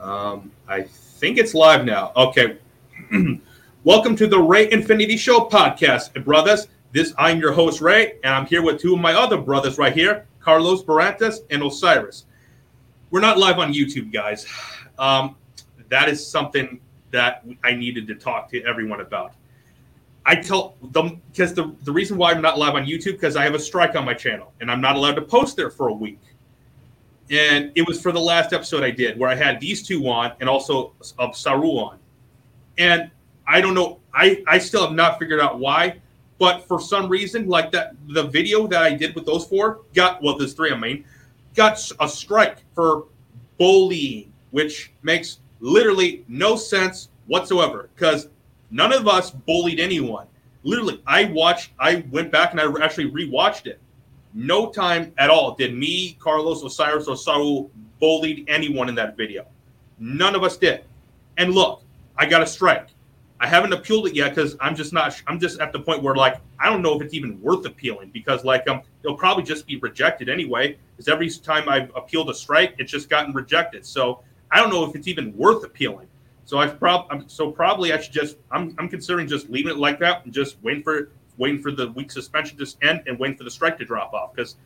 Um, I think it's live now. Okay. Welcome to the Ray Infinity Show podcast, brothers. This I'm your host Ray, and I'm here with two of my other brothers right here, Carlos Barrantes and Osiris. We're not live on YouTube, guys. Um, that is something that I needed to talk to everyone about. I tell them because the, the reason why I'm not live on YouTube because I have a strike on my channel and I'm not allowed to post there for a week. And it was for the last episode I did where I had these two on and also of Saru on. And I don't know, I, I still have not figured out why, but for some reason, like that the video that I did with those four got well, there's three I mean, got a strike for bullying, which makes literally no sense whatsoever because none of us bullied anyone. Literally, I watched, I went back and I actually rewatched it. No time at all did me, Carlos, Osiris, or Saul bullied anyone in that video. None of us did. And look, I got a strike. I haven't appealed it yet because I'm just not. I'm just at the point where like I don't know if it's even worth appealing because like um it'll probably just be rejected anyway. Because every time I've appealed a strike, it's just gotten rejected. So I don't know if it's even worth appealing. So I've probably so probably I should just I'm I'm considering just leaving it like that and just waiting for waiting for the week suspension to end and waiting for the strike to drop off because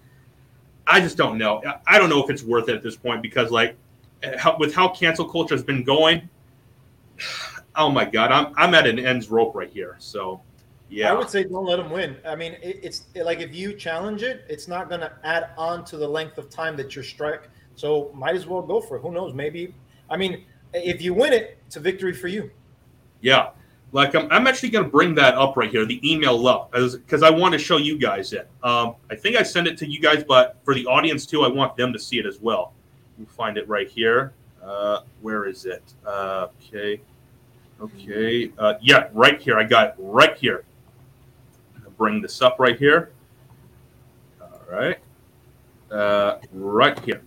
I just don't know. I don't know if it's worth it at this point because like how, with how cancel culture has been going oh my god, I'm I'm at an ends rope right here. So yeah, I would say don't let them win. I mean, it, it's it, like if you challenge it, it's not going to add on to the length of time that you're strike. So might as well go for it. Who knows? Maybe. I mean, if you win it, it's a victory for you. Yeah. Like I'm, I'm actually going to bring that up right here, the email up, because I want to show you guys it. Um, I think I sent it to you guys, but for the audience too, I want them to see it as well. We'll find it right here. Uh, where is it? Uh, okay. Okay. Uh, yeah, right here. I got it right here. bring this up right here. All right. Uh, right here.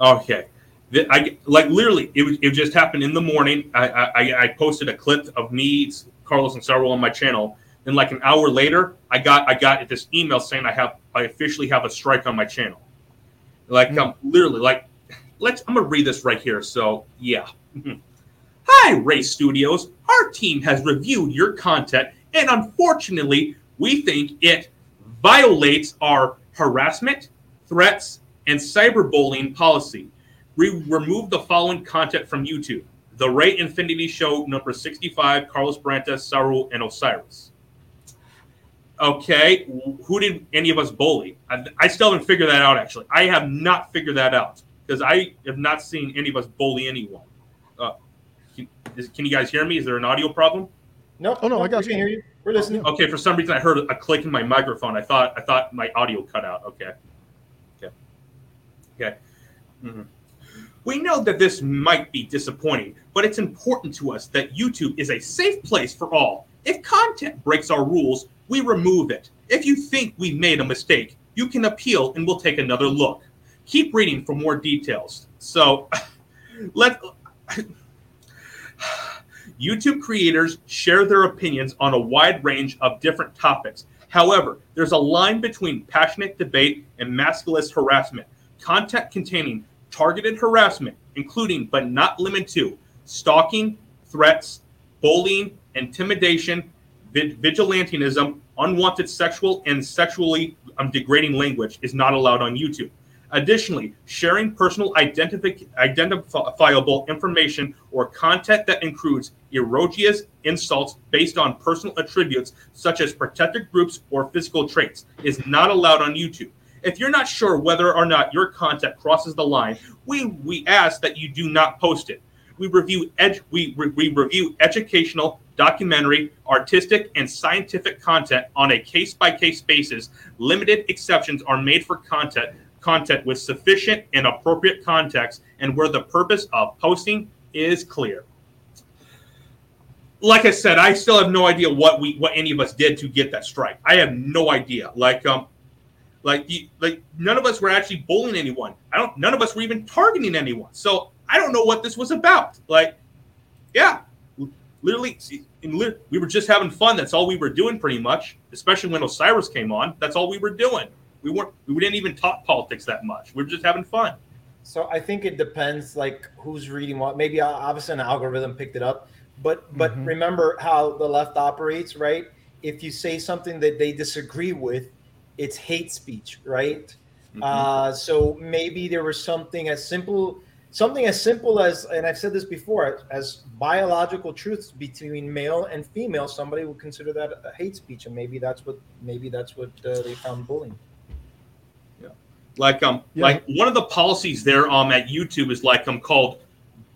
Okay. I like literally it, it just happened in the morning. I, I I posted a clip of me, Carlos and Sarro on my channel. And like an hour later, I got I got this email saying I have I officially have a strike on my channel. Like mm. um literally like let's I'm gonna read this right here. So yeah. Hi, Ray Studios. Our team has reviewed your content, and unfortunately, we think it violates our harassment, threats, and cyberbullying policy. We remove the following content from YouTube The Ray Infinity Show, number 65, Carlos Barrantes, Saru, and Osiris. Okay, who did any of us bully? I, I still haven't figured that out, actually. I have not figured that out because I have not seen any of us bully anyone. Uh, can, is, can you guys hear me? Is there an audio problem? No. Oh no, I got you. Hear you. We're listening. Okay, for some reason I heard a click in my microphone. I thought I thought my audio cut out. Okay. Okay. Okay. Mm-hmm. We know that this might be disappointing, but it's important to us that YouTube is a safe place for all. If content breaks our rules, we remove it. If you think we made a mistake, you can appeal and we'll take another look. Keep reading for more details. So, let YouTube creators share their opinions on a wide range of different topics. However, there's a line between passionate debate and masculinist harassment. Content containing targeted harassment, including but not limited to stalking, threats, bullying, intimidation, vigilantism, unwanted sexual and sexually um, degrading language, is not allowed on YouTube. Additionally, sharing personal identifi- identifiable information or content that includes erroneous insults based on personal attributes such as protected groups or physical traits is not allowed on YouTube. If you're not sure whether or not your content crosses the line, we, we ask that you do not post it. We review ed- we, we review educational, documentary, artistic, and scientific content on a case by case basis. Limited exceptions are made for content content with sufficient and appropriate context and where the purpose of posting is clear. Like I said, I still have no idea what we what any of us did to get that strike. I have no idea. Like um like like none of us were actually bullying anyone. I don't none of us were even targeting anyone. So I don't know what this was about. Like yeah, literally we were just having fun. That's all we were doing pretty much, especially when Osiris came on. That's all we were doing. We weren't. We didn't even talk politics that much. We were just having fun. So I think it depends, like who's reading what. Maybe uh, obviously an algorithm picked it up, but but mm-hmm. remember how the left operates, right? If you say something that they disagree with, it's hate speech, right? Mm-hmm. Uh, so maybe there was something as simple, something as simple as, and I've said this before, as biological truths between male and female. Somebody would consider that a hate speech, and maybe that's what maybe that's what uh, they found bullying. Like um, yeah. like one of the policies there um at YouTube is like um called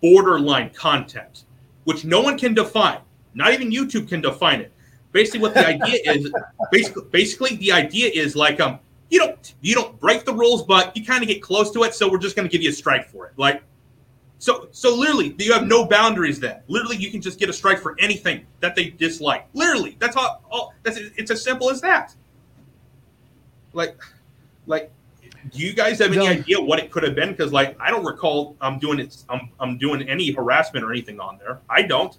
borderline content, which no one can define. Not even YouTube can define it. Basically, what the idea is, basically, basically the idea is like um, you don't you don't break the rules, but you kind of get close to it, so we're just going to give you a strike for it. Like, so so literally, you have no boundaries. Then literally, you can just get a strike for anything that they dislike. Literally, that's all. all that's it's as simple as that. Like, like do you guys have any no. idea what it could have been? Because like I don't recall I'm doing it. I'm I'm doing any harassment or anything on there. I don't.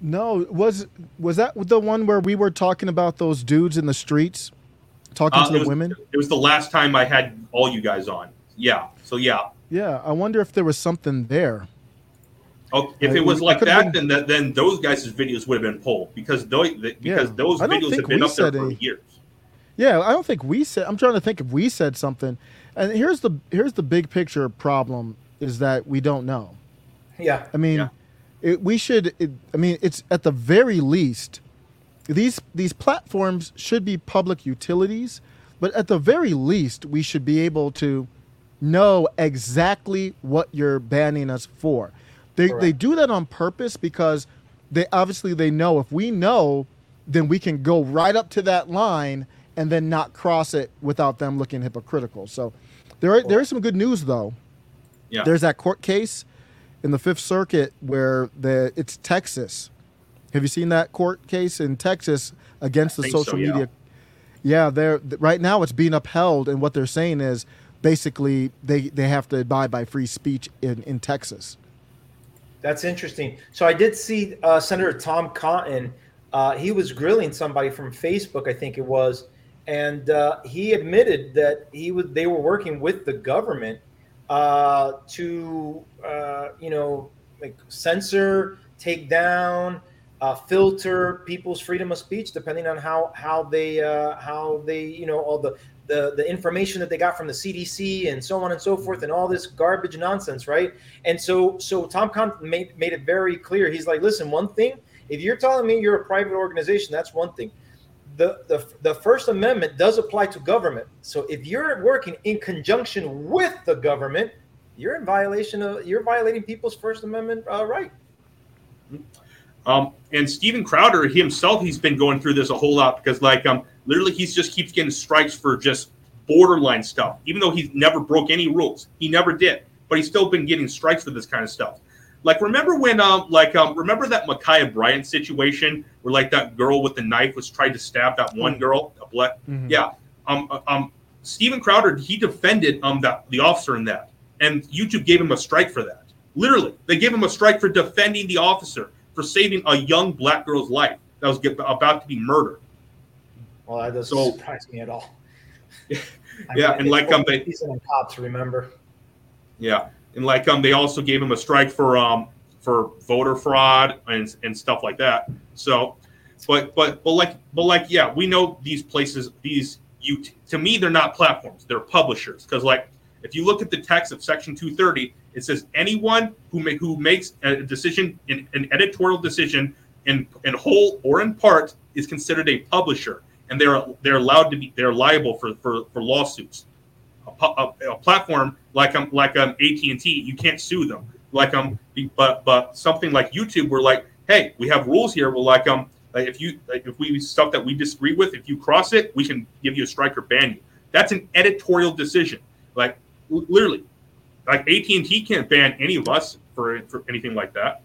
No, was was that the one where we were talking about those dudes in the streets, talking uh, to the was, women? It was the last time I had all you guys on. Yeah. So yeah. Yeah, I wonder if there was something there. Oh, if it was like that, been, then that, then those guys' videos would have been pulled because those because yeah. those videos have been up there for years. Yeah, I don't think we said. I'm trying to think if we said something. And here's the here's the big picture problem is that we don't know. Yeah. I mean, yeah. It, we should. It, I mean, it's at the very least these these platforms should be public utilities, but at the very least we should be able to know exactly what you're banning us for. They they do that on purpose because they obviously they know if we know, then we can go right up to that line and then not cross it without them looking hypocritical. So there are, there is some good news though. Yeah. There's that court case in the Fifth Circuit where the it's Texas. Have you seen that court case in Texas against the social so, yeah. media? Yeah, they're right now it's being upheld, and what they're saying is basically they they have to abide by free speech in in Texas. That's interesting. So I did see uh, Senator Tom Cotton. Uh, he was grilling somebody from Facebook, I think it was, and uh, he admitted that he was they were working with the government uh, to uh, you know like censor, take down, uh, filter people's freedom of speech depending on how how they uh, how they you know all the the, the information that they got from the CDC and so on and so forth and all this garbage nonsense, right? And so so Tom Cotton made made it very clear. He's like, listen, one thing, if you're telling me you're a private organization, that's one thing the, the, the First Amendment does apply to government. So if you're working in conjunction with the government, you're in violation of you're violating people's First Amendment uh, right. Um, and Stephen Crowder himself, he's been going through this a whole lot because, like, um, literally, he just keeps getting strikes for just borderline stuff, even though he's never broke any rules. He never did, but he's still been getting strikes for this kind of stuff. Like, remember when, um, like, um, remember that Ma'Khia Bryant situation where, like, that girl with the knife was trying to stab that one mm. girl, a black, mm-hmm. yeah. Um, uh, um, Steven Crowder, he defended um that the officer in that, and YouTube gave him a strike for that. Literally, they gave him a strike for defending the officer for saving a young black girl's life that was get, about to be murdered. Well, that doesn't so, surprise me at all. yeah, mean, and like um, they cops remember. Yeah, and like um, they also gave him a strike for um for voter fraud and and stuff like that. So, but but but like but like yeah, we know these places these you to me they're not platforms, they're publishers. Because like if you look at the text of Section 230, it says anyone who may, who makes a decision in an editorial decision in in whole or in part is considered a publisher, and they're they're allowed to be they're liable for for, for lawsuits a, a, a platform like um like um AT and T, you can't sue them. Like um, but but something like YouTube, we're like, hey, we have rules here. We're like um, like if you like if we stuff that we disagree with, if you cross it, we can give you a strike or ban you. That's an editorial decision. Like literally, like AT and T can't ban any of us for for anything like that.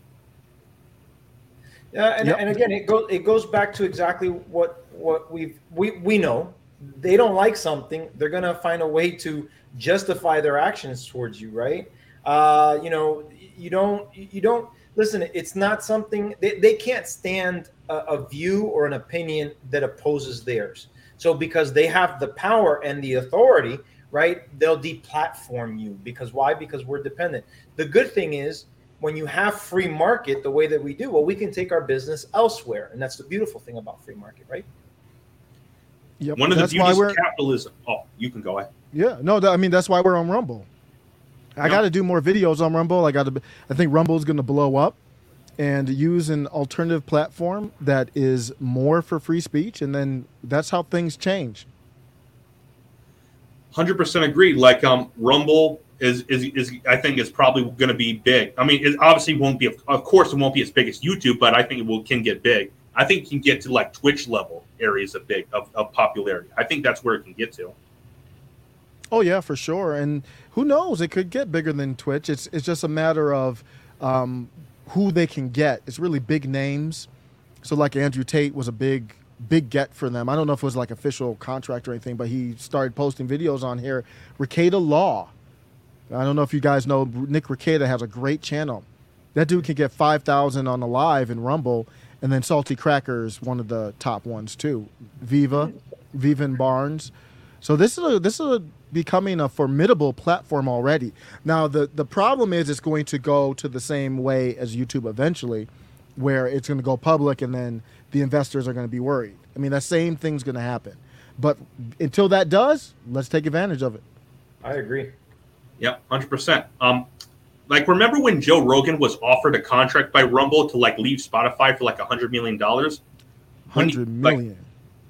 Yeah, and, yep. and again, it goes it goes back to exactly what what we've we we know they don't like something, they're gonna find a way to justify their actions towards you, right? Uh, you know, you don't you don't listen. It's not something they, they can't stand a, a view or an opinion that opposes theirs. So because they have the power and the authority, right? They'll deplatform you because why? Because we're dependent. The good thing is when you have free market the way that we do, well, we can take our business elsewhere, and that's the beautiful thing about free market, right? Yep. One of the That's why beauties we're of capitalism. Oh, you can go ahead. yeah no. that- I mean that's why we're on Rumble. I got to do more videos on Rumble. I got to. I think Rumble's going to blow up, and use an alternative platform that is more for free speech, and then that's how things change. Hundred percent agree. Like um, Rumble is is is I think is probably going to be big. I mean, it obviously won't be. Of course, it won't be as big as YouTube, but I think it will can get big. I think it can get to like Twitch level areas of big of, of popularity. I think that's where it can get to. Oh yeah, for sure. And who knows? It could get bigger than Twitch. It's it's just a matter of um, who they can get. It's really big names. So like Andrew Tate was a big big get for them. I don't know if it was like official contract or anything, but he started posting videos on here. Rekieta Law. I don't know if you guys know Nick Rekieta has a great channel. That dude can get five thousand on the live in Rumble, and then Salty Crackers, one of the top ones too. Viva, Viva and Barnes. So this is a, this is a, becoming a formidable platform already. Now the the problem is it's going to go to the same way as YouTube eventually, where it's going to go public and then the investors are going to be worried. I mean that same thing's going to happen. But until that does, let's take advantage of it. I agree. Yep, hundred percent. Um, Like remember when Joe Rogan was offered a contract by Rumble to like leave Spotify for like a hundred million dollars? Hundred like.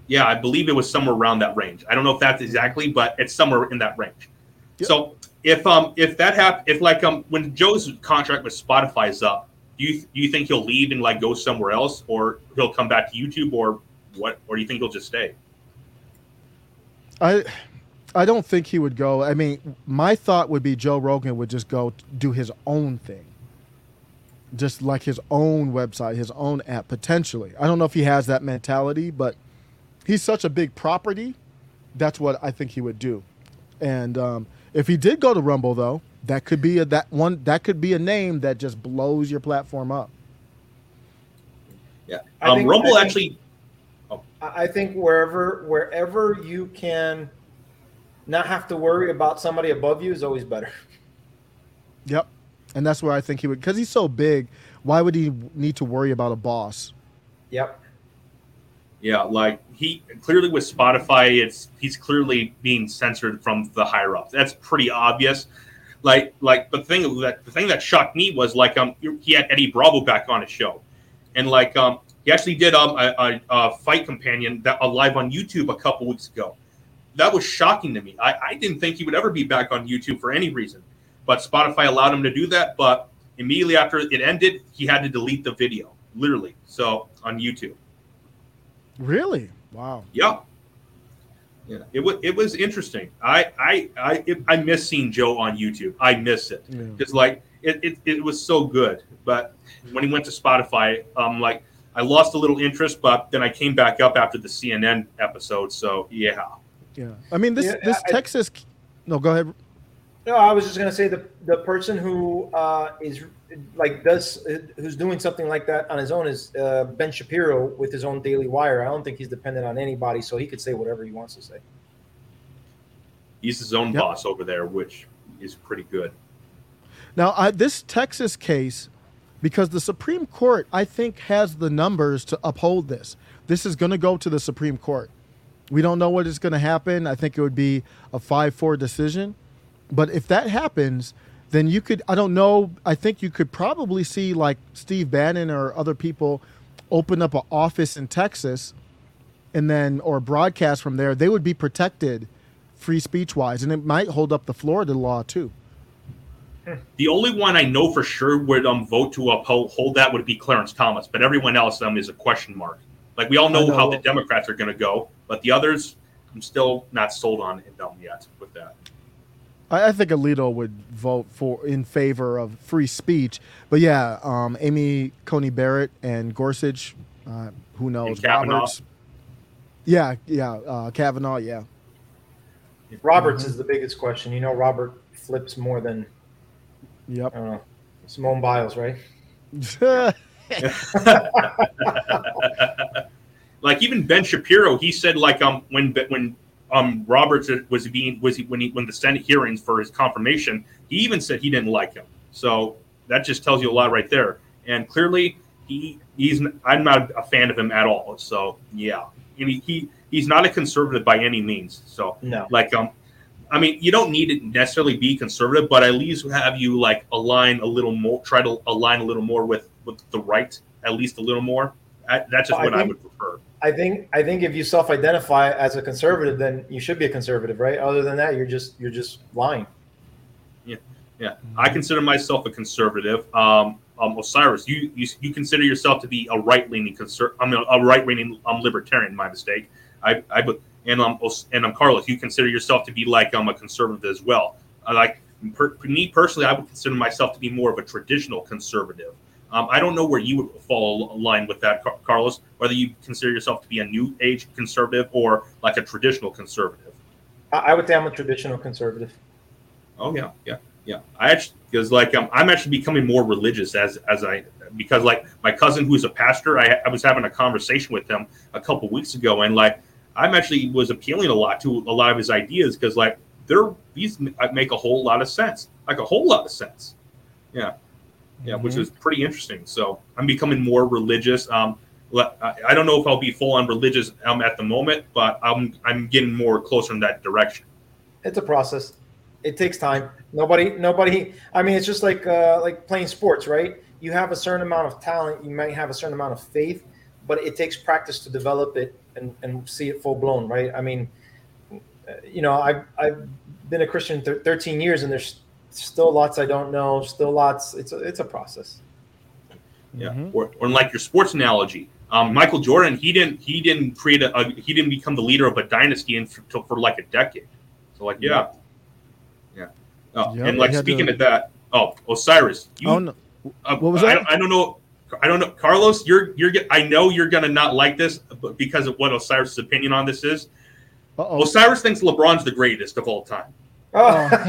Yeah, I believe it was somewhere around that range. I don't know if that's exactly, but it's somewhere in that range. Yep. So if um if that hap- if like um when Joe's contract with Spotify is up, do you do you think he'll leave and like go somewhere else, or he'll come back to YouTube, or what, or do you think he'll just stay? I I don't think he would go. I mean, my thought would be Joe Rogan would just go do his own thing. Just like his own website, his own app potentially. I don't know if he has that mentality, but he's such a big property. That's what I think he would do. And um, if he did go to Rumble though, that could be a that one that could be a name that just blows your platform up. Yeah, I um, think- Rumble I think- actually. I I think wherever wherever you can not have to worry about somebody above you is always better. Yep. And that's where I think he would cuz he's so big, why would he need to worry about a boss? Yep. Yeah, like he clearly with Spotify, it's he's clearly being censored from the higher ups. That's pretty obvious. Like, like the thing that the thing that shocked me was like um he had Eddie Bravo back on his show, and like um he actually did um a, a, a fight companion that uh, live on YouTube a couple weeks ago. That was shocking to me. I, I didn't think he would ever be back on YouTube for any reason, but Spotify allowed him to do that. But immediately after it ended, he had to delete the video, literally. So on YouTube. Really? Wow. Yeah. Yeah. It was it was interesting. I I I it, I miss seeing Joe on YouTube. I miss it Yeah. because like it, it it was so good. But when he went to Spotify, um, like I lost a little interest, but then I came back up after the CNN episode. So yeah, Yeah. I mean this Yeah, this I- Texas No, go ahead. No, I was just gonna say the the person who uh, is like does who's doing something like that on his own is uh, Ben Shapiro with his own Daily Wire. I don't think he's dependent on anybody, so he could say whatever he wants to say. he's his own Yep. boss over there, which is pretty good. Now, I, this Texas case, because the Supreme Court, I think, has the numbers to uphold this. This is going to go to the Supreme Court. We don't know what is going to happen. I think it would be a 5 4 decision. But if that happens, then you could, I don't know, I think you could probably see like Steve Bannon or other people open up an office in Texas and then, or broadcast from there. They would be protected free speech wise. And it might hold up the Florida law too. The only one I know for sure would um vote to uphold hold that would be Clarence Thomas, but everyone else um is a question mark. Like we all know, know. how the Democrats are going to go, but the others, I'm still not sold on them yet with that. I, I think Alito would vote for in favor of free speech, but yeah, um, Amy Coney Barrett and Gorsuch, uh, who knows? And Kavanaugh. Roberts. Yeah, yeah, uh, Kavanaugh. Yeah, Roberts is the biggest question. You know, Robert flips more than yep. I don't know Simone Biles, right? like even Ben Shapiro, he said like um when when um, Roberts was being was he when he when the Senate hearings for his confirmation, he even said he didn't like him. So that just tells you a lot right there. And clearly, he he's I'm not a fan of him at all. So yeah, I mean, he he's not a conservative by any means. So No. like um, I mean, you don't need to necessarily be conservative, but at least have you like align a little more, try to align a little more with with the right, at least a little more. I, that's just I what I would prefer. I think I think if you self-identify as a conservative, then you should be a conservative, right? Other than that, you're just you're just lying. Yeah, yeah. I consider myself a conservative. Um, um, Osiris, you, you you consider yourself to be a right leaning conser- I mean, a right leaning um, libertarian. My mistake. I I but and um and um Carlos, you consider yourself to be like um a conservative as well. I like per, me personally, I would consider myself to be more of a traditional conservative. Um, I don't know where you would fall line with that, Carlos. Whether you consider yourself to be a new age conservative or like a traditional conservative. I, I would say I'm a traditional conservative. Oh yeah, yeah, yeah. I actually because like um, I'm actually becoming more religious as as I because like my cousin who's a pastor, I, I was having a conversation with him a couple weeks ago, and like I'm actually was appealing a lot to a lot of his ideas because like they're these make a whole lot of sense, like a whole lot of sense. Yeah, yeah, which Mhm. is pretty interesting. So I'm becoming more religious. Um, I don't know if I'll be full on religious um, at the moment, but I'm I'm getting more closer in that direction. It's a process. It takes time. Nobody, nobody. I mean, it's just like uh, like playing sports, right? You have a certain amount of talent. You might have a certain amount of faith, but it takes practice to develop it and, and see it full blown, right? I mean, uh, you know, I've I've been a Christian thir- 13 years, and there's still lots I don't know. Still lots. It's a it's a process. Yeah, Mhm. or, or like your sports analogy, um, Michael Jordan, he didn't he didn't create a, a he didn't become the leader of a dynasty in, for, for like a decade. So like yeah, yeah. Oh, Yep, and like speaking to- of that, oh Osiris, you, oh no. uh, what was I, that? don't- I don't know. I don't know, Carlos. You're you're. I know you're gonna not like this, but because of what Osiris's opinion on this is. Uh-oh. Osiris thinks LeBron's the greatest of all time. Oh, Oh.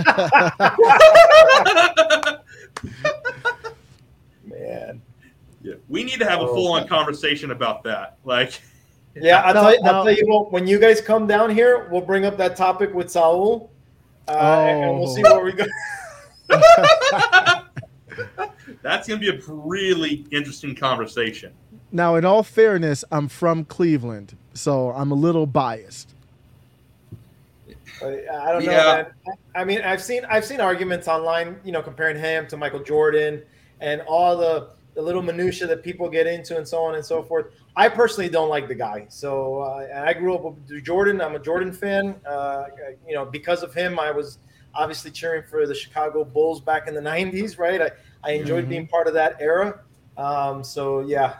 man. Yeah, we need to have a Oh. full on conversation about that. Like, Yeah, I'll, No, tell you, no. I'll tell you what. When you guys come down here, we'll bring up that topic with Saul, uh, and we'll see Oh. where we go. that's gonna be a really interesting conversation. now, in all fairness, I'm from Cleveland, so I'm a little biased. I I don't know, Yeah. man. I mean, I've seen I've seen arguments online, you know, comparing him to Michael Jordan and all the the little minutia that people get into and so on and so forth. I personally don't like the guy. So uh, I grew up with Jordan. I'm a Jordan fan. Uh, you know, because of him, I was obviously cheering for the Chicago Bulls back in the '90s. Right? I, I enjoyed Mhm. being part of that era. Um, so yeah,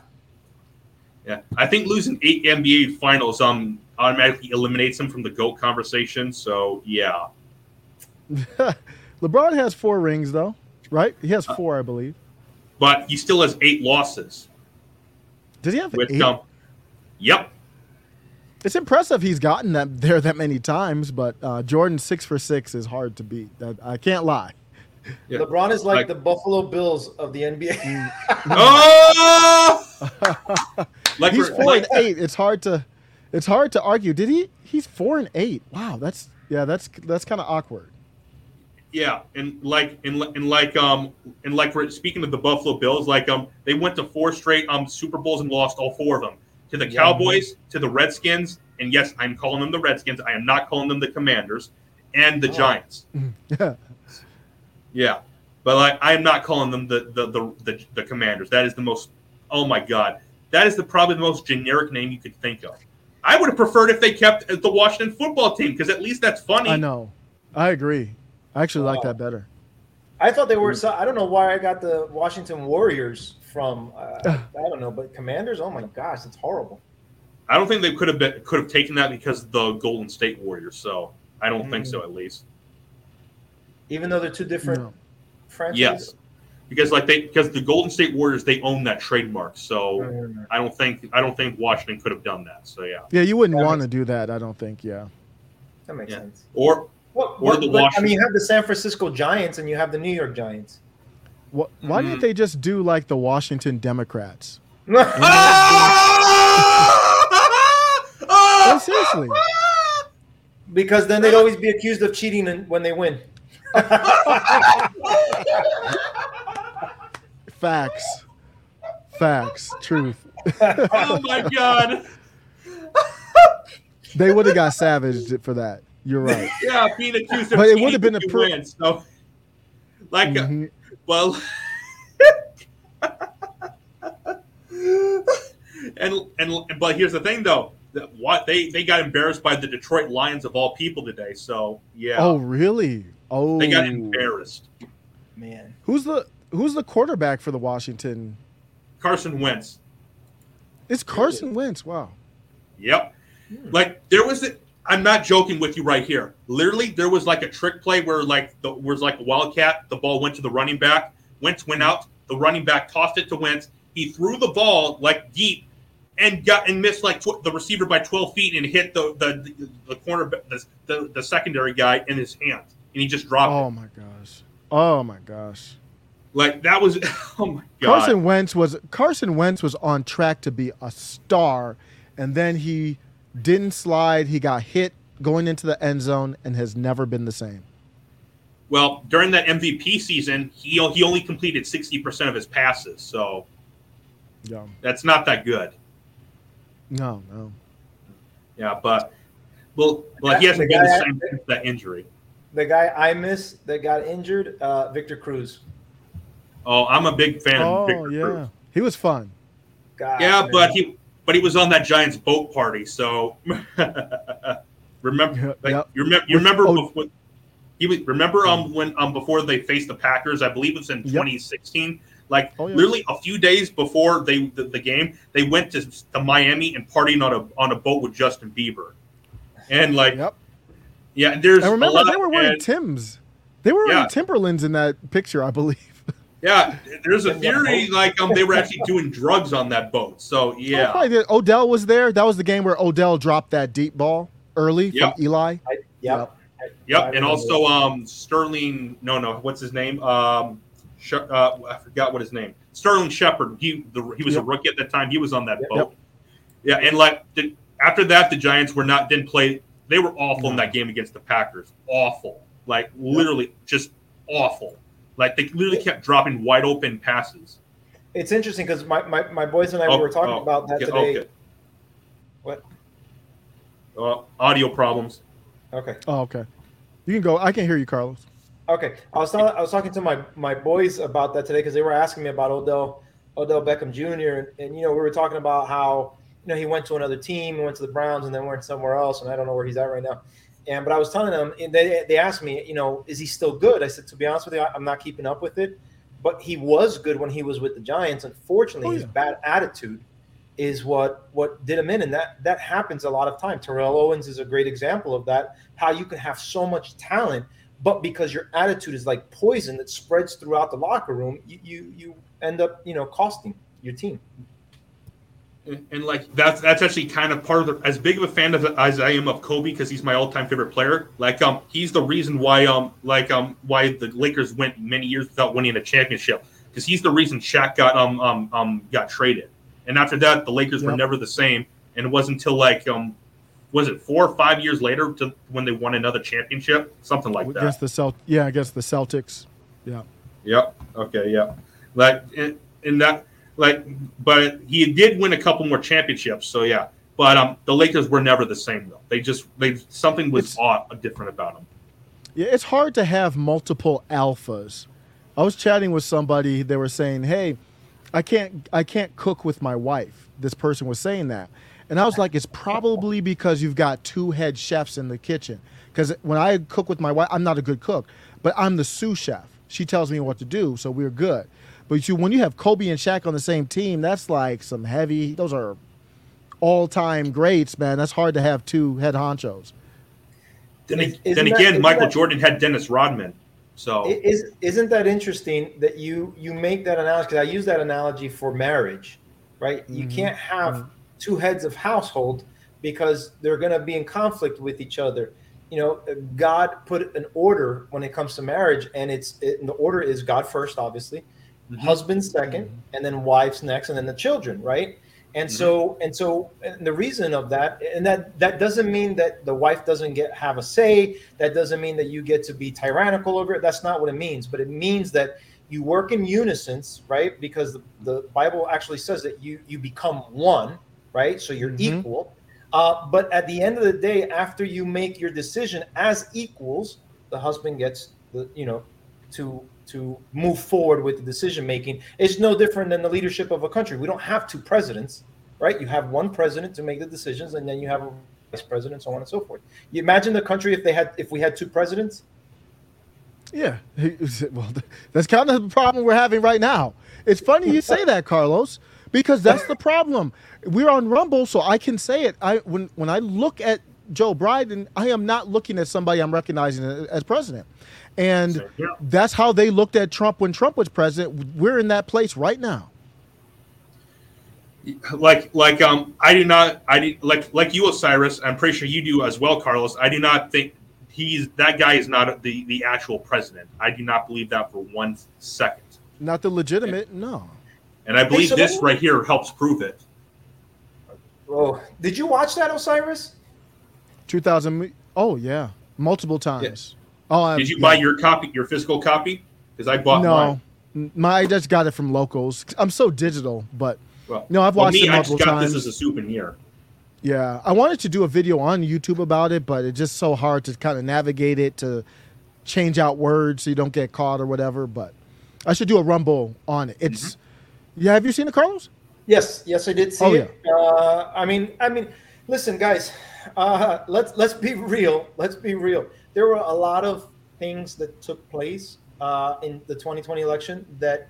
Yeah, I think losing eight NBA finals um automatically eliminates him from the GOAT conversation. So yeah, LeBron has four rings, though, right? He Uh, has four, I believe. but he still has eight losses. Does he have With eight? um, yep, It's impressive he's gotten that there that many times, but uh, Jordan six for six is hard to beat. That, I can't lie. Yeah. LeBron is like, Like- the Buffalo Bills of the NBA. oh, like he's four like- and eight. It's hard to, it's hard to argue. Did he? He's four and eight. Wow, that's yeah, that's that's kind of awkward. Yeah, and like and, and like um and like we're speaking of the Buffalo Bills, like um they went to four straight um Super Bowls and lost all four of them to the Yeah. Cowboys, to the Redskins, and yes, I'm calling them the Redskins. I am not calling them the Commanders, and the Oh. Giants. Yeah, Yeah, but like I am not calling them the the, the the the Commanders. That is the most. Oh my God, that is the probably the most generic name you could think of. I would have preferred if they kept the Washington football team because at least that's funny. I know. I agree. I actually like Wow. that better. I thought they were. So, I don't know why I got the Washington Warriors from. Uh, I don't know, but Commanders. Oh my gosh, it's horrible. I don't think they could have been could have taken that because of the Golden State Warriors. So I don't think so, at least. Even though they're two different No. franchises. Yes, because like they because the Golden State Warriors they own that trademark. So I don't think I don't think Washington could have done that. So yeah, Yeah, you wouldn't That want to do that. I don't think. Yeah. that makes Yeah. sense. or What, Or what- the but, I mean, you have the San Francisco Giants and you have the New York Giants. What, why Mhm. didn't they just do like the Washington Democrats? Oh, seriously. Because then they'd always be accused of cheating when they win. Facts. Facts. Truth. oh my god. They would have got savaged for that. You're right. Yeah, being accused of But it would've been if a you pro- win, so like uh, Mhm. well and and but here's the thing though that what they they got embarrassed by the Detroit Lions of all people today so yeah Oh, really? Oh, they got embarrassed Man. Who's the Who's the quarterback for the Washington? Carson Wentz It's Carson Wentz. Wow. yep like there was a, I'm not joking with you right here literally there was like a trick play where like the was like a wildcat the ball went to the running back Wentz went out the running back tossed it to Wentz he threw the ball like deep and got and missed like tw- the receiver by 12 feet and hit the the the corner the, the, the secondary guy in his hand and he just dropped Oh it my gosh. Oh my gosh. Like that was oh my god Carson Wentz was Carson Wentz was on track to be a star, and then he didn't slide. He got hit going into the end zone and has never been the same. well during that MVP season he he only completed 60% of his passes so Yeah. that's not that good No, no. yeah but well well he hasn't The been the same since that injury The guy I miss that got injured, uh, Victor Cruz. Oh I'm a big fan of Oh Victor yeah. Cruz. He was fun. God, yeah man. but he but he was on that Giants boat party so remember Yep, Like, yep. you remember? You remember? oh- before, he was, remember um when um before they faced the Packers, I believe it was in Yep. 2016. Like Oh, yeah. literally a few days before they the, the game, they went to, to Miami and partied on a on a boat with Justin Bieber, and like Yep. yeah, there's I remember a lot, they were wearing and- Tims. They were wearing Yeah. Timberlands in that picture, I believe. Yeah, there's a theory like um they were actually doing drugs on that boat. So Oh, yeah, probably did. Odell was there. That was the game where Odell dropped that deep ball early Yep. from Eli. I, yep. I Yep, and also um Sterling. No, no, what's his name? Um, Sh- uh, I forgot what his name. Sterling Shepard. He the, he was a rookie at the time. He was on that Yep. boat. Yeah, and like the, after that, the Giants were not didn't play. They were awful in that game against the Packers. Awful, like literally just awful. Like they literally kept dropping wide open passes. It's interesting because my, my, my boys and I Oh, were talking oh, about that yeah, today. okay. What? Uh, audio problems. Okay. Oh, okay. You can go. I can hear you, Carlos. Okay, I was talking. I was talking to my my boys about that today because they were asking me about Odell Odell Beckham Jr. And, and you know we were talking about how you know he went to another team, he went to the Browns, and then went somewhere else, and I don't know where he's at right now. And but I was telling them, and they they asked me, you know, is he still good? I said, to be honest with you, I'm not keeping up with it, but he was good when he was with the Giants. Unfortunately, Oh, his bad attitude is what what did him in, and that that happens a lot of time. Terrell Owens is a great example of that. How you can have so much talent but because your attitude is like poison that spreads throughout the locker room, you you, you end up you know costing your team. And, and, like that's that's actually kind of part of the as big of a fan of, as I am of Kobe because he's my all time favorite player. Like um he's the reason why um like um why the Lakers went many years without winning a championship because he's the reason Shaq got um um um got traded. And after that, the Lakers were never the same. And it wasn't until like um was it four or five years later to when they won another championship, something like that. against the Celt. Yeah, against the Celtics. Yeah. Yep. Okay. Yep. Like in, in that, like, but he did win a couple more championships. So yeah. But um, the Lakers were never the same though. They just they something was It's- odd, different about them. Yeah, it's hard to have multiple alphas. I was chatting with somebody. They were saying, "Hey, I can't, I can't cook with my wife." This person was saying that, and I was like, "It's probably because you've got two head chefs in the kitchen." Because when I cook with my wife, I'm not a good cook, but I'm the sous chef. She tells me what to do, so we're good. But you, when you have Kobe and Shaq on the same team, that's like some heavy. Those are all-time greats, man. That's hard to have two head honchos. Then, Isn't then again, isn't Michael that- Jordan had Dennis Rodman. So Is isn't that interesting that you you make that analogy? Because I use that analogy for marriage, right? You Mhm. can't have two heads of household because they're going to be in conflict with each other. You know, God put an order when it comes to marriage, and it's it, and the order is God first, obviously, Mhm. husband 2nd and then wives next, and then the children, right? And so, and so, and the reason of that, and that that doesn't mean that the wife doesn't get have a say. That doesn't mean that you get to be tyrannical over it. That's not what it means. But it means that you work in unison, right? Because the, the Bible actually says that you you become one, right? So you're Mhm. equal. Uh, but at the end of the day, after you make your decision as equals, the husband gets the you know to to move forward with the decision making. It's no different than the leadership of a country. We don't have two presidents, right? You have one president to make the decisions, and then you have a vice president, so on and so forth. You imagine the country if they had if we had two presidents. Yeah. Well, that's kind of the problem we're having right now. It's funny you say that, Carlos, because that's the problem. We're on Rumble, so I can say it. I when when I look at Joe Biden, I am not looking at somebody I'm recognizing as president. And Same here. that's how they looked at Trump when Trump was president. We're in that place right now. like like um I do not I do, like like you Osiris I'm pretty sure you do as well Carlos I do not think he's that guy is not the the actual president I do not believe that for one second Not the legitimate, no. and I believe so this right here helps prove it Oh, did you watch that, Osiris? 2000 Oh yeah, multiple times. Oh, did you yeah. buy your copy your physical copy because I bought no, mine N- my I just got it from locals. I'm so digital, but well, no, I've well, watched me it I just multiple got times. this as a souvenir yeah, I wanted to do a video on YouTube about it, but it's just so hard to kind of navigate it to change out words so you don't get caught or whatever. But I should do a rumble on it. It's Mm-hmm. yeah. Have you seen it, Carlos? Yes, yes, I did see Oh, it. Uh, I mean, I mean, listen, guys, uh, let's let's be real. Let's be real. There were a lot of things that took place uh, in the 2020 election that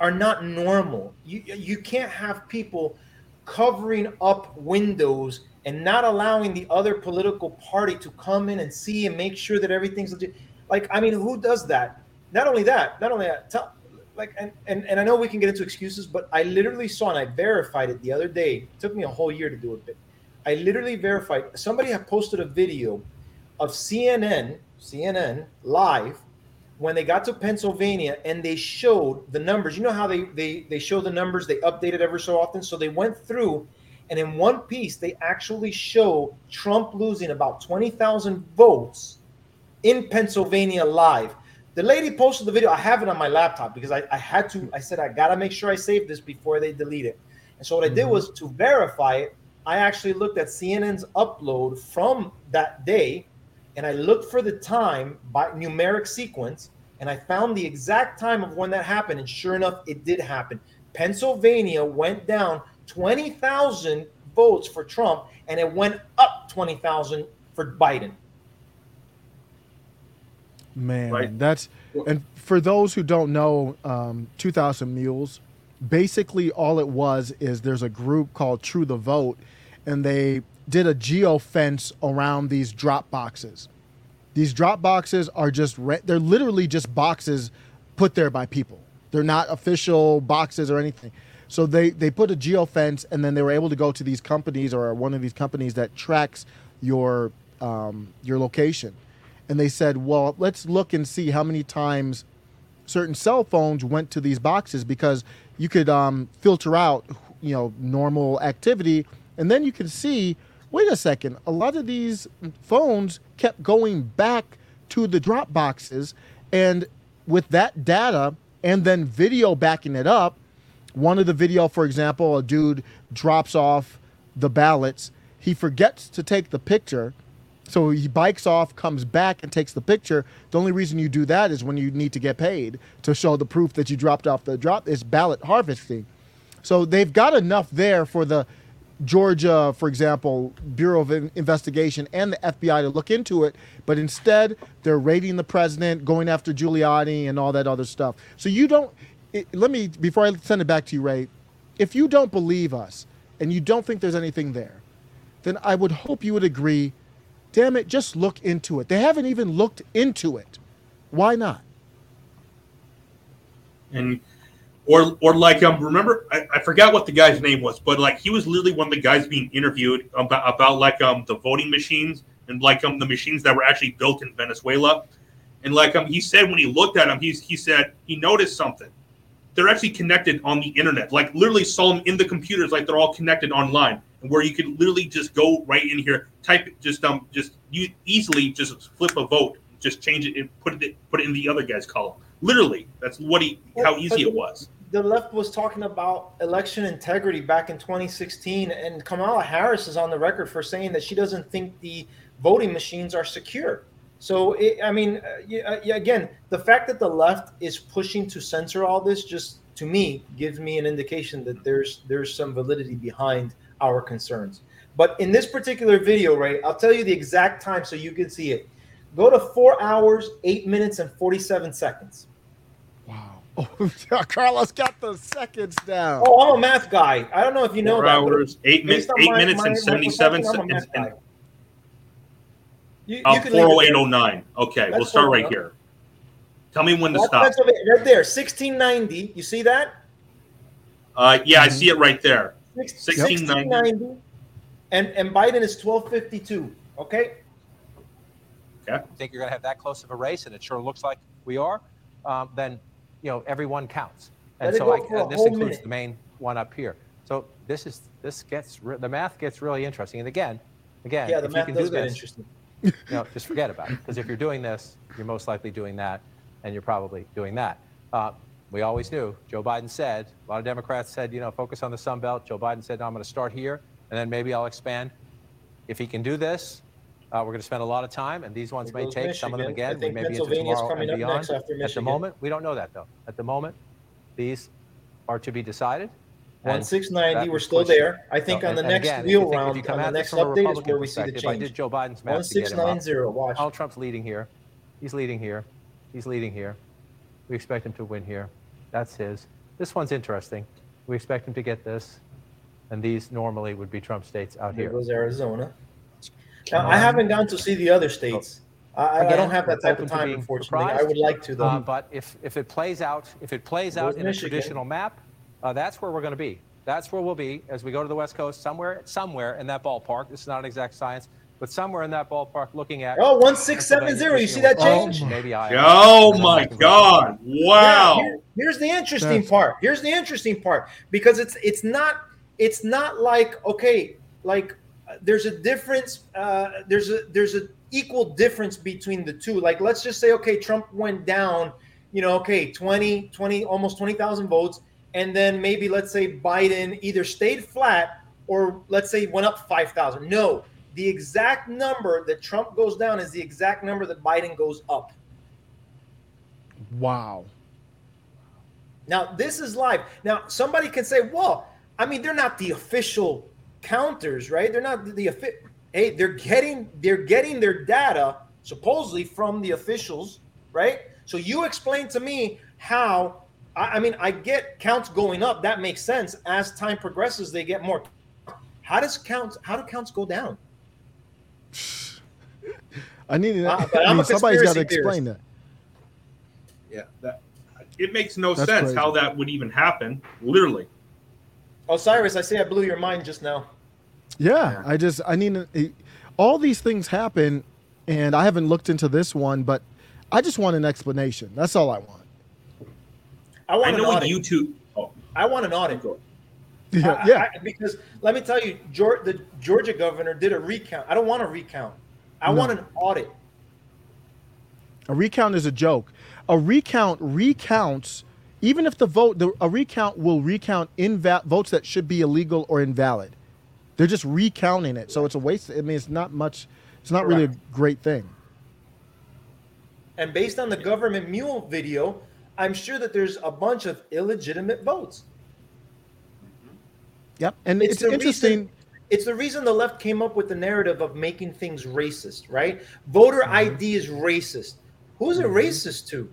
are not normal. You you can't have people covering up windows and not allowing the other political party to come in and see and make sure that everything's legit. Like, I mean, who does that? Not only that, not only that. Tell, like, and, and and I know we can get into excuses, but I literally saw and I verified it the other day. It took me a whole year to do it, I literally verified. Somebody had posted a video of CNN, CNN live when they got to Pennsylvania and they showed the numbers. You know how they they they show the numbers, they update it every so often. So they went through and in one piece they actually show Trump losing about 20,000 votes in Pennsylvania live. The lady posted the video. I have it on my laptop because I, I had to. I said I gotta make sure I save this before they delete it. And so what I did Mhm. was to verify it. I actually looked at CNN's upload from that day, and I looked for the time by numeric sequence, and I found the exact time of when that happened. And sure enough, it did happen. Pennsylvania went down twenty thousand votes for Trump, and it went up twenty thousand for Biden. Man, Right. that's and for those who don't know, um, 2,000 Mules, basically all it was is there's a group called True the Vote, and they did a geo fence around these drop boxes. These drop boxes are just re- they're literally just boxes put there by people. They're not official boxes or anything. So they they put a geo fence, and then they were able to go to these companies or one of these companies that tracks your um, your location and they said, well, let's look and see how many times certain cell phones went to these boxes because you could um, filter out, you know, normal activity, and then you could see, wait a second, a lot of these phones kept going back to the drop boxes, and with that data and then video backing it up, one of the video, for example, a dude drops off the ballots, he forgets to take the picture. So he bikes off, comes back, and takes the picture. The only reason you do that is when you need to get paid to show the proof that you dropped off the drop. Is ballot harvesting. So they've got enough there for the Georgia, for example, Bureau of Investigation and the FBI to look into it. But instead, they're raiding the president, going after Giuliani, and all that other stuff. So you don't. It, let me before I send it back to you, Ray. If you don't believe us and you don't think there's anything there, then I would hope you would agree. Damn it, just look into it. They haven't even looked into it. Why not? and or or like um remember I, I forgot what the guy's name was but like he was literally one of the guys being interviewed about about like um the voting machines and like um the machines that were actually built in Venezuela and like um he said when he looked at them he's he said he noticed something they're actually connected on the internet. Like literally saw them in the computers, like they're all connected online, where you could literally just go right in here, type it, just um, just you easily just flip a vote, just change it and put it put it in the other guy's column. Literally, that's what he how easy it was. The left was talking about election integrity back in 2016, and Kamala Harris is on the record for saying that she doesn't think the voting machines are secure. So, it, I mean, uh, yeah, yeah, again, the fact that the left is pushing to censor all this just to me gives me an indication that there's there's some validity behind our concerns. But in this particular video, right, I'll tell you the exact time so you can see it. Go to four hours, eight minutes, and 47 seconds. Wow. Oh, Carlos got the seconds down. Oh, I'm a math guy. I don't know if you know Four that. hours, eight minutes, eight my- minutes my- and seventy-seven perception, I'm seconds. math You, you uh, can leave it four oh there. eight oh nine. Okay, we'll start what- right here. Tell me when to That's- stop. that's right there, 1690. You see that? Uh, yeah, I see it right there. Six- 1690. 1690. And and Biden is 1252. Okay. Okay. I think you're going to have that close of a race, and it sure looks like we are, um, then you know everyone counts. And Let so I, and this includes minute. the main one up here. So this is this gets re- the math gets really interesting. And again, again, Yeah, the if you math can does do get this, interesting. you know, just forget about it. Because if you're doing this, you're most likely doing that, and you're probably doing that. Uh, we always knew. Joe Biden said. A lot of Democrats said, you know, focus on the Sun Belt. Joe Biden said, no, I'm going to start here, and then maybe I'll expand. If he can do this, uh, we're going to spend a lot of time, and these ones may take some of them Michigan. Again. We may be into tomorrow coming and beyond. next after At the moment, we don't know that though. At the moment, these are to be decided. One and six that ninety, we're still there. I think So, on the next again, wheel you think- if round, you come on the next update is where we see the If I change. did Joe Biden's math One to get six him nine up. Watch. Donald Trump's leading here. He's leading here. He's leading here. We expect him to win here. That's his. This one's interesting. We expect him to get this. And these normally would be Trump states out There here. goes Arizona. Now I haven't gone to see the other states. I, I Again, don't have that type of time, unfortunately. I would like to though. Uh, but if, if it plays out, if it plays out in Michigan. a traditional map, uh, that's where we're going to be. That's where we'll be as we go to the West Coast, somewhere, somewhere in that ballpark. This is not an exact science, but somewhere in that ballpark, looking at. oh, one six seven zero. You see that change? Oh, Maybe I. Oh my God! Wow. Yeah, here- here's the interesting That's- part. Here's the interesting part because it's it's not it's not like okay like uh, there's a difference. Uh, there's a there's a equal difference between the two. Like let's just say okay, Trump went down. You know, okay, 20, 20 almost twenty thousand votes, and then maybe let's say Biden either stayed flat or let's say went up five thousand. No, the exact number that Trump goes down is the exact number that Biden goes up. Wow. Now, this is live. Now, somebody can say, well, I mean, they're not the official counters, right? They're not the, the hey, they're getting they're getting their data supposedly from the officials, right? So you explain to me how I, I mean, I get counts going up. That makes sense. As time progresses, they get more. How does counts how do counts go down? I need. Uh, I mean, somebody's got to conspiracy explain that. Yeah, that it makes no That's sense crazy. how that would even happen. Literally. Osiris, I say I blew your mind just now. Yeah, I just I need a- all these things happen, and I haven't looked into this one, but I just want an explanation. That's all I want. I I want an know audit. YouTube. Oh, I want an audit. Yeah, I- yeah. I- because let me tell you, Geor- the Georgia governor did a recount. I don't want a recount. I No. want an audit. A recount is a joke. A recount recounts, even if the vote, the, a recount will recount inva- votes that should be illegal or invalid. They're just recounting it, so it's a waste. I mean, it's not much. It's not really a great thing. And based on the government mule video, I'm sure that there's a bunch of illegitimate votes. Yep, and it's, the interesting. Reason, it's the reason the left came up with the narrative of making things racist, right? Voter Mm-hmm. ID is racist. Who's it racist to?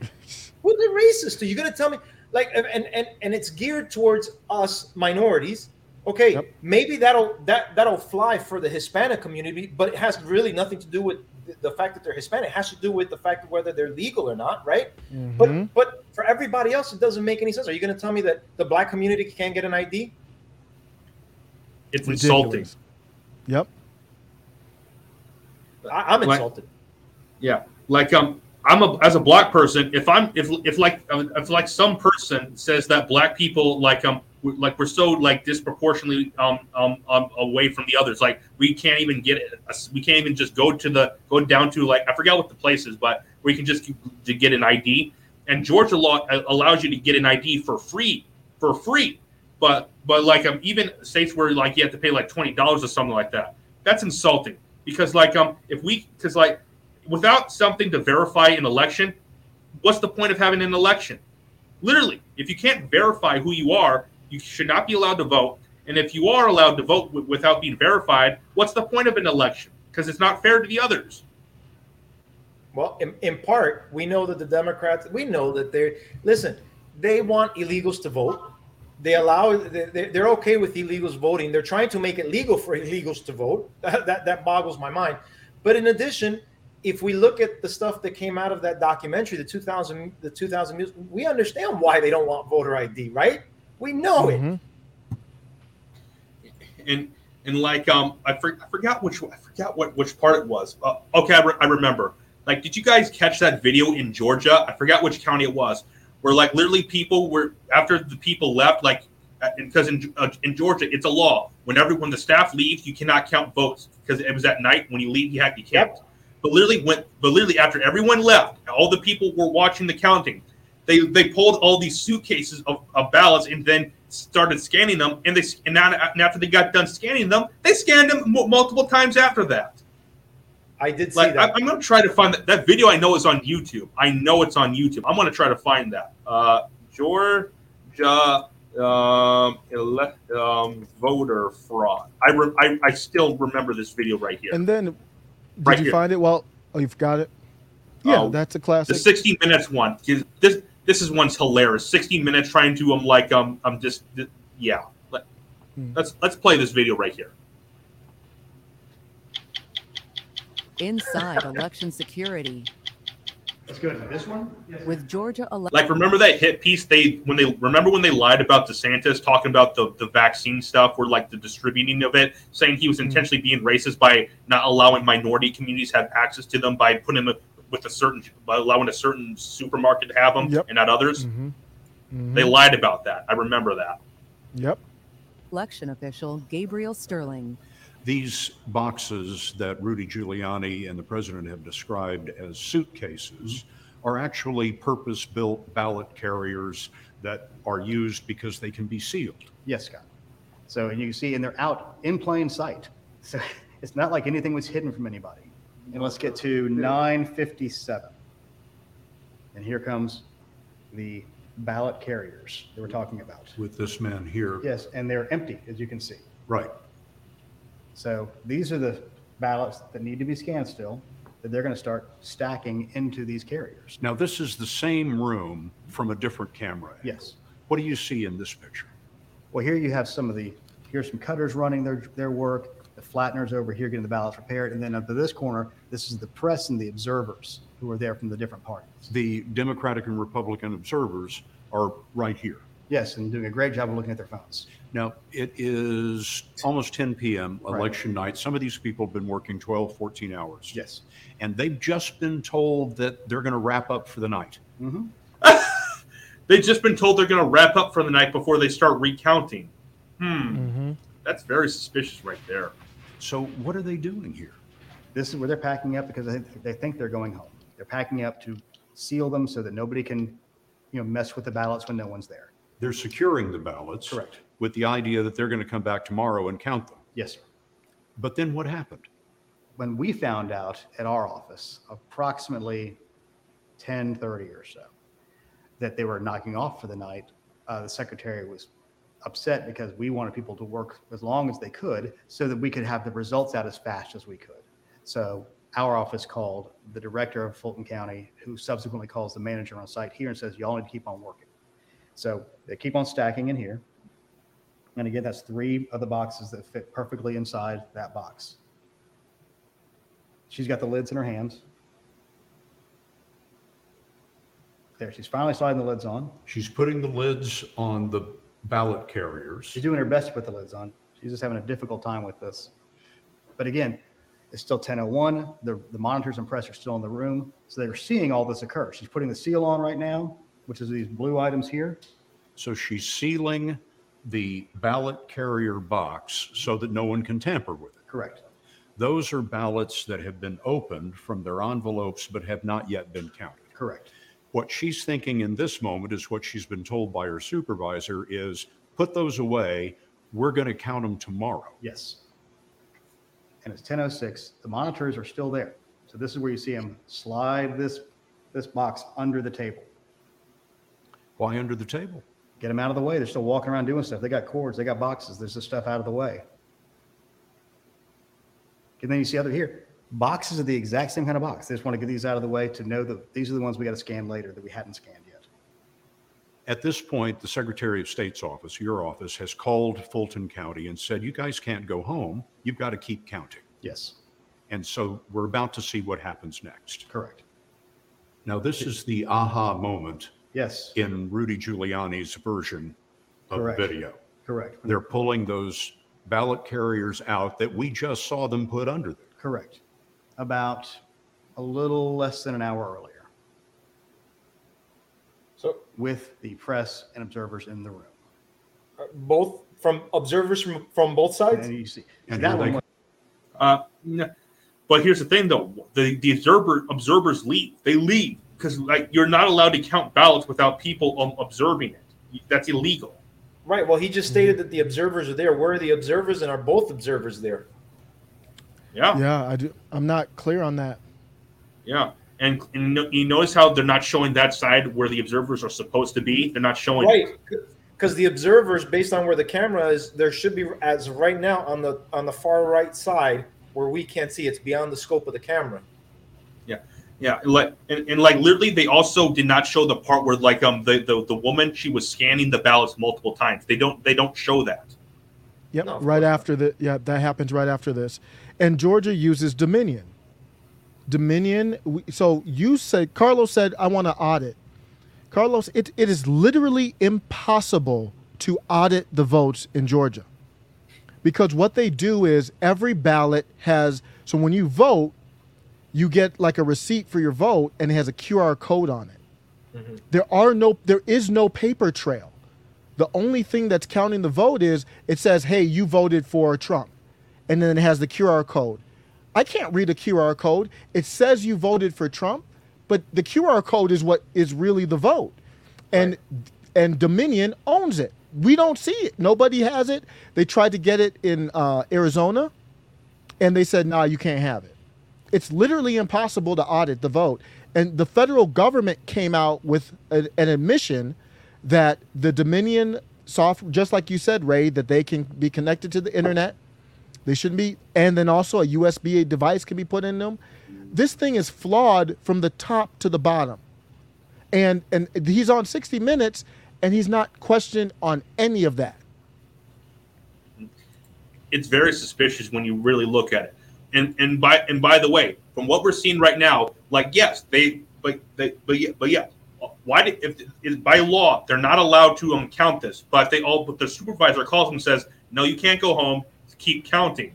Who's it racist to? You're gonna tell me like and and and it's geared towards us minorities. Okay, Yep. maybe that'll that that'll fly for the Hispanic community, but it has really nothing to do with the, the fact that they're Hispanic. It has to do with the fact of whether they're legal or not, right? Mhm. But but for everybody else, it doesn't make any sense. Are you going to tell me that the black community can't get an ID? It's Ridiculous. insulting. Yep. I, I'm Like- insulted. Yeah, like um, I'm a as a black person. If I'm if if like if like some person says that black people like um we- like we're so like disproportionately um um, um away from the others. Like we can't even get it. We can't even just go to the go down to like I forget what the place is, but we can just to get an ID. And Georgia law uh, allows you to get an ID for free for free. But but like um even states where like you have to pay like twenty dollars or something like that. That's insulting because like um if we because like without something to verify an election, what's the point of having an election? Literally, if you can't verify who you are, you should not be allowed to vote. And if you are allowed to vote w- without being verified, what's the point of an election? Because it's not fair to the others. Well, in, in part, we know that the Democrats, we know that they're, listen, they want illegals to vote. They allow, they- they're okay with illegals voting. They're trying to make it legal for illegals to vote. That, that, that boggles my mind. But in addition, if we look at the stuff that came out of that documentary, the 2000, the 2000, Mules, we understand why they don't want voter ID, right? We know it. Mhm. and and like um I, for, I forgot which I forgot what which part it was. Uh, okay, I, re- I remember. Like, did you guys catch that video in Georgia? I forgot which county it was, where like literally people were after the people left, like because in uh, in Georgia it's a law. Whenever when the staff leaves, you cannot count votes because it was at night. When you leave, you have you can't. But literally went. But literally after everyone left, all the people were watching the counting. They they pulled all these suitcases of, of ballots and then started scanning them. And they and now and after they got done scanning them, they scanned them mu- multiple times after that. I did see Like I, that. I'm gonna try to find that, that video. I know is on YouTube. I know it's on YouTube. I'm gonna try to find that. Uh, Georgia um, ele- um, voter fraud. I, re- I I still remember this video right here. And then, did Right you here. find it? Well, oh, you've got it. Yeah, Oh, that's a classic. the 60 minutes one. This this is one's hilarious. 60 minutes trying to um like um I'm just th- yeah. Let, Hmm. Let's let's play this video right here. Inside election security Let's go to this one. with Georgia ele- Like remember that hit piece they when they remember when they lied about DeSantis talking about the the vaccine stuff or like the distributing of it, saying he was Hmm. intentionally being racist by not allowing minority communities have access to them by putting them with a certain by allowing a certain supermarket to have them Yep. and not others. Mhm. Mhm. They lied about that. I remember that. Yep. election official Gabriel Sterling. These boxes that Rudy Giuliani and the president have described as suitcases mm-hmm. are actually purpose built ballot carriers that are used because they can be sealed. Yes, Scott. So and you can see, and they're out in plain sight. So it's not like anything was hidden from anybody. And let's get to 957. And here comes the ballot carriers that we're talking about. With this man here. Yes, and they're empty, as you can see. Right. So these are the ballots that need to be scanned still, that they're going to start stacking into these carriers. Now, this is the same room from a different camera. Yes. What do you see in this picture? Well, here you have some of the, here's some cutters running their, their work, the flatteners over here getting the ballots prepared, and then up to this corner, this is the press and the observers who are there from the different parties. The Democratic and Republican observers are right here. Yes, and doing a great job of looking at their phones. Now, it is almost 10 p.m., Right. election night. Some of these people have been working 12, 14 hours. Yes. And they've just been told that they're going to wrap up for the night. hmm They've just been told they're going to wrap up for the night before they start recounting. Hmm, Mm-hmm. that's very suspicious right there. So, what are they doing here? This is where they're packing up because they, they think they're going home. They're packing up to seal them so that nobody can, you know, mess with the ballots when no one's there. They're securing the ballots. Correct. With the idea that they're going to come back tomorrow and count them. Yes, sir. But then what happened? when we found out at our office approximately 10:30 or so that they were knocking off for the night uh, the secretary was upset because we wanted people to work as long as they could so that we could have the results out as fast as we could so our office called the director of fulton county who subsequently calls the manager on site here and says y'all need to keep on working so they keep on stacking in here and again that's three of the boxes that fit perfectly inside that box She's got the lids in her hands. There, she's finally sliding the lids on. She's putting the lids on the ballot carriers. She's doing her best to put the lids on. She's just having a difficult time with this. But again, It's still 10:01. The, the monitors and press are still in the room. So they're seeing all this occur. She's putting the seal on right now, which is these blue items here. So she's sealing the ballot carrier box so that no one can tamper with it. Correct. Those are ballots that have been opened from their envelopes but have not yet been counted. Correct. What she's thinking in this moment is what she's been told by her supervisor is put those away. We're going to count them tomorrow. Yes. And it's 10:06. The monitors are still there. So this is where you see him slide this, this box under the table. Why under the table? Get them out of the way. They're still walking around doing stuff. They got cords, they got boxes. There's this stuff out of the way. And then you see other here. Boxes are the exact same kind of box. They just want to get these out of the way to know that these are the ones we got to scan later that we hadn't scanned yet. At this point, the Secretary of State's office, your office, has called Fulton County and said, you guys can't go home. You've got to keep counting. Yes, And so we're about to see what happens next. correct. Now, this is the aha moment Yes, in Rudy Giuliani's version of the Correct. video. correct. They're pulling those ballot carriers out that we just saw them put under there. Correct. About a little less than an hour earlier So with the press and observers in the room. uh, both from observers from from both sides. And you see, And that here one they- was- Uh, n- but here's the thing, though: the the observer observers leave. They leave because like you're not allowed to count ballots without people um, observing it. That's illegal. Right. Well, he just stated that the observers are there. Where are the observers, and are both observers there? Yeah, yeah. Yeah, I do. I'm not clear on that. Yeah, and, and no- you notice how they're not showing that side where the observers are supposed to be. They're not showing. Right. Because the observers, based on where the camera is, there should be as of right now on the on the far right side where we can't see. It's beyond the scope of the camera. Yeah, and like and, and like literally, they also did not show the part where like um the, the the woman she was scanning the ballots multiple times. They don't they don't show that. Yep, No, right course not. after the yeah, that happens right after this. And Georgia uses Dominion. Dominion. So you said Carlos said I want to audit. Carlos, it, it is literally impossible to audit the votes in Georgia. Because what they do is every ballot has so when you vote, you get like a receipt for your vote and it has a QR code on it. There are no there is no paper trail. The only thing that's counting the vote is it says, "Hey, you voted for Trump," and then it has the QR code. I can't read a QR code. It says you voted for Trump, but the QR code is what is really the vote, and and Dominion owns it. We don't see it. Nobody has it. They tried to get it in uh, Arizona, and they said, "Nah, you can't have it." It's literally impossible to audit the vote. And the federal government came out with a, an admission that the Dominion software, just like you said, Ray, that they can be connected to the internet. They shouldn't be, and then also a USB device can be put in them. This thing is flawed from the top to the bottom. And and he's on 60 Minutes, and he's not questioned on any of that. it's very suspicious when you really look at it. And and by and by the way, from what we're seeing right now, like yes, they but they but yeah, but yeah, why did if, if by law they're not allowed to um count this, but they all but the supervisor calls them and says no, you can't go home, keep counting.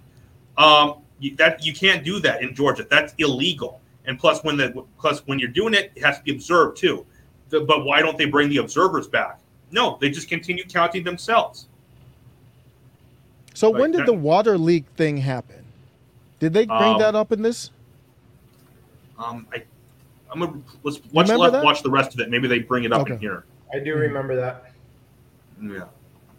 Um, you, that you can't do that in Georgia. That's illegal. And plus, when the plus when you're doing it, it has to be observed too. The, but why don't they bring the observers back? No, they just continue counting themselves. So when did that- the water leak thing happen? Did they bring Um, that up in this? Um, I, I'm gonna let's watch Remember watch the rest of it. Maybe they bring it up in here. I do remember that. Yeah.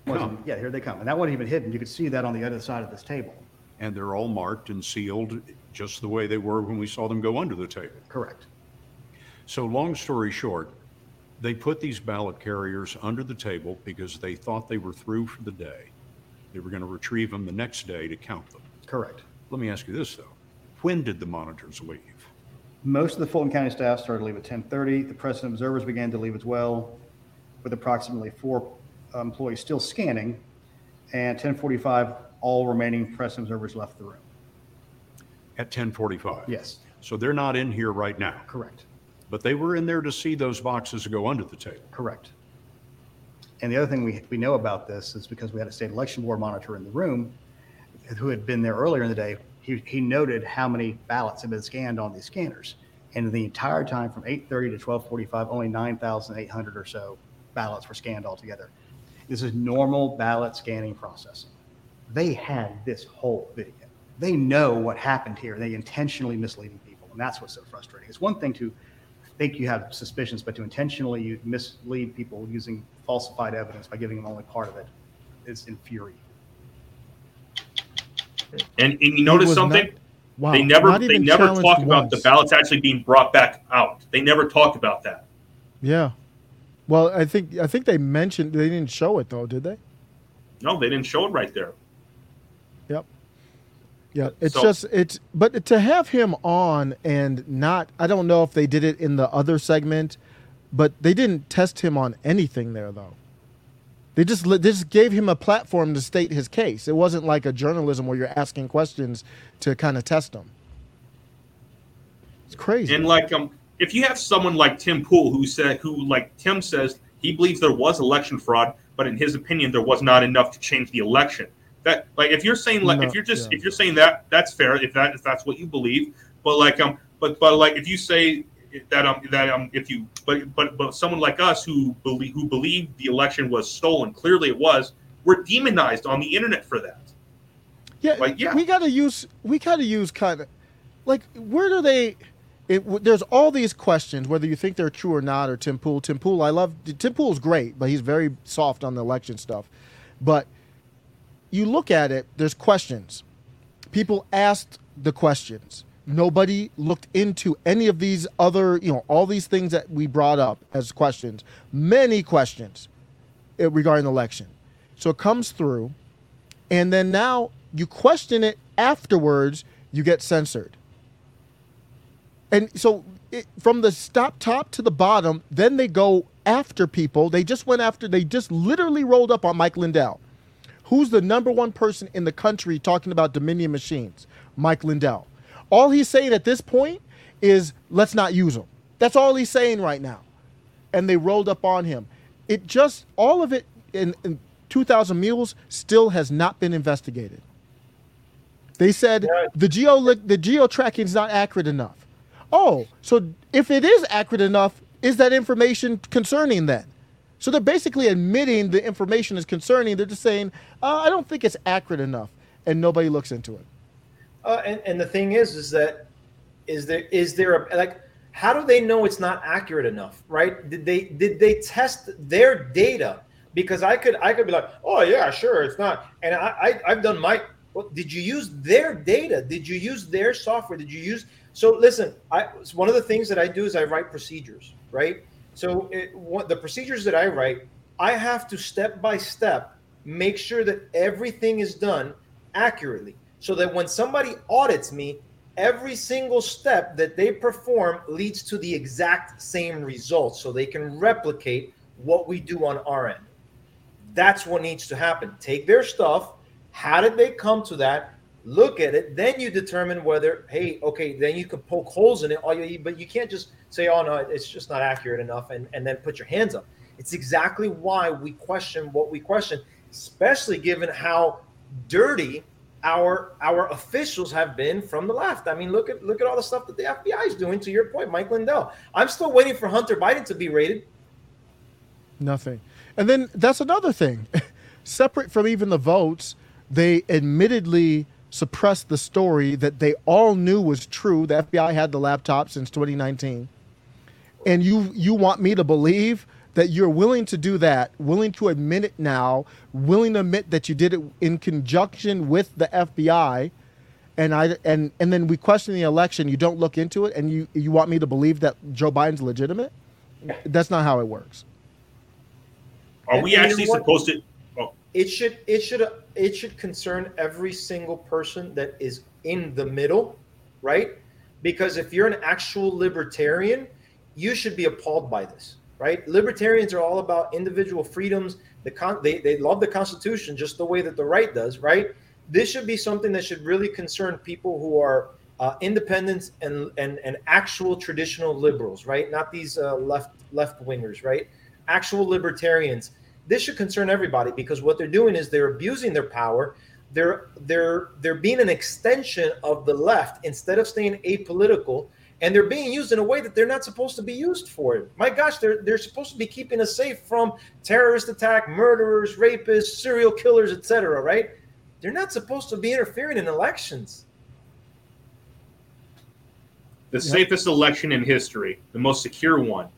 wasn't- yeah, here they come. And that wasn't even hidden. You could see that on the other side of this table. And they're all marked and sealed just the way they were when we saw them go under the table. Correct. So, long story short, they put these ballot carriers under the table because they thought they were through for the day. They were going to retrieve them the next day to count them. Correct. Let me ask you this, though. When did the monitors leave? Most of the Fulton County staff started to leave at 10:30. The press and observers began to leave as well, with approximately four uh, employees still scanning. And 10:45, all remaining press and observers left the room. At 1045? Yes, So they're not in here right now, correct, but they were in there to see those boxes go under the table. correct. And the other thing we, we know about this is because we had a state election board monitor in the room who had been there earlier in the day. He he, noted how many ballots had been scanned on these scanners. And the entire time from 8:30 to 12:45, only 9,800 or so ballots were scanned altogether. This is normal ballot scanning processing. They had this whole video. They know what happened here. They intentionally misleading people, and that's what's so frustrating. It's one thing to think you have suspicions, but to intentionally mislead people using falsified evidence by giving them only part of it is infuriating. And, and you notice something? not- wow, they never they never talk about the ballots actually being brought back out. They never talk about that. Yeah. Well, I think I think they mentioned they didn't show it though, did they? No, they didn't show it right there. Yep. Yeah, it's So- just it's but to have him on and not I don't know if they did it in the other segment, but they didn't test him on anything there though. They just they just gave him a platform to state his case. It wasn't like a journalism where you're asking questions to kind of test him. It's crazy. And like um, if you have someone like Tim Pool who said who like Tim says he believes there was election fraud, but in his opinion there was not enough to change the election. That like if you're saying like No, if you're just yeah. if you're saying that that's fair if that if that's what you believe. But like um but but like if you say that um that um if you but but but someone like us who believe who believed the election was stolen clearly it was we're demonized on the internet for that. Yeah, Like, yeah. we gotta use we gotta use kind of like where do they? It, there's all these questions whether you think they're true or not. Or Tim Pool, Tim Pool, I love Tim Pool's great, but he's very soft on the election stuff. But you look at it, there's questions. People asked the questions. Nobody looked into any of these other, you know, all these things that we brought up as questions. Many questions uh, regarding the election. So it comes through and then now you question it afterwards you get censored and so it, from the stop top to the bottom then they go after people they just went after they just literally rolled up on mike lindell who's the number one person in the country talking about dominion machines mike lindell all he's saying at this point is let's not use them that's all he's saying right now and they rolled up on him. It just all of it in, in 2,000 mules still has not been investigated. They said the geo the geo tracking is not accurate enough. Oh, so if it is accurate enough, is that information concerning then? So they're basically admitting the information is concerning. They're just saying, uh, I don't think it's accurate enough, and nobody looks into it. Uh, and, and the thing is, is that is there is there a like how do they know it's not accurate enough, right? Did they did they test their data? Because I could I could be like, oh yeah, sure, it's not. And I, I I've done my. Well, did you use their data? Did you use their software? Did you use? So listen, I one of the things that I do is I write procedures, right? So it, what, the procedures that I write, I have to step by step make sure that everything is done accurately so that when somebody audits me, every single step that they perform leads to the exact same results so they can replicate what we do on our end. That's what needs to happen. Take their stuff. How did they come to that? Look at it. Then you determine whether, hey, okay, then you can poke holes in it. Oh, you, but you can't just say, oh no, it's just not accurate enough, and, and then put your hands up. It's exactly why we question what we question, especially given how dirty our our officials have been from the left. I mean, look at look at all the stuff that the FBI is doing. To your point, Mike Lindell. I'm still waiting for Hunter Biden to be raided. Nothing. And then that's another thing. Separate from even the votes, they admittedly suppressed the story that they all knew was true. The FBI had the laptop since 2019. And you you want me to believe that you're willing to do that, willing to admit it now, willing to admit that you did it in conjunction with the FBI, and I and and then we question the election, you don't look into it, and you you want me to believe that Joe Biden's legitimate? That's not how it works. Are And- we and actually what? supposed to? Oh, It should it should it should concern every single person that is in the middle, right? Because if you're an actual libertarian, you should be appalled by this, right? Libertarians are all about individual freedoms. The con- they they love the Constitution just the way that the right does, right? This should be something that should really concern people who are uh, independents and, and and actual traditional liberals, right? Not these uh, left left wingers, right? Actual libertarians. This should concern everybody because what they're doing is they're abusing their power. they're they're they're being an extension of the left instead of staying apolitical and they're being used in a way that they're not supposed to be used for. it. My gosh, they're they're supposed to be keeping us safe from terrorist attack, murderers, rapists, serial killers, etc. Right? They're not supposed to be interfering in elections. The safest election in history, the most secure one.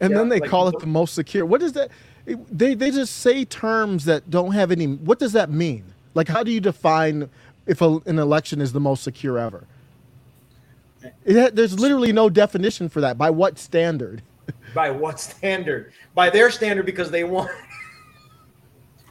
And Yeah, then they like- call it the most secure. What is that? They they just say terms that don't have any. What does that mean? Like, how do you define if a, an election is the most secure ever? It ha, there's literally no definition for that. By what standard? By what standard? By their standard, because they want.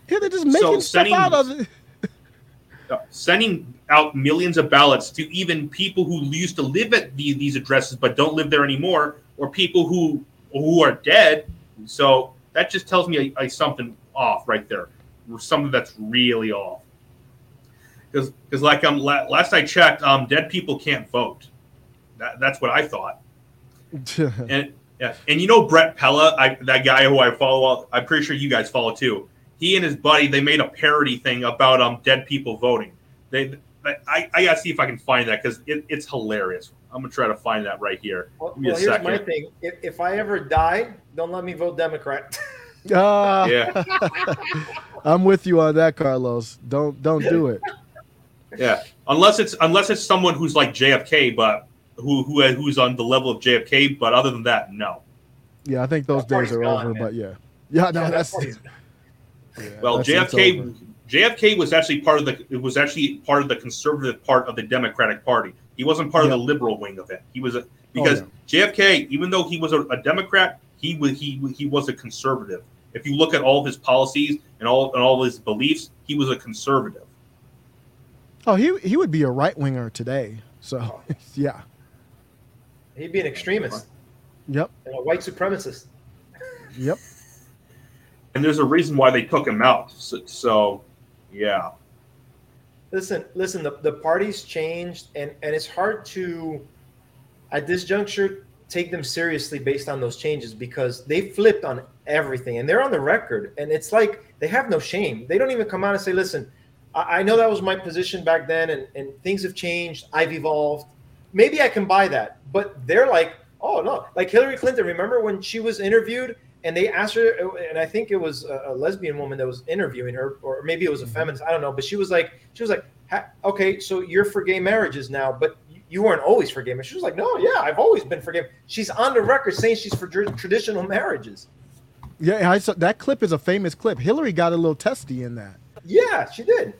Yeah, they're just making stuff sending- out of it. Sending out millions of ballots to even people who used to live at the, these addresses but don't live there anymore, or people who who are dead. So that just tells me I, I something off right there, something that's really off. Because because like um la- last I checked, um dead people can't vote. That, that's what I thought. And yeah, and you know Brett Pella, I, that guy who I follow. I'm pretty sure you guys follow too. He and his buddy they made a parody thing about um dead people voting. They, I, I gotta see if I can find that because it, it's hilarious. I'm gonna try to find that right here. Well, Give me a well, here's second. my thing: if, if I ever die, don't let me vote Democrat. Ah, Yeah, I'm with you on that, Carlos. Don't don't do it. yeah. Unless it's unless it's someone who's like JFK, but who who who's on the level of JFK. But other than that, no. Yeah, I think those That days are gone, over. man. But yeah, yeah, no, Yeah, that that's party's- yeah, Well, that's- JFK over. JFK was actually part of the it was actually part of the conservative part of the Democratic Party. He wasn't part Yeah. Oh, of the liberal wing of it. He was a oh, because JFK, even though he was a, a Democrat, he was he he was a conservative. If you look at all of his policies and all and all of his beliefs, he was a conservative. Oh, he he would be a right winger today. So yeah, He'd be an extremist yep, and a white supremacist. yep. And there's a reason why they took him out. So, so yeah. Listen, listen. The, the parties changed, and and it's hard to, at this juncture, take them seriously based on those changes because they flipped on everything, and they're on the record, and it's like they have no shame. They don't even come out and say, "Listen, I, I know that was my position back then, and and things have changed. I've evolved. Maybe I can buy that." But they're like, "Oh no!" Like Hillary Clinton. Remember when she was interviewed? And they asked her, and I think it was a, lesbian woman that was interviewing her, or maybe it was a mm-hmm. feminist. I don't know. But she was like, she was like, okay, so you're for gay marriages now, but you- weren't always for gay marriage. She was like, no, yeah, I've always been for gay. She's on the record saying she's for tr- traditional marriages. Yeah, I saw that clip is a famous clip. Hillary got a little testy in that. Yeah, she did.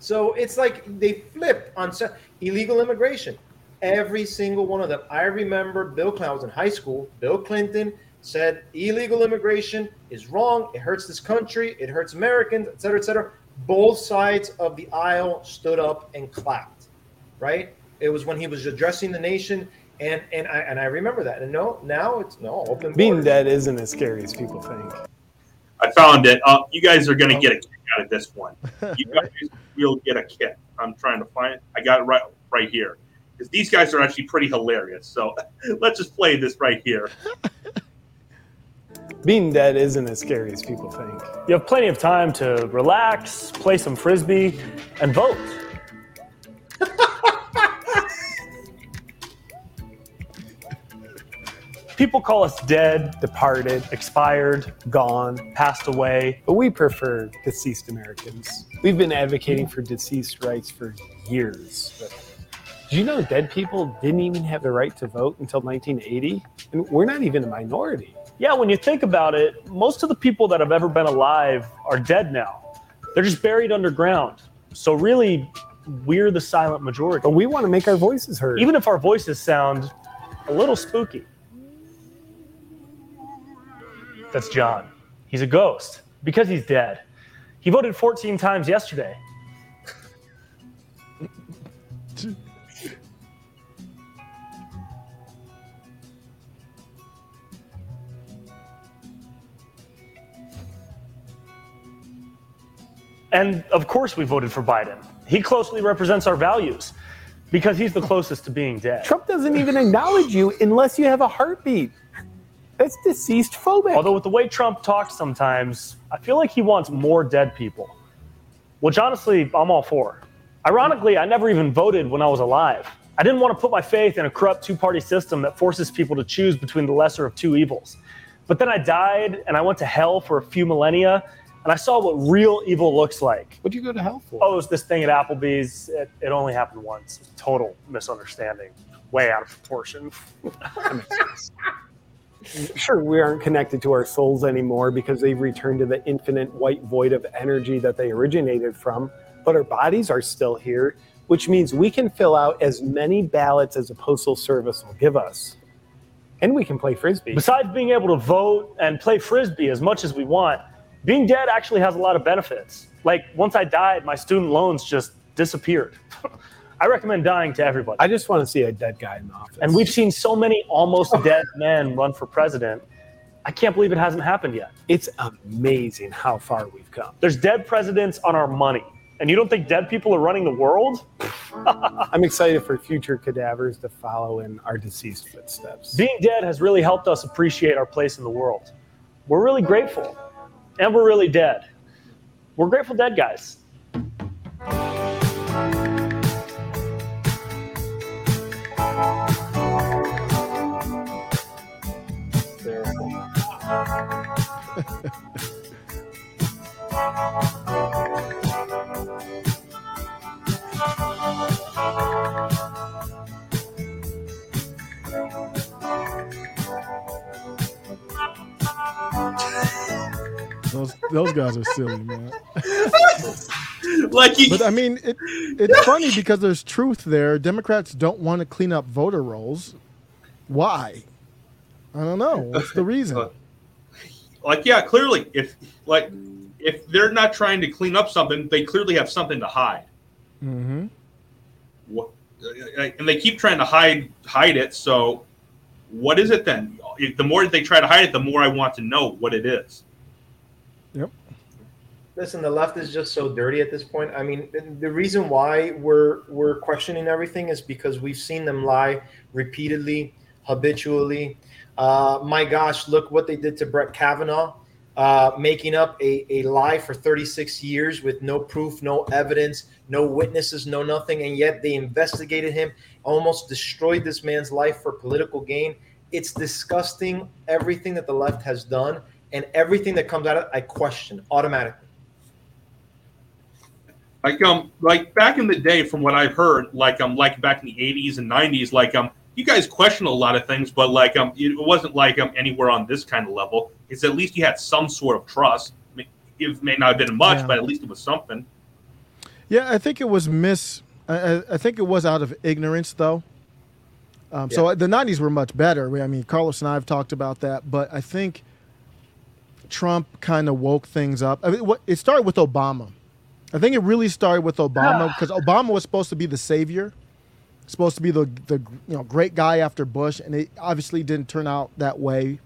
So it's like they flip on illegal immigration. Every single one of them. I remember Bill Clinton I was in high school. Bill Clinton said illegal immigration is wrong. It hurts this country. It hurts Americans, et cetera, et cetera. Both sides of the aisle stood up and clapped. Right? It was when he was addressing the nation, and and I and I remember that. And no, now it's no open. Being borders. dead isn't as scary as people think. I found it. Uh, you guys are gonna get a kick out of this one. You guys will get a kick. I'm trying to find it. I got it right right here. Because these guys are actually pretty hilarious. So let's just play this right here. Being dead isn't as scary as people think. You have plenty of time to relax, play some frisbee, and vote. People call us dead, departed, expired, gone, passed away. But we prefer deceased Americans. We've been advocating for deceased rights for years. But did you know dead people didn't even have the right to vote until 1980? And we're not even a minority. Yeah, when you think about it, most of the people that have ever been alive are dead now. They're just buried underground. So, really, we're the silent majority. But we want to make our voices heard. Even if our voices sound a little spooky. That's John. He's a ghost because he's dead. He voted 14 times yesterday. And of course, we voted for Biden. He closely represents our values because he's the closest to being dead. Trump doesn't even acknowledge you unless you have a heartbeat. That's deceased phobic. Although, with the way Trump talks sometimes, I feel like he wants more dead people. which honestly I'm all for. Ironically, I never even voted when I was alive. I didn't want to put my faith in a corrupt two party system that forces people to choose between the lesser of two evils. But then I died and I went to hell for a few millennia and I saw what real evil looks like. What do you go to hell for? Oh, it was this thing at Applebee's. It, it only happened once. Total misunderstanding. Way out of proportion. Sure, we aren't connected to our souls anymore because they've returned to the infinite white void of energy that they originated from, but our bodies are still here, which means we can fill out as many ballots as the Postal Service will give us. And we can play frisbee. Besides being able to vote and play frisbee as much as we want, being dead actually has a lot of benefits. Like once I died, my student loans just disappeared. I recommend dying to everybody. I just want to see a dead guy in the office. And we've seen so many almost dead men run for president. I can't believe it hasn't happened yet. It's amazing how far we've come. There's dead presidents on our money. And you don't think dead people are running the world? I'm excited for future cadavers to follow in our deceased footsteps. Being dead has really helped us appreciate our place in the world. We're really grateful. And we're really dead. We're grateful dead guys. Those those guys are silly, man. like you, But I mean, it, it's funny because there's truth there. Democrats don't want to clean up voter rolls. Why? I don't know. What's the reason? like yeah, clearly, if like if they're not trying to clean up something, they clearly have something to hide. Mm-hmm. What, and they keep trying to hide hide it. So, what is it then? The more they try to hide it, the more I want to know what it is. Listen, the left is just so dirty at this point. I mean, the reason why we're we're questioning everything is because we've seen them lie repeatedly, habitually. Uh, my gosh, look what they did to Brett Kavanaugh, uh, making up a, a lie for 36 years with no proof, no evidence, no witnesses, no nothing, and yet they investigated him, almost destroyed this man's life for political gain. It's disgusting everything that the left has done, and everything that comes out of it, I question automatically. Like um, like back in the day, from what I've heard, like um, like back in the '80s and '90s, like um, you guys questioned a lot of things, but like um, it wasn't like um anywhere on this kind of level. It's at least you had some sort of trust. It may not have been much, Yeah. but at least it was something. Yeah, I think it was miss. I, I- I think it was out of ignorance, though. Um, So the '90s were much better. I mean, Carlos and I have talked about that, but I think Trump kind of woke things up. I mean, what, it started with Obama. I think it really started with Obama because Obama was supposed to be the savior, supposed to be the the you know great guy after Bush, and it obviously didn't turn out that way.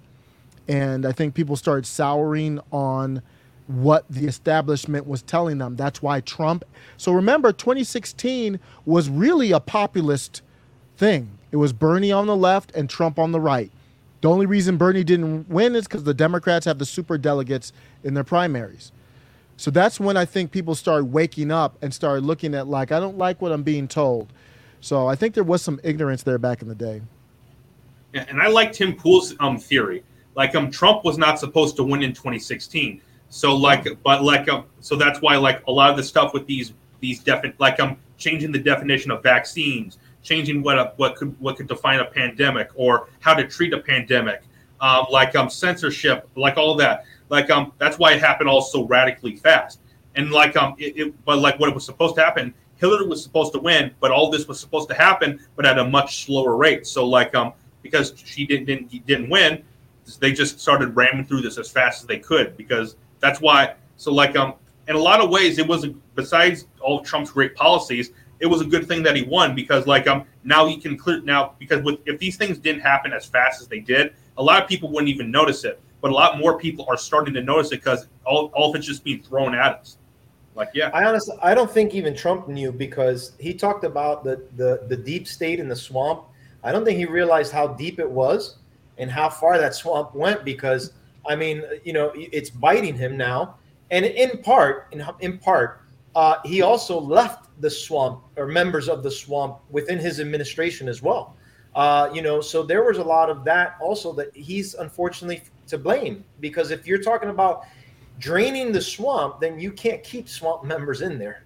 And I think people started souring on what the establishment was telling them. That's why Trump. So remember, 2016 was really a populist thing. It was Bernie on the left and Trump on the right. The only reason Bernie didn't win is because the Democrats have the super delegates in their primaries. So that's when I think people started waking up and started looking at like, I don't like what I'm being told. So I think there was some ignorance there back in the day. Yeah, and I like Tim Pool's um theory. Like um, Trump was not supposed to win in 2016. So like, but like um, so that's why like a lot of the stuff with these these definite like um changing the definition of vaccines, changing what a, what could what could define a pandemic or how to treat a pandemic, um, like um censorship, like all that. Like um that's why it happened all so radically fast. And like um it, it but like what it was supposed to happen, Hillary was supposed to win, but all this was supposed to happen, but at a much slower rate. So like um because she didn't didn't, didn't win, they just started ramming through this as fast as they could because that's why. So like um in a lot of ways, it was a, besides all Trump's great policies, it was a good thing that he won because like um now he can clear now because with if these things didn't happen as fast as they did, a lot of people wouldn't even notice it. But a lot more people are starting to notice it because all, all of it's just being thrown at us. Like yeah, I honestly, I don't think even Trump knew because he talked about the the the deep state in the swamp. I don't think he realized how deep it was and how far that swamp went because I mean, you know, it's biting him now, and in part, in in part, uh, he also left the swamp or members of the swamp within his administration as well. Uh, you know, so there was a lot of that also that he's unfortunately to blame because if you're talking about draining the swamp, then you can't keep swamp members in there.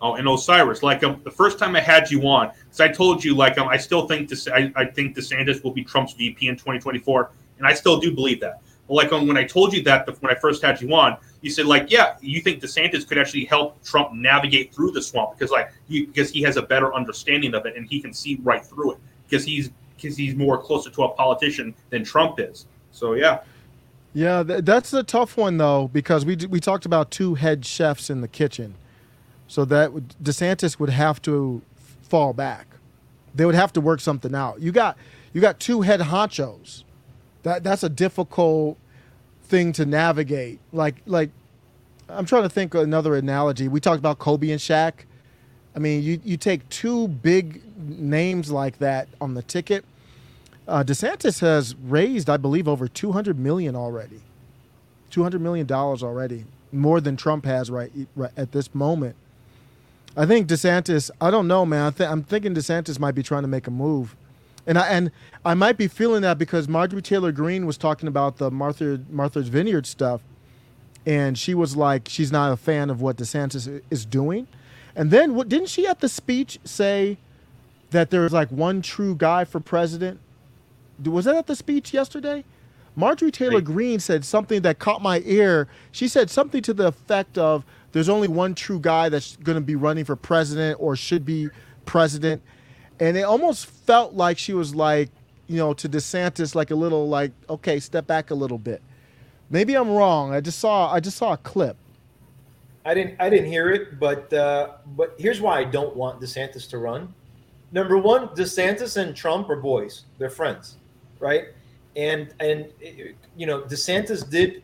Oh, and Osiris, like um, the first time I had you on, because I told you, like um, I still think this, I, I think DeSantis will be Trump's VP in 2024, and I still do believe that. But like um, when I told you that the, when I first had you on, you said like, yeah, you think DeSantis could actually help Trump navigate through the swamp because like he, because he has a better understanding of it and he can see right through it because he's because he's more closer to a politician than Trump is. So yeah. Yeah, th- that's a tough one though because we d- we talked about two head chefs in the kitchen, so that would, DeSantis would have to fall back. They would have to work something out. You got you got two head honchos. That that's a difficult thing to navigate. Like like I'm trying to think another analogy. We talked about Kobe and Shaq. I mean, you you take two big names like that on the ticket. Uh, DeSantis has raised, I believe, over 200 million already. 200 million dollars already, more than Trump has right, right at this moment. I think DeSantis. I don't know, man. I th- I'm thinking DeSantis might be trying to make a move, and I and I might be feeling that because Marjorie Taylor Greene was talking about the Martha Martha's Vineyard stuff, and she was like, she's not a fan of what DeSantis is doing, and then what didn't she at the speech say that there was like one true guy for president? Was that at the speech yesterday? Marjorie Taylor. Greene said something that caught my ear. She said something to the effect of there's only one true guy that's going to be running for president or should be president. And it almost felt like she was like, you know, to DeSantis like a little like, okay, step back a little bit. Maybe I'm wrong. I just saw I just saw a clip. I didn't I didn't hear it, but uh, but here's why I don't want DeSantis to run. Number one, DeSantis and Trump are boys; they're friends, right? And and you know DeSantis did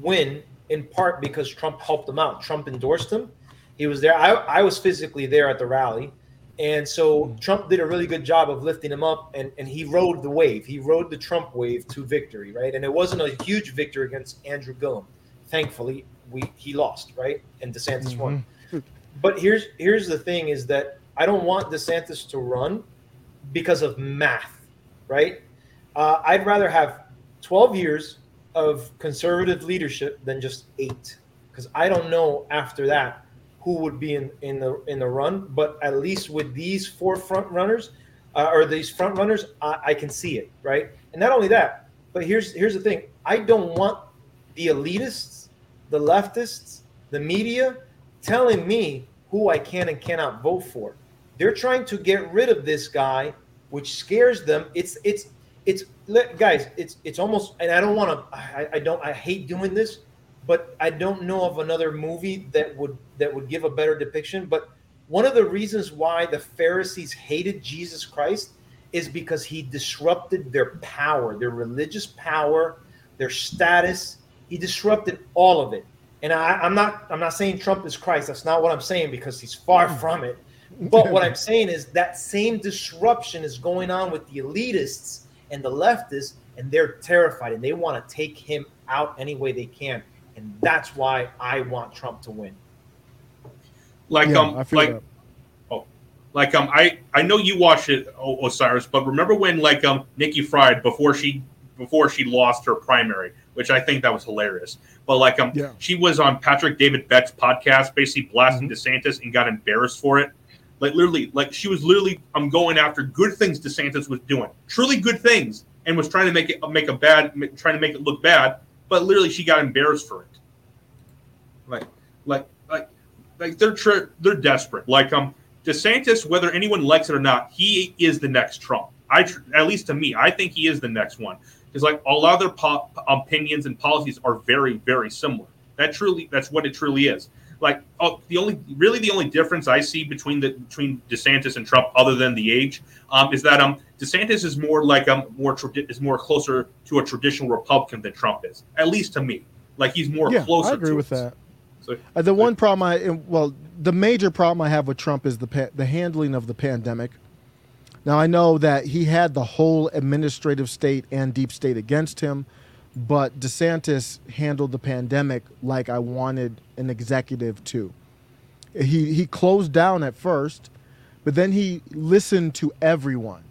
win in part because Trump helped him out. Trump endorsed him. He was there. I, I was physically there at the rally, and so Trump did a really good job of lifting him up, and and he rode the wave. He rode the Trump wave to victory, right? And it wasn't a huge victory against Andrew Gillum. Thankfully, we he lost, right? And DeSantis won. But here's here's the thing: is that I don't want DeSantis to run because of math, right? Uh, I'd rather have 12 years of conservative leadership than just eight, because I don't know after that who would be in, in the in the run. But at least with these four front runners, uh, or these front runners, I, I can see it, right? And not only that, but here's here's the thing: I don't want the elitists, the leftists, the media telling me who I can and cannot vote for. They're trying to get rid of this guy, which scares them. It's it's it's guys. It's it's almost, and I don't want to. I, I don't. I hate doing this, but I don't know of another movie that would that would give a better depiction. But one of the reasons why the Pharisees hated Jesus Christ is because he disrupted their power, their religious power, their status. He disrupted all of it. And I, I'm not I'm not saying Trump is Christ. That's not what I'm saying because he's far from it. But what I'm saying is that same disruption is going on with the elitists and the leftists, and they're terrified and they want to take him out any way they can. And that's why I want Trump to win. Like Yeah, um I feel like that. oh like um I I know you watched it Osiris, but remember when like um Nikki Fried before she before she lost her primary, which I think that was hilarious. But like um Yeah. she was on Patrick David Beck's podcast, basically blasting DeSantis and got embarrassed for it. Like literally, like she was literally um going after good things DeSantis was doing, truly good things, and was trying to make it make a bad, trying to make it look bad. But literally, she got embarrassed for it. Like, like, like, like they're they're desperate. Like um DeSantis, whether anyone likes it or not, he is the next Trump. I tr- at least to me, I think he is the next one. Because like a lot of their po- opinions and policies are very, very similar. That truly, that's what it truly is. Like, oh, the only, really, the only difference I see between the between DeSantis and Trump, other than the age, um, is that um DeSantis is more like um more tradi- is more closer to a traditional Republican than Trump is, at least to me. Like he's more yeah, closer. I agree to with it. that. So, Uh, the one problem I well, the major problem I have with Trump is the pa- the handling of the pandemic. Now I know that he had the whole administrative state and deep state against him, but DeSantis handled the pandemic like I wanted an executive to. He he closed down at first, but then he listened to everyone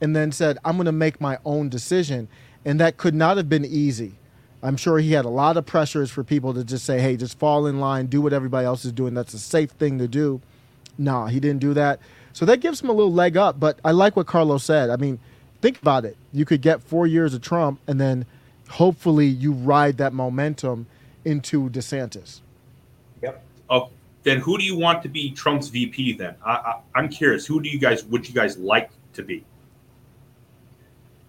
and then said, "I'm going to make my own decision." And that could not have been easy. I'm sure he had a lot of pressures for people to just say, "Hey, just fall in line, do what everybody else is doing. That's a safe thing to do." Nah, he didn't do that. So that gives him a little leg up, but I like what Carlos said. I mean, think about it. You could get 4 years of Trump and then hopefully you ride that momentum into DeSantis. Yep. Oh, then who do you want to be Trump's VP? Then I, I, I'm curious. Who do you guys would you guys like to be?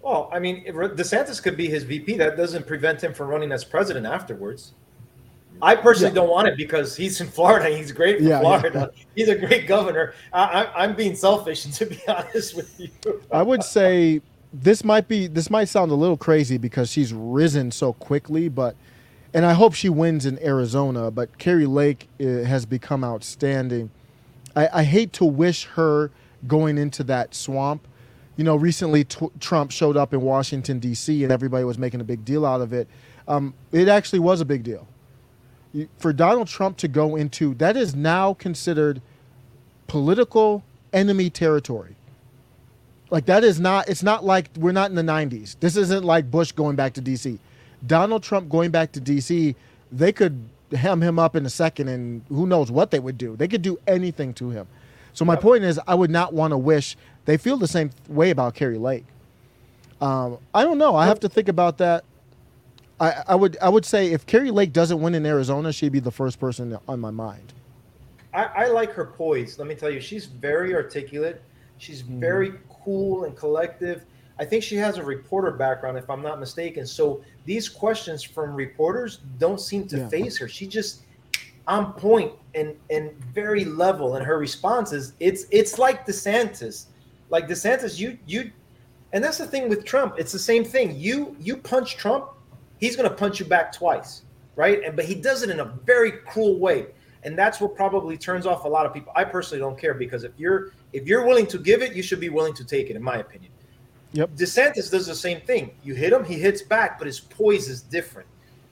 Well, I mean, if DeSantis could be his VP. That doesn't prevent him from running as president afterwards. I personally Yeah. don't want it because he's in Florida. He's great for Yeah, yeah. Florida. He's a great governor. I, I, I'm being selfish, to be honest with you. I would say this might be this might sound a little crazy because she's risen so quickly, but and I hope she wins in Arizona. But Kari Lake uh, has become outstanding. I, I hate to wish her going into that swamp. You know, recently t- Trump showed up in Washington D.C. and everybody was making a big deal out of it. Um, it actually was a big deal. You- For Donald Trump to go into that is now considered political enemy territory. Like that is not it's not like we're not in the 90s. This isn't like Bush going back to DC. Donald Trump going back to DC, they could hem him up in a second and who knows what they would do. They could do anything to him. So my point is I would not want to wish they feel the same way about Kari Lake. Um, I don't know. I have to think about that. I, I would I would say if Kari Lake doesn't win in Arizona, she'd be the first person on my mind. I, I like her poise. Let me tell you, she's very articulate. She's mm-hmm. very cool and collective. I think she has a reporter background, if I'm not mistaken. So these questions from reporters don't seem to Yeah. faze her. She just on point and and very level in her responses. It's it's like DeSantis. Like DeSantis, you you and that's the thing with Trump. It's the same thing. You you punch Trump, he's gonna punch you back twice, right? And but he does it in a very cruel way. And that's what probably turns off a lot of people. I personally don't care because if you're if you're willing to give it, you should be willing to take it, in my opinion. Yep. DeSantis does the same thing. You hit him, he hits back, but his poise is different.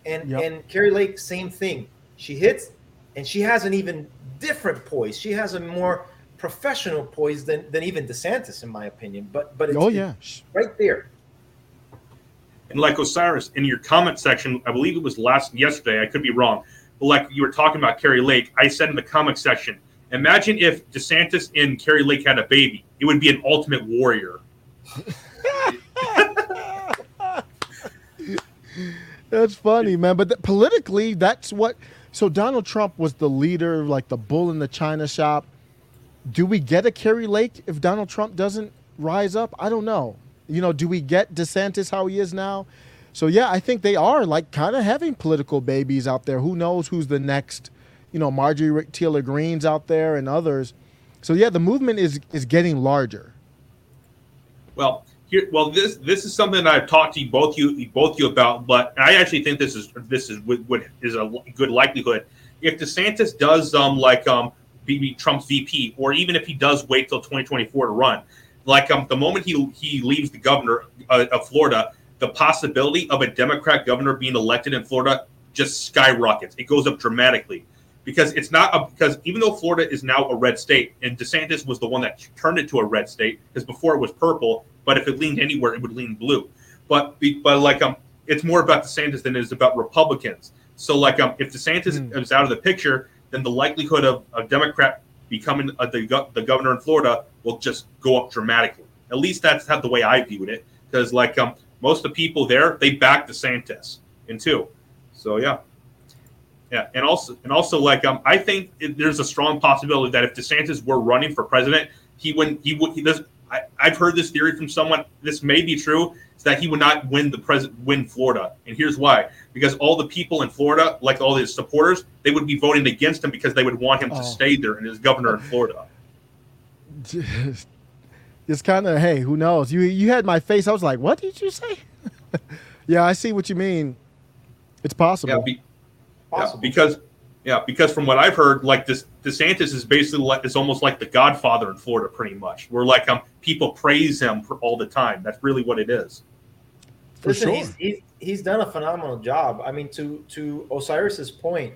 And Yep. and Kari Lake, same thing. She hits, and she has an even different poise. She has a more professional poise than than even DeSantis, in my opinion. But but it's, Oh yeah. it's right there. And like Osiris, in your comment section, I believe it was last yesterday. I could be wrong, but like you were talking about Kari Lake, I said in the comment section, imagine if DeSantis and Kari Lake had a baby. It would be an ultimate warrior. That's funny, man. But th- politically, that's what. So Donald Trump was the leader, like the bull in the china shop. Do we get a Kari Lake if Donald Trump doesn't rise up? I don't know. You know, do we get DeSantis how he is now? So yeah, I think they are like kind of having political babies out there. Who knows who's the next? You know, Marjorie Taylor Greens out there and others. So yeah, the movement is is getting larger. Well, here, well, this this is something I've talked to you both you both you about, but I actually think this is this is what, what is a good likelihood. If DeSantis does um like um be Trump's VP, or even if he does wait till 2024 to run, like um the moment he he leaves the governor uh, of Florida, the possibility of a Democrat governor being elected in Florida just skyrockets. It goes up dramatically because it's not a, because even though Florida is now a red state and DeSantis was the one that turned it to a red state because before it was purple, but if it leaned anywhere, it would lean blue. But but like um, it's more about DeSantis than it is about Republicans. So like um, if DeSantis Hmm. is out of the picture, then the likelihood of a Democrat becoming uh, the the governor in Florida will just go up dramatically. At least that's how the way I viewed it because like um, most of the people there they back DeSantis in two. So yeah. Yeah, and also and also like um, I think it, there's a strong possibility that if DeSantis were running for president, he wouldn't. He would. He does. I, I've heard this theory from someone. This may be true. Is that he would not win the president, win Florida, and here's why: because all the people in Florida, like all his supporters, they would be voting against him because they would want him to Oh. stay there and as governor in Florida. it's kind of hey, who knows? You you had my face. I was like, what did you say? yeah, I see what you mean. It's possible. Yeah, be, yeah, Possible. because yeah, because from what I've heard, like this DeSantis is basically like is almost like the Godfather in Florida, pretty much. Where like um people praise him for all the time. That's really what it is. For Listen, sure. he's, he's he's done a phenomenal job. I mean, to to Osiris's point,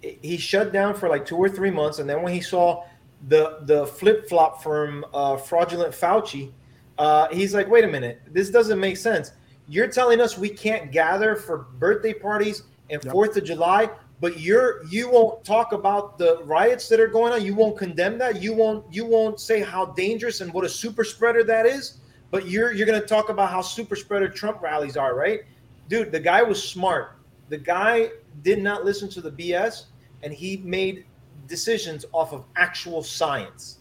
he shut down for like two or three months, and then when he saw the the flip flop from uh, fraudulent Fauci, uh, he's like, wait a minute, this doesn't make sense. You're telling us we can't gather for birthday parties and Yep. Fourth of July, but you're you won't talk about the riots that are going on. You won't condemn that. You won't you won't say how dangerous and what a super spreader that is. But you're you're going to talk about how super spreader Trump rallies are, right? Dude, the guy was smart. The guy did not listen to the BS, and he made decisions off of actual science.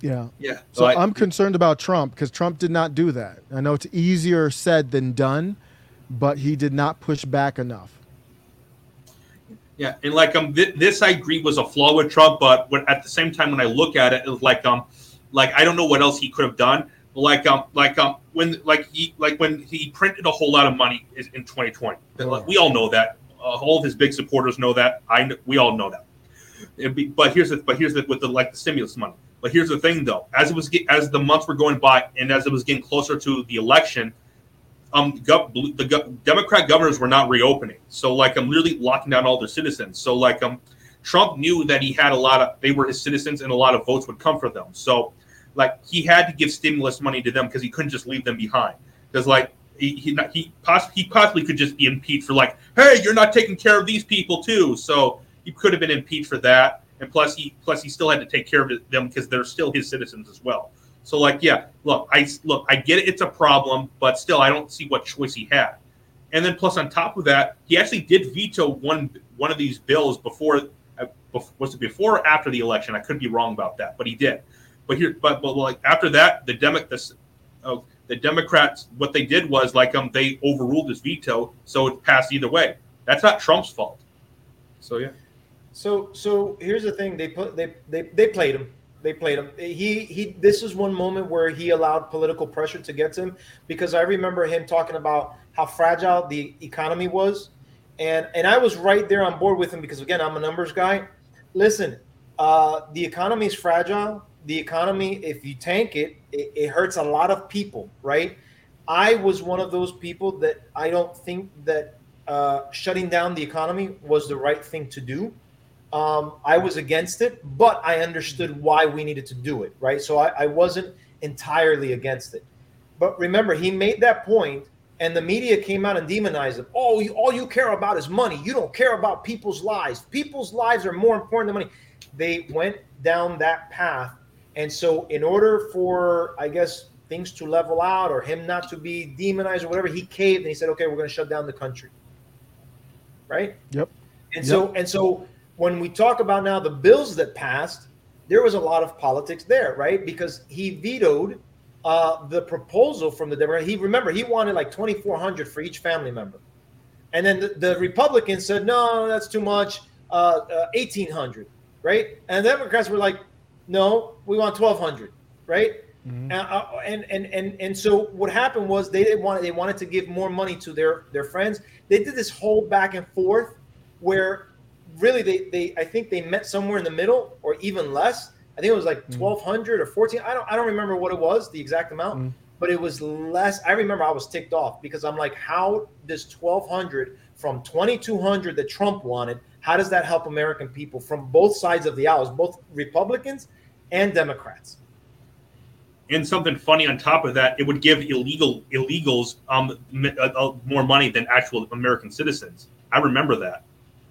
Yeah. Yeah. So I- I'm concerned about Trump because Trump did not do that. I know it's easier said than done, but he did not push back enough. Yeah, and like um, th- this I agree was a flaw with Trump, but when, at the same time, when I look at it, it's like um, like I don't know what else he could have done. Like um, like um, when like he like when he printed a whole lot of money is- in 2020. Like, we all know that. Uh, all of his big supporters know that. I we all know that. Be, but here's the but here's the with the like the stimulus money. But here's the thing though, as it was as the months were going by and as it was getting closer to the election, um, the gov- Democrat governors were not reopening. So like I'm literally locking down all their citizens. So like um, Trump knew that he had a lot of they were his citizens and a lot of votes would come for them. So like he had to give stimulus money to them because he couldn't just leave them behind. Because like he he he, poss- he possibly could just be impeached for like, hey, you're not taking care of these people too. So he could have been impeached for that. And plus he plus he still had to take care of them because they're still his citizens as well. So like yeah, look, I look, I get it, it's a problem, but still I don't see what choice he had. And then plus on top of that, he actually did veto one one of these bills before uh, was it before or after the election? I could be wrong about that, but he did. But here, but but like after that, the Demo- the, uh, the Democrats what they did was like um they overruled his veto, so it passed either way. That's not Trump's fault. So yeah. So so here's the thing: they put they they they played him. They played him. He he. This is one moment where he allowed political pressure to get to him because I remember him talking about how fragile the economy was, and and I was right there on board with him because again I'm a numbers guy. Listen, uh, the economy is fragile. The economy, if you tank it, it, it hurts a lot of people, right? I was one of those people that I don't think that uh, shutting down the economy was the right thing to do. Um, I was against it, but I understood why we needed to do it, right? So I, I wasn't entirely against it. But remember, he made that point, and the media came out and demonized him. Oh, you, all you care about is money. You don't care about people's lives. People's lives are more important than money. They went down that path. And so, in order for, I guess, things to level out or him not to be demonized or whatever, he caved and he said, okay, we're going to shut down the country. Right? Yep. And so, and so when we talk about now the bills that passed, there was a lot of politics there, right? Because he vetoed uh, the proposal from the Democrat. He remember he wanted like twenty four hundred for each family member, and then the, the Republicans said no, that's too much, uh, uh, eighteen hundred, right? And the Democrats were like, no, we want twelve hundred, right? And, uh, and and and and so what happened was they didn't want they wanted to give more money to their their friends. They did this whole back and forth where really they they I think they met somewhere in the middle or even less. I think it was like twelve hundred or fourteen. I don't I don't remember what it was the exact amount, but it was less. I remember I was ticked off because I'm like, how does twelve hundred from twenty two hundred that Trump wanted? How does that help American people from both sides of the aisles, both Republicans and Democrats? And something funny on top of that, it would give illegal illegals um m- uh, uh, more money than actual American citizens. I remember that.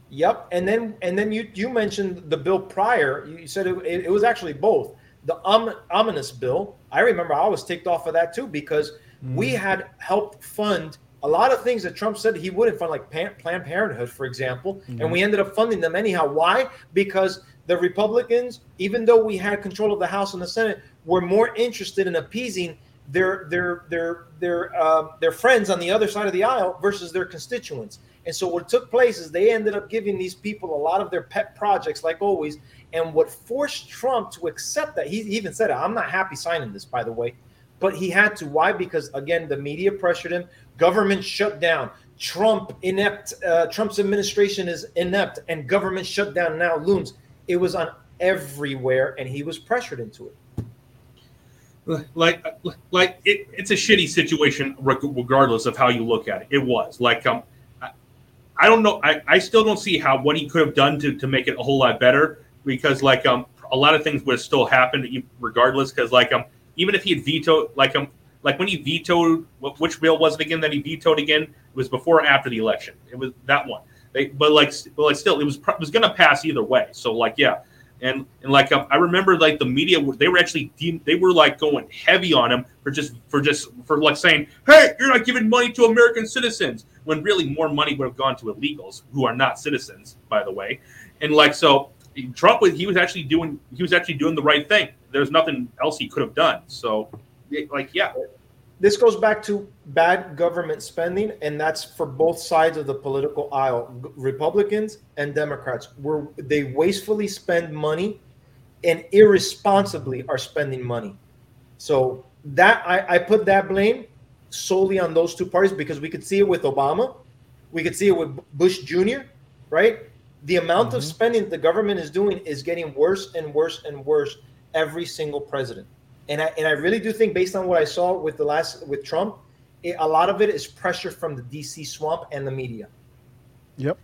Yep, and then and then you you mentioned the bill prior. You said it, it, it was actually both the um, omnibus bill. I remember I was ticked off of that too because we had helped fund a lot of things that Trump said he wouldn't fund, like Pan- Planned Parenthood, for example, and we ended up funding them anyhow. Why? Because the Republicans, even though we had control of the House and the Senate, were more interested in appeasing their their their their uh, their friends on the other side of the aisle versus their constituents. And so what took place is they ended up giving these people a lot of their pet projects, like always. And what forced Trump to accept that, he even said, "I'm not happy signing this, by the way," but he had to. Why? Because again, the media pressured him. Government shut down. Trump inept. Uh, Trump's administration is inept, and government shutdown now looms. It was on everywhere, and he was pressured into it. like like it, it's a shitty situation regardless of how you look at it. It was like um, I, don't know. I, I still don't see how what he could have done to, to make it a whole lot better because like um a lot of things would have still happened regardless because like um even if he had vetoed like um like when he vetoed wh- which bill was it again that he vetoed again? It was before or after the election. It was that one. They but like but like still it was it was gonna pass either way. So like yeah and and like um, I remember like the media they were actually de- they were like going heavy on him for just for just for like saying hey you're not giving money to American citizens when really more money would have gone to illegals who are not citizens by the way. And like so Trump was he was actually doing he was actually doing the right thing. There's nothing else he could have done. So like yeah this goes back to bad government spending, and that's for both sides of the political aisle, Republicans and Democrats. Where they wastefully spend money and irresponsibly are spending money. So that I, I put that blame solely on those two parties because we could see it with Obama, we could see it with Bush Jr. Right? The amount of mm-hmm. spending the government is doing is getting worse and worse and worse every single president. And I and I really do think, based on what I saw with the last with Trump, it, a lot of it is pressure from the DC swamp and the media. Yep.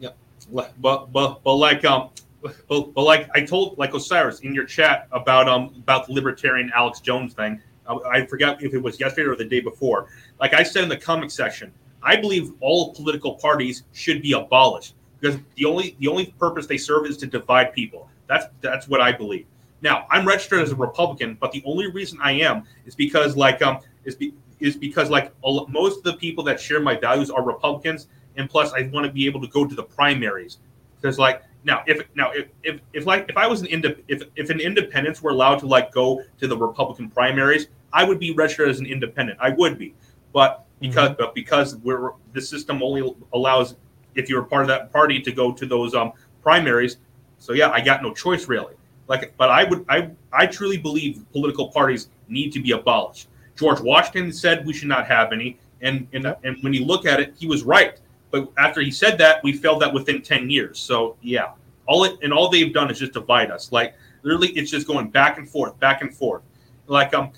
Yep. but but but like um but, but like I told like Osiris in your chat about um about the libertarian Alex Jones thing. I, I forgot if it was yesterday or the day before. Like I said in the comment section, I believe all political parties should be abolished because the only the only purpose they serve is to divide people. That's that's what I believe. Now I'm registered as a Republican, but the only reason I am is because like um is be, is because like a most of the people that share my values are Republicans, and plus I want to be able to go to the primaries because like now if now if, if if like if I was an inde- if if an independents were allowed to like go to the Republican primaries, I would be registered as an independent. I would be, but because but because we're the system only allows if you're a part of that party to go to those um primaries. So yeah, I got no choice really. Like, but I would I I truly believe political parties need to be abolished. George Washington said we should not have any, and and and when you look at it, he was right. But after he said that, we failed that within ten years. So yeah, all it and all they've done is just divide us. Like literally, it's just going back and forth, back and forth. Like um,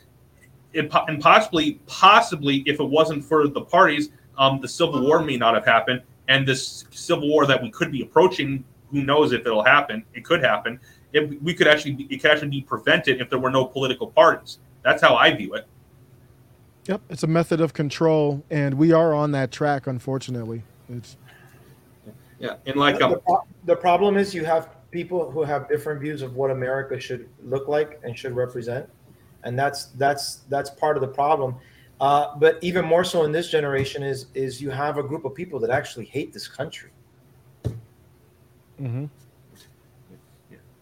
it, and possibly possibly if it wasn't for the parties, um, the Civil War may not have happened, and this Civil War that we could be approaching, who knows if it'll happen? It could happen. It, we could actually be, it could actually be prevented if there were no political parties. That's how I view it. Yep. It's a method of control, and we are on that track. Unfortunately, it's Yeah, and like the, um, the problem is you have people who have different views of what America should look like and should represent, and that's that's that's part of the problem. Uh, but even more so in this generation is is you have a group of people that actually hate this country. mhm.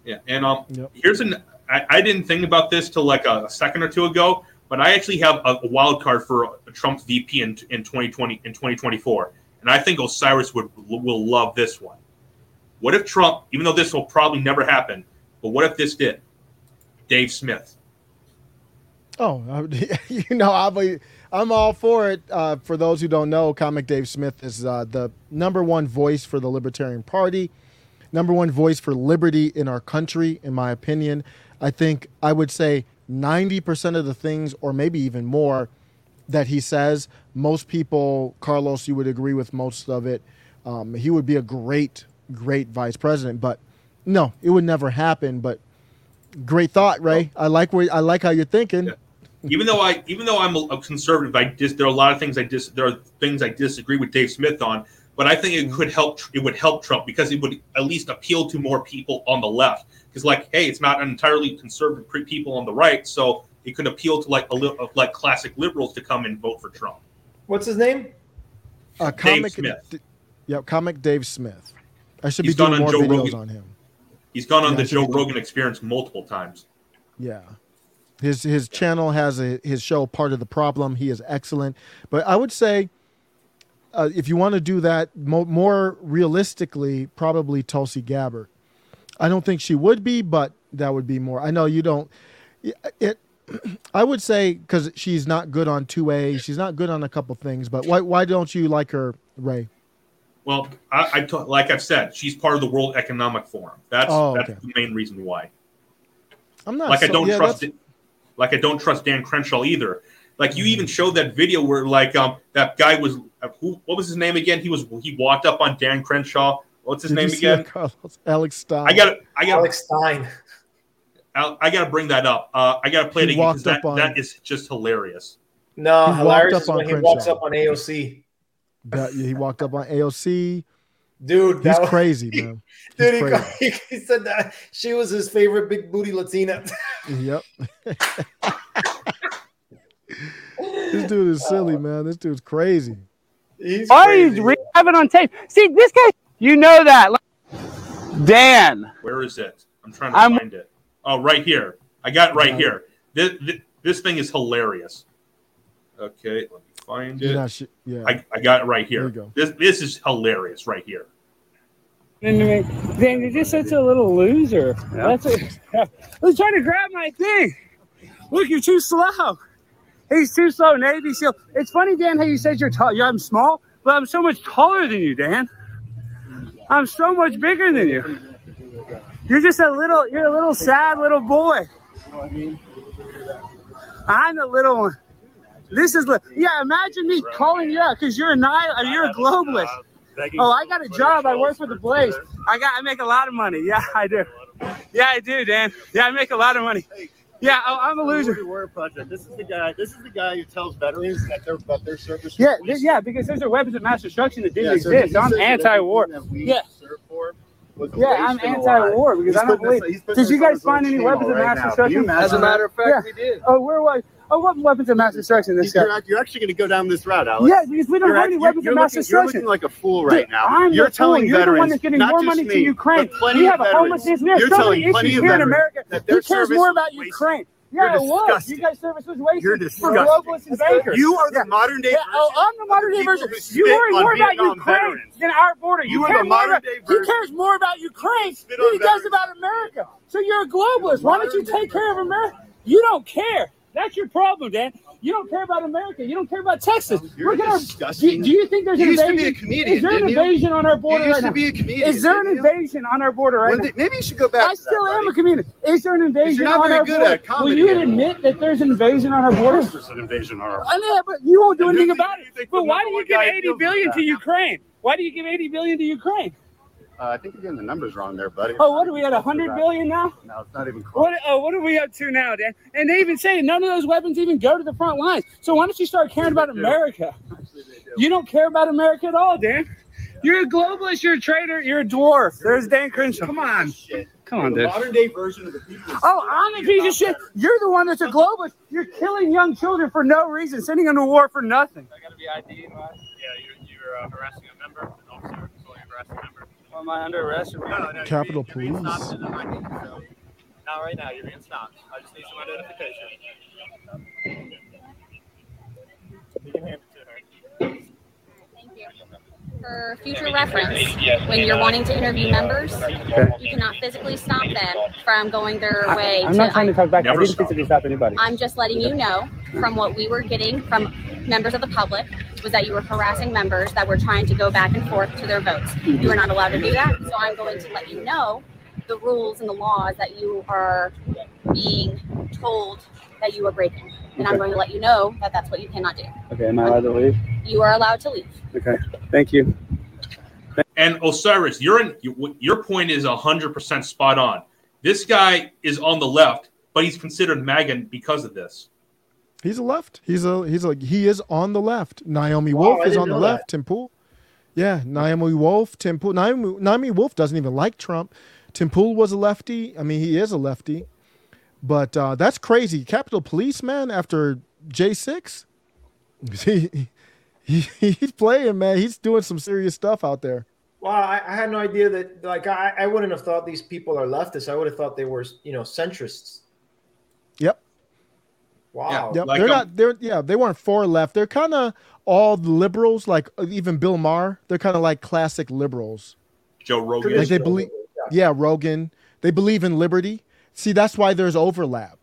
Yeah, and um, Yep. here's an I, I didn't think about this till like a, second or two ago, but I actually have a, a wild card for Trump's VP in in 2020 in 2024, and I think Osiris would will love this one. What if Trump, even though this will probably never happen, but what if this did? Dave Smith. Oh, you know, I'm, I'm all for it. Uh, for those who don't know, Comic Dave Smith is uh, the number one voice for the Libertarian Party, number one voice for liberty in our country, in my opinion. I think I would say 90% of the things, or maybe even more, that he says, most people, Carlos, you would agree with most of it. Um, he would be a great, great vice president, but no, it would never happen. But great thought, Ray. I like where I like how you're thinking. Yeah. even though I even though I'm a, conservative, I dis, there are a lot of things I dis there are things I disagree with Dave Smith on, but I think it could help it would help Trump because it would at least appeal to more people on the left. Because like, hey, it's not entirely conservative people on the right, so it could appeal to like a li- like classic liberals to come and vote for Trump. What's his name? Uh, Dave comic, Smith. D- yep, comic Dave Smith. I should He's be doing on more Joe videos Rogan. on him. He's gone on Yeah, the Joe Rogan Experience multiple times. Yeah. His his channel has a his show part of the problem. He is excellent, but I would say uh, if you want to do that mo- more realistically, probably Tulsi Gabbard. I don't think she would be, but that would be more. I know you don't. It. I would say because she's not good on two A. She's not good on a couple things. But why why don't you like her, Ray? Well, I, I t- like I've said, she's part of the World Economic Forum. That's Oh, that's okay. the main reason why. I'm not Like I don't yeah, trust it. like I don't trust Dan Crenshaw either. Like you even showed that video where like um that guy was uh, who what was his name again? He was he walked up on Dan Crenshaw. What's his Did name again? Carlos? Alex Stein. I got I got Alex Stein. I got to bring that up. Uh, I got to play He it again 'cause walked that, on- that is just hilarious. No, He walked hilarious up is on when he walks up on AOC. That- he walked up on AOC. Dude, He's that was- crazy, man. He's Dude, he, he said that she was his favorite big booty Latina. Yep. this dude is silly, uh, man. This dude's crazy. He's Why are you crazy. re- have it on tape? See, this guy, you know that. Dan. Where is it? I'm trying to I'm- find it. Oh, right here. I got it right here. This, this, this thing is hilarious. Okay, let me find You're it. not sh- yeah. I, I got it right There here. you go. This this is hilarious right here. Dan, you're just such a little loser. That's a, He's trying to grab my thing. Look, you're too slow. He's too slow, Navy SEAL. It's funny, Dan, how you said you're tall. Yeah, I'm small, but I'm so much taller than you, Dan. I'm so much bigger than you. You're just a little, you're a little sad little boy. I'm the little one. This is, yeah, imagine me calling you out because you're a, ni- uh, you're a globalist. Oh, I got a job. I work for the Blaze. I got. I make a lot of money. Yeah, I do. Yeah, I do, Dan. Yeah, I make a lot of money. Yeah, oh, I'm a loser. Warrior Project. This is the guy. This is the guy who tells veterans that they're about their service. Yeah, th- yeah, because there's a weapons of mass destruction that didn't Yeah, so exist. he I'm anti-war. everything Yeah. serve for was a Yeah, I'm and a lie. anti-war because He's I don't putting this- believe. he's Did you guys find any channel weapons of mass now. Destruction? As a matter of fact, Yeah. we did. Oh, where was? Oh, what weapons of mass destruction? This You're, guy. you're actually going to go down this route, Alex. Yeah, because we don't You're have act- any weapons of mass looking- You're looking like a fool right Dude, now. I'm you're telling fool. You're veterans, the one that's getting not more money me, to Ukraine. We have a homelessness. We have You're so telling many plenty issues of here in America. Who cares more about. Ukraine? You're Yeah, it was. You guys' service was wasted. You're for disgusting. globalists and bankers. You are the Yeah. modern day Yeah, oh, I'm the modern day version. You worry more about Vietnam Ukraine veterans. than our border. You You, are the modern about, day he version. cares more about Ukraine than he does about America. So you're a globalist. Why don't you take care of America? You don't care. That's your problem, Dan. You don't care about America. You don't care about Texas. You're Look at our. Do, disgusting. do you think there's You an used to invasion? be a comedian, Is there an didn't you? invasion on our border used right to be a comedian, Is there an didn't you? invasion on our border right When now? maybe you should go back I to still that, am buddy. a comedian. Is there an invasion not on very our good border? at comedy, Will you are you? admit that there's an invasion on our border? There's an invasion on our I know, but you won't do And anything about it. But why do you give guy 80 deals with billion to? Ukraine? Why do you give 80 billion to Ukraine? Uh, I think you're getting the numbers wrong there, buddy. Oh, what are we at? 100 billion now? No, it's not even close. What? Oh, what are we up to now, Dan? And they even say none of those weapons even go to the front lines. So why don't you start caring about America? You don't care about America at all, Dan. You're a globalist. You're a traitor. You're a dwarf. There's Dan Crenshaw. Come on. Come on, the dude. modern day version of the people. Oh, I'm a piece of shit. You're the one that's a globalist. You're killing young children for no reason, sending them to war for nothing. I gotta be ID. Yeah, you're, you're uh, harassing a member, an officer, so you're harassing a member. Am I under arrest? Or No, no, Capitol you're being, you're being Police. stopped ID, so not right now. You're being stopped. I just need some identification. You can hand it to her. For future reference, when you're wanting to interview members, you cannot physically stop them from going their way I'm to. not trying to talk back. I didn't stop. physically stop anybody. I'm just letting you know from what we were getting from members of the public was that you were harassing members that were trying to go back and forth to their votes. You are not allowed to do that. So I'm going to let you know the rules and the laws that you are being told that you are breaking. And I'm going to let you know that that's what you cannot do. Okay, am I allowed to leave? You are allowed to leave. Okay, thank you. And Osiris, your your point is hundred percent spot on. This guy is on the left, but he's considered MAGA because of this. He's a left. He's a he's a he is on the left. Naomi Wow, Wolf I is on the know left. Tim Pool. Yeah, Naomi Wolf, Tim Pool. Naomi, Naomi Wolf doesn't even like Trump. Tim Pool was a lefty. I mean, he is a lefty. But uh, that's crazy. Capitol Police, man, after J6, he, he, he's playing, man. He's doing some serious stuff out there. Well, I, I had no idea that. Like, I, I wouldn't have thought these people are leftists. I would have thought they were, you know, centrists. Yep. Wow. Yep. Like they're a- not. They're yeah. They weren't far left. They're kind of all liberals, like uh, even Bill Maher. They're kind of like classic liberals. Joe Rogan. Like they believe. Yeah, Rogan. They believe in liberty. See, that's why there's overlap.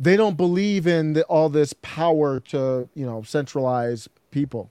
They don't believe in the, all this power to you know centralize people.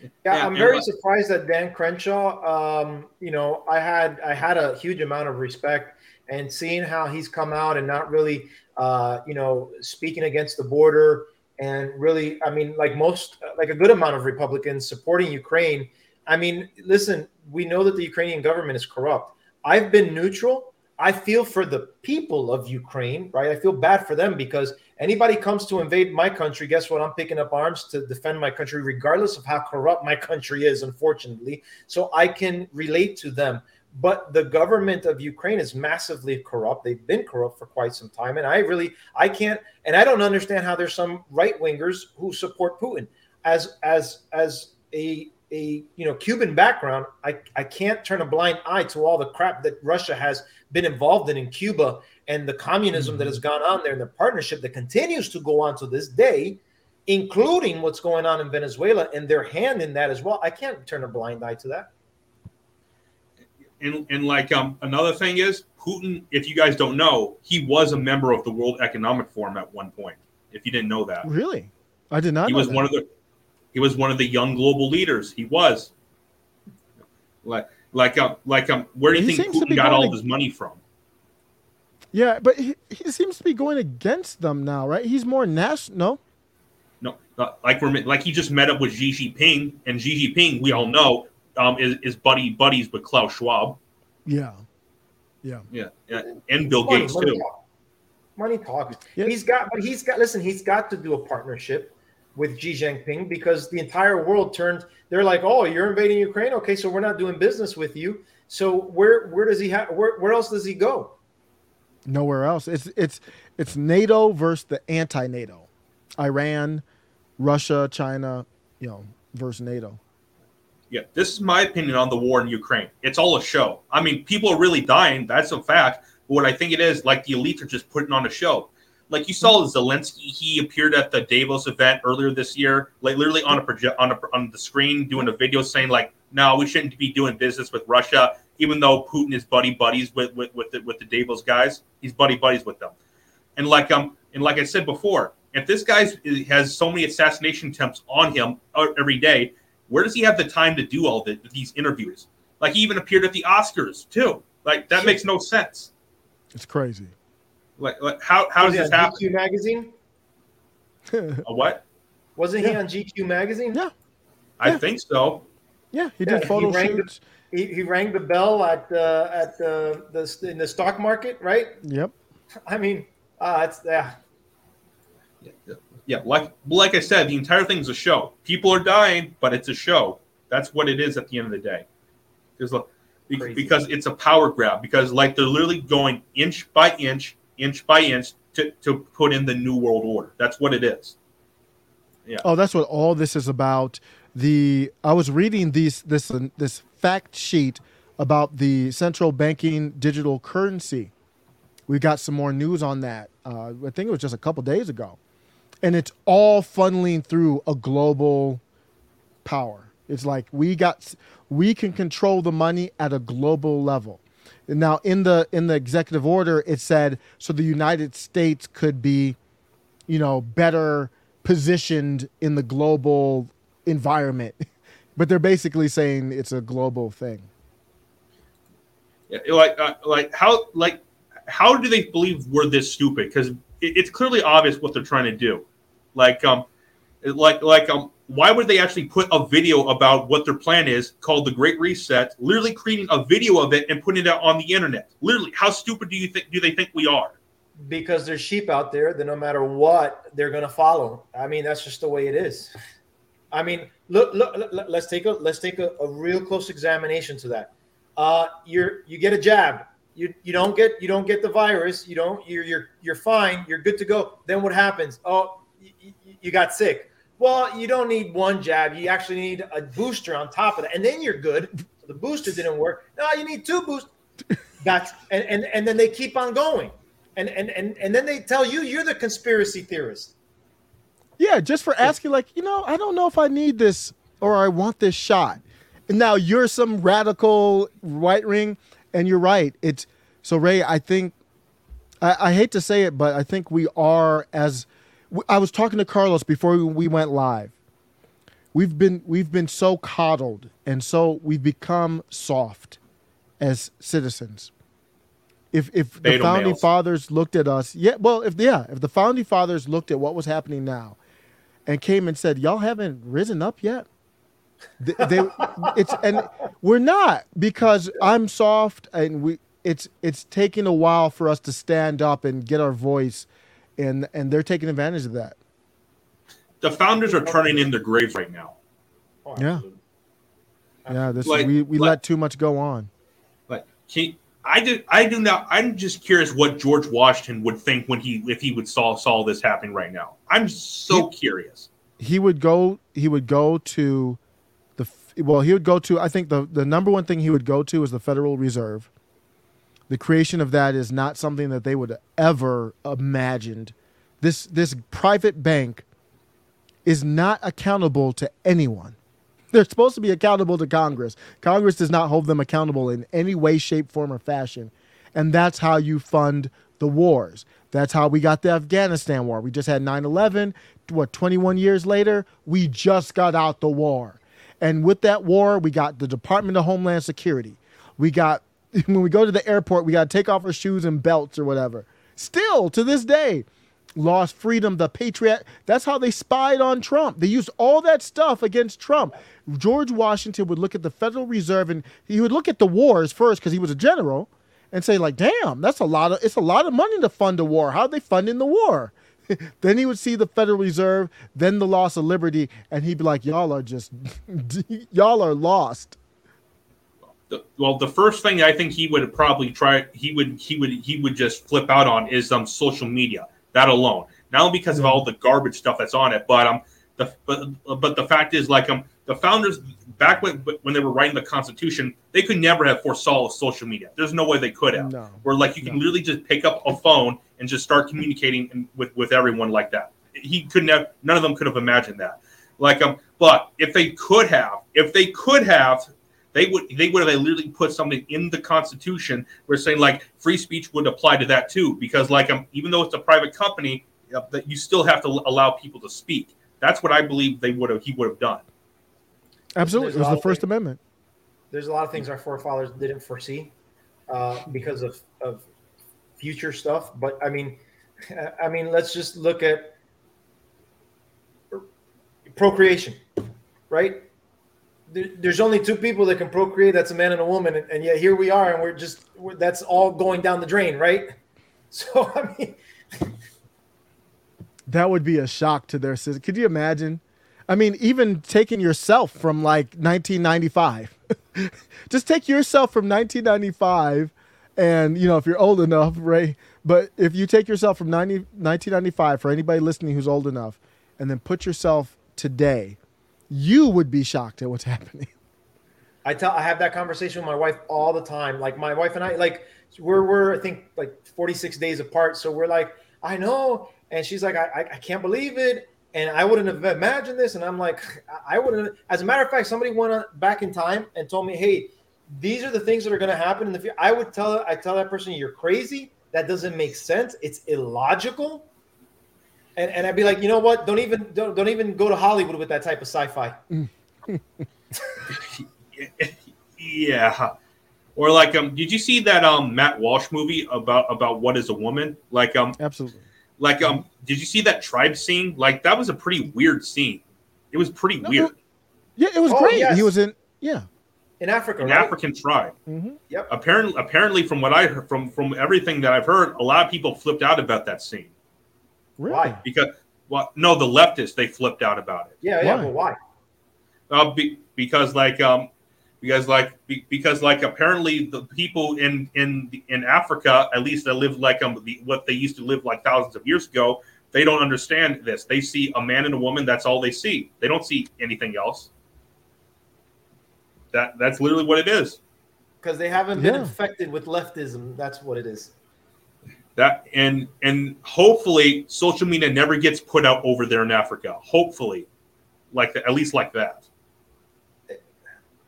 Yeah, Yeah, I'm very what- surprised that Dan Crenshaw. Um, you know, I had I had a huge amount of respect, and seeing how he's come out and not really uh, you know, speaking against the border, and really, I mean, like most, like a good amount of Republicans supporting Ukraine. I mean, listen, we know that the Ukrainian government is corrupt. I've been neutral. I feel for the people of Ukraine, right? I feel bad for them because anybody comes to invade my country, guess what? I'm picking up arms to defend my country, regardless of how corrupt my country is, unfortunately. So I can relate to them. But the government of Ukraine is massively corrupt. They've been corrupt for quite some time. And I really, I can't, and I don't understand how there's some right wingers who support Putin. As, as, as a a you know Cuban background, I, I can't turn a blind eye to all the crap that Russia has been involved in in Cuba and the communism mm-hmm. that has gone on there and the partnership that continues to go on to this day, including what's going on in Venezuela and their hand in that as well. I can't turn a blind eye to that. And, and like um, another thing is Putin, if you guys don't know, he was a member of the World Economic Forum at one point. If you didn't know that, really, I did not. He was that. one of the he was one of the young global leaders. He was. Like, like, um, like, um, where do you he think Putin got all of his money from? Yeah, but he, he seems to be going against them now, right? He's more national. No, no, uh, like we're like he just met up with Xi Jinping, and Xi Jinping, we all know, um, is, is buddy buddies with Klaus Schwab. Yeah, yeah, yeah, yeah. and Bill money, Gates money too. Talk. Money talks. Yeah. He's got, but he's got. Listen, he's got to do a partnership with Xi Jinping because the entire world turned. They're like, "Oh, you're invading Ukraine. Okay, so we're not doing business with you." So where where does he have? Where where else does he go? Nowhere else. It's it's it's NATO versus the anti-NATO, Iran, Russia, China, you know, versus NATO. Yeah, this is my opinion on the war in Ukraine. It's all a show. I mean, people are really dying. That's a fact. But what I think it is, like the elites are just putting on a show like you saw Zelensky, he appeared at the Davos event earlier this year, like literally on a project on a, on the screen doing a video saying like, no, we shouldn't be doing business with Russia, even though Putin is buddy buddies with with with the, with the Davos guys. He's buddy buddies with them, and like um and like I said before, if this guy has so many assassination attempts on him uh, every day, where does he have the time to do all the, these interviews? Like he even appeared at the Oscars too. Like that makes no sense. It's crazy. Like, like how how does this happen? GQ magazine. a what? Wasn't yeah. he on GQ magazine? Yeah, I yeah. think so. Yeah, he did yeah, photo he shoots. The, he, he rang the bell at the at the, the in the stock market, right? Yep. I mean, uh, it's yeah. Yeah. Yeah, like like I said, the entire thing's a show. People are dying, but it's a show. That's what it is at the end of the day. Because because it's a power grab. Because like they're literally going inch by inch inch by inch to, to put in the new world order. That's what it is. Yeah. Oh, that's what all this is about. The I was reading these this this fact sheet about the central banking digital currency. We got some more news on that. Uh, I think it was just a couple days ago, and it's all funneling through a global power. It's like we got we can control the money at a global level. Now, in the in the executive order, it said so the United States could be, you know, better positioned in the global environment, but they're basically saying it's a global thing. Yeah, like uh, like how like how do they believe we're this stupid? Because it, it's clearly obvious what they're trying to do. Like um, like like um why would they actually put a video about what their plan is called the great reset? Literally creating a video of it and putting it out on the internet. Literally how stupid do you think do they think we are? Because there's sheep out there that no matter what they're to follow. I mean that's just the way it is. I mean look look, look let's take a let's take a, a, real close examination to that. Uh you're you get a jab. You you don't get you don't get the virus. You don't you're you're you're fine. You're good to go. Then what happens? Oh you, got sick well, you don't need one jab. You actually need a booster on top of that, and then you're good. The booster didn't work. No, you need two boosters. That's and, and and then they keep on going, and and and and then they tell you you're the conspiracy theorist. Yeah, just for asking, like you know, I don't know if I need this or I want this shot. And now you're some radical right ring, and you're right. It's so Ray. I think I, I hate to say it, but I think we are as I was talking to Carlos before we went live. We've been we've been so coddled and so we've become soft as citizens. if if the founding males. fathers looked at us, yeah, well, if yeah, if the founding fathers looked at what was happening now, and came and said, "Y'all haven't risen up yet," they, they it's and we're not because I'm soft and we it's it's taking a while for us to stand up and get our voice, and and they're taking advantage of that. The founders are turning in their graves right now. Oh, yeah, yeah. This Like- we we like- let too much go on. But he, I do, I do not. I'm just curious what George Washington would think when he, if he would saw saw this happening right now. I'm so curious. he would go he would go to the well he would go to i think the the number one thing he would go to is the federal reserve the creation of that is not something that they would ever imagined. This this private bank is not accountable to anyone. They're supposed to be accountable to congress. Congress does not hold them accountable in any way shape form or fashion. And that's how you fund the wars. That's how we got the afghanistan war. We just had 9-11 what 21 years later? We just got out the war. And with that war we got the department of homeland security. We got when we go to the airport we got to take off our shoes and belts or whatever. Still to this day lost freedom the patriot that's how they spied on trump. They used all that stuff against trump. George washington would look at the federal reserve and he would look at the wars first because he was a general and say like damn that's a lot of it's a lot of money to fund a war. How are they funding the war? Then he would see the federal reserve then the loss of liberty and he'd be like y'all are just y'all are lost The, well, the first thing I think he would probably try, he would, he would, he would just flip out on is um social media. That alone, not only because of all the garbage stuff that's on it, but um, the but but the fact is like um the founders back when when they were writing the Constitution, they could never have foresaw social media. There's no way they could have. No. Where like you can literally just pick up a phone and just start communicating with with everyone like that. He couldn't have. None of them could have imagined that. Like um, but if they could have, if they could have, they would they would have literally put something in the Constitution where saying like free speech would apply to that too, because like um, even though it's a private company, uh, that you still have to allow people to speak. That's what I believe they would have he would have done. absolutely it was the first things- amendment There's a lot of things our forefathers didn't foresee uh, because of, of future stuff. But I mean, I mean, let's just look at procreation, right? There, there's only two people that can procreate. That's a man and a woman, and, and yet here we are, and we're just we're, that's all going down the drain, right? So I mean, that would be a shock to their system could you imagine i mean even taking yourself from like 1995 just take yourself from 1995 and you know if you're old enough right but if you take yourself from 90, 1995 for anybody listening who's old enough and then put yourself today you would be shocked at what's happening I tell I have that conversation with my wife all the time. Like my wife and I, like we're we're I think like 46 days apart. So we're like, I know, and she's like, I I, can't believe it, and I wouldn't have imagined this, and I'm like, I- wouldn't. As a matter of fact, somebody went back in time and told me, hey, these are the things that are going to happen in the future. I would tell I tell that person, you're crazy. That doesn't make sense. It's illogical. And, and I'd be like, you know what? Don't even don't, don't even go to Hollywood with that type of sci-fi. Yeah. Or like um did you see that um Matt Walsh movie about about what is a woman? Like um absolutely. Like um did you see that tribe scene? Like that was a pretty weird scene. It was pretty weird. yeah it was Oh, great yes. he was in yeah In Africa, An right? African tribe. Mhm. Yep. Apparently apparently from what I heard from from everything that I've heard, a lot of people flipped out about that scene. Really Why? Because well no, the leftists they flipped out about it. Yeah, yeah, Why? but why? Uh, be, because like um because like be, because like apparently the people in in in Africa at least that live like um the, what they used to live like thousands of years ago they don't understand this they see a man and a woman that's all they see they don't see anything else that that's literally what it is Because they haven't been Yeah. infected with leftism. That's what it is. That and and hopefully social media never gets put out over there in Africa hopefully like that at least like that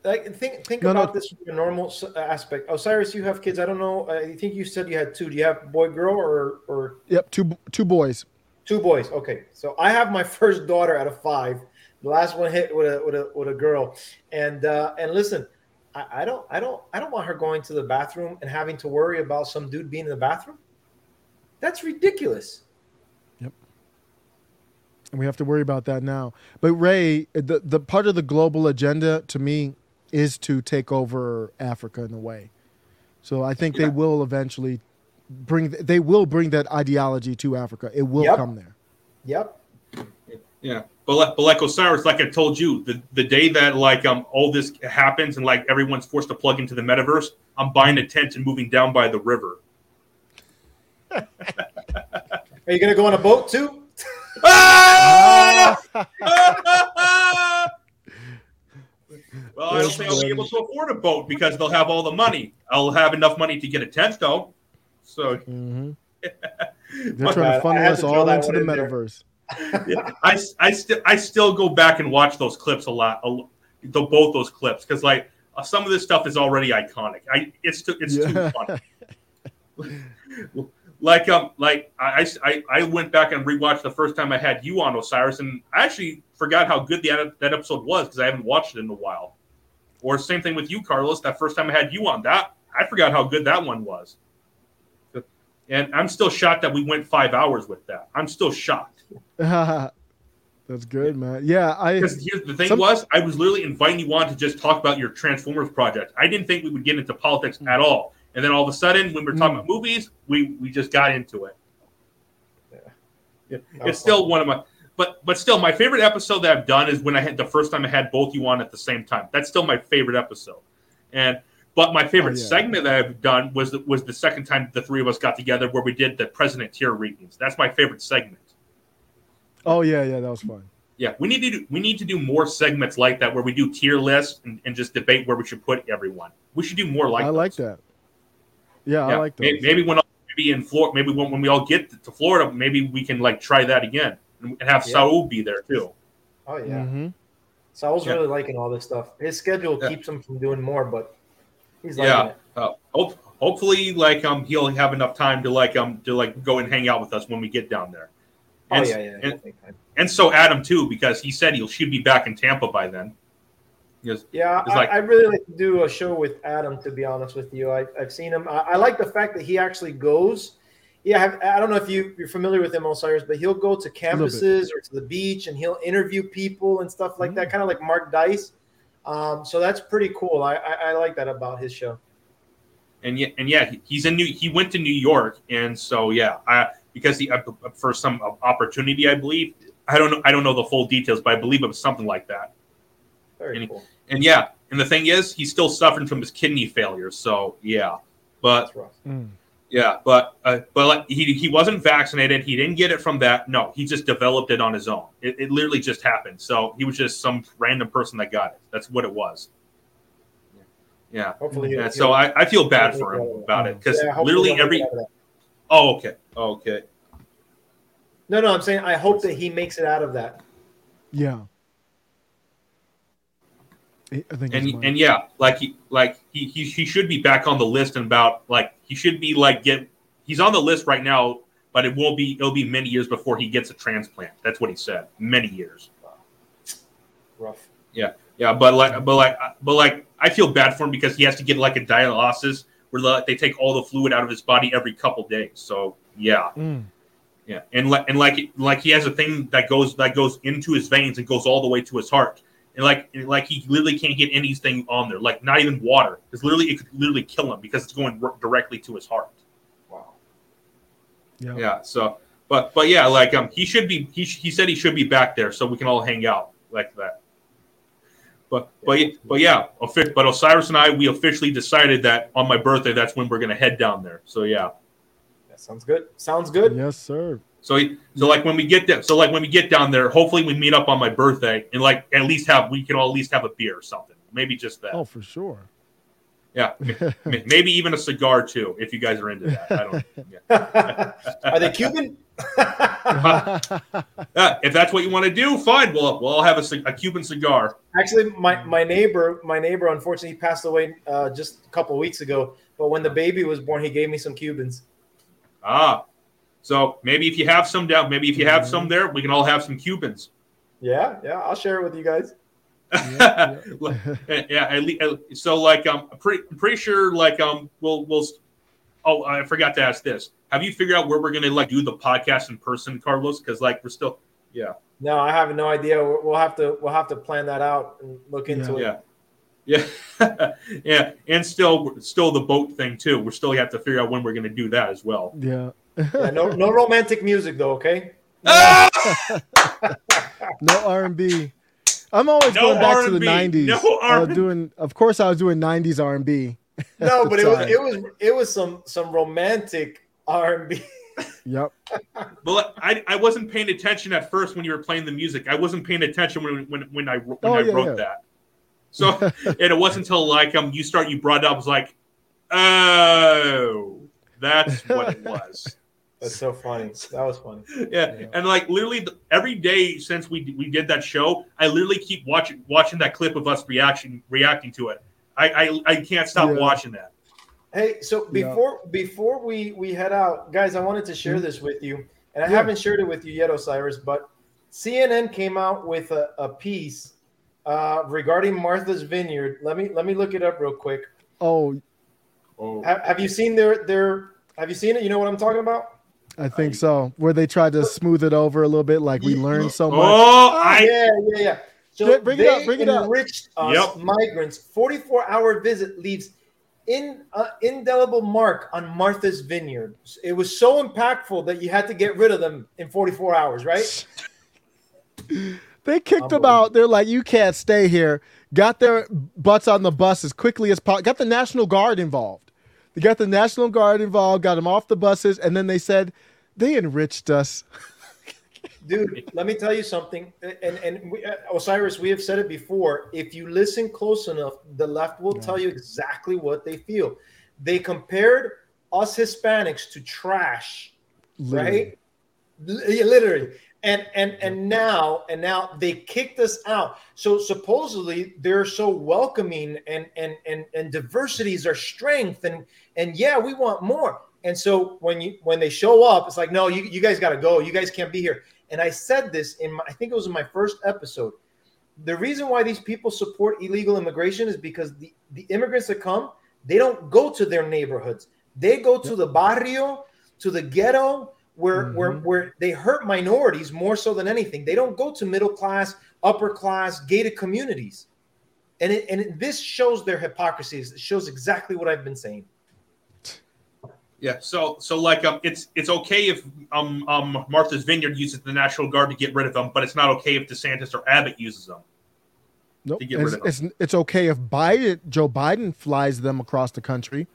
Like think think No, no. about this from a normal aspect. Osiris, you have kids. I don't know. I think you said you had two. Do you have boy, girl, or or yep two two boys two boys? Okay, so I have my first daughter out of five. The last one hit with a with a with a girl, and uh, and listen, I, I don't, I don't, I don't want her going to the bathroom and having to worry about some dude being in the bathroom. That's ridiculous. Yep. And we have to worry about that now. But Ray, the the part of the global agenda to me is to take over Africa in a way. So I think they will eventually bring they will bring that ideology to Africa. It will Yep. come there. Yep. Yeah, but like, but like Osiris, like I told you, the, the day that like um all this happens and like everyone's forced to plug into the metaverse, I'm buying a tent and moving down by the river. Are you gonna go on a boat too? Well, I don't think I'll be able to afford a boat because they'll have all the money. I'll have enough money to get a tent though. So hmm They're trying bad. to funnel us to all into the in metaverse. yeah, I, I still I still go back and watch those clips a lot, a, the, both those clips because like uh, some of this stuff is already iconic. I it's too it's Yeah. too funny. Like um like I, I I went back and rewatched the first time I had you on Osiris and I actually forgot how good the ed- that episode was because I haven't watched it in a while. Or same thing with you, Carlos. That first time I had you on that I forgot how good that one was. And I'm still shocked that we went five hours with that. I'm still shocked. That's good, man. Yeah, I. Because here's the thing some- was, I was literally inviting you on to just talk about your Transformers project. I didn't think we would get into politics at all. And then all of a sudden, when we we're talking hmm. about movies, we we just got into it. Yeah. It's still one of my, but but still, my favorite episode that I've done is when I had the first time I had both you on at the same time. That's still my favorite episode. And but my favorite Oh, yeah. segment that I've done was the, was the second time the three of us got together where we did the president tier readings. That's my favorite segment. Oh yeah, yeah, that was fun. Yeah, we need to do, we need to do more segments like that where we do tier lists and, and just debate where we should put everyone. We should do more like that. I like that. Yeah, I like may- those. maybe when maybe in Florida, maybe when, when we all get to Florida, maybe we can like try that again and and have Yeah. Saul be there too. Oh yeah. Mhm. So I was Yeah. really liking all this stuff. His schedule Yeah. keeps him from doing more, but he's liking Yeah, it. uh, hope, hopefully, like um, he'll have enough time to like um to like go and hang out with us when we get down there. Oh And, yeah, yeah. and, and so Adam too, because he said he'll should be back in Tampa by then. Yes, Yeah, I, like I really like to do a show with Adam. To be honest with you, I, I've seen him. I, I like the fact that he actually goes. Yeah, I, have, I don't know if you, you're familiar with him, Osiris, but he'll go to campuses or to the beach and he'll interview people and stuff like Mm. that, kind of like Mark Dice. Um, so that's pretty cool. I, I, I like that about his show. and yeah, and yeah, he- he's in New. He went to New York, and so yeah, I because he uh, for some opportunity, I believe. I don't know. I don't know the full details, but I believe it was something like that. Very And- cool. And yeah, and the thing is, he's still suffering from his kidney failure. So yeah, but Mm. yeah, but uh, but like, he he wasn't vaccinated. He didn't get it from that. No, he just developed it on his own. It, it literally just happened. So he was just some random person that got it. That's what it was. Yeah. Hopefully, Yeah, so I, I feel bad for him about it because Yeah, literally every it out oh okay okay No, no, I'm saying I hope that he makes it out of that. Yeah. I I think and and yeah like he like he, he he should be back on the list in about like he should be like get he's on the list right now but it won't be it'll be many years before he gets a transplant. That's what he said. Many years. Rough. yeah yeah but like but like but like i feel bad for him because he has to get like a dialysis where like, they take all the fluid out of his body every couple days. So yeah. Mm. yeah and like and like like he has a thing that goes that goes into his veins and goes all the way to his heart and like and like he literally can't get anything on there like not even water because literally it could literally kill him because it's going r- directly to his heart Wow. Yeah. yeah so but but yeah like um he should be he, sh- he said he should be back there so we can all hang out like that but but but yeah but osiris and i we officially decided that on my birthday that's when we're gonna head down there so yeah That sounds good. Sounds good. Yes, sir. So, so like when we get there, so like when we get down there, hopefully we meet up on my birthday and like at least have we can all at least have a beer or something. Maybe just that. Oh, for sure. Yeah, maybe even a cigar too, if you guys are into that. I don't. Yeah. Are they Cuban? Yeah, if that's what you want to do, fine. We'll we'll all have a, a Cuban cigar. Actually, my, my neighbor, my neighbor, unfortunately, he passed away uh, just a couple of weeks ago. But when the baby was born, he gave me some Cubans. Ah, so maybe if you have some down, maybe if you have some there, we can all have some Cubans. Yeah, yeah, I'll share it with you guys. yeah, at least, so like um, I'm pretty pretty sure like um we'll we'll. Oh, I forgot to ask this. Have you figured out where we're gonna like do the podcast in person, Carlos? Because like we're still, yeah, No, I have no idea. We'll we'll have to we'll have to plan that out and look into yeah, it. yeah, yeah, and still still the boat thing too. We're still have to figure out when we're gonna do that as well. Yeah. Yeah, no no romantic music though, okay? no R and B. I'm always No going back to the R&B. '90s. No R&B. doing, of course, I was doing '90s R and B. No, but it was it was it was some some romantic R and B. Yep. But I, I wasn't paying attention at first when you were playing the music. I wasn't paying attention when when, when I when Oh, I yeah, wrote yeah. that. So and it wasn't until like um you start you brought it up I was like, oh, that's what it was. That's so funny. That was funny. yeah, and like literally the, every day since we we did that show, I literally keep watching watching that clip of us reaction reacting to it. I I, I can't stop Yeah. watching that. Hey, so Yeah. before before we we head out, guys, I wanted to share this with you, and I Yeah. haven't shared it with you yet, Osiris. But CNN came out with a, a piece uh, regarding Martha's Vineyard. Let me let me look it up real quick. Oh, Have, have you seen their their? Have you seen it? You know what I'm talking about? I think so. Where they tried to smooth it over a little bit, like we learned so much. Oh, yeah, yeah, yeah. So Yeah, bring it up, bring it up. enriched us Yep. migrants. 44 hour visit leaves in uh, indelible mark on Martha's Vineyard. It was so impactful that you had to get rid of them in 44 hours, right? They kicked them out. They're like, you can't stay here. Got their butts on the bus as quickly as possible. Got the National Guard involved. They got the National Guard involved, got them off the buses, and then they said, they enriched us. Dude, let me tell you something. And and we, uh, Osiris, we have said it before. If you listen close enough, the left will tell you exactly what they feel. They compared us Hispanics to trash, right? Literally. And and and now and now they kicked us out. So supposedly they're so welcoming and and and and diversity is our strength and and yeah, we want more. And so when you when they show up, it's like no, you you guys got to go. You guys can't be here. And I said this in my, I think it was in my first episode. The reason why these people support illegal immigration is because the the immigrants that come, they don't go to their neighborhoods. They go to the barrio, to the ghetto, where where where they hurt minorities more so than anything. They don't go to middle class, upper class, gated communities. And it, and it, this shows their hypocrisies. It shows exactly what I've been saying. Yeah, so so like um, it's it's okay if um um Martha's Vineyard uses the National Guard to get rid of them, but it's not okay if DeSantis or Abbott uses them. Nope. To get rid It's, of them. it's, it's okay if Biden, Joe Biden flies them across the country.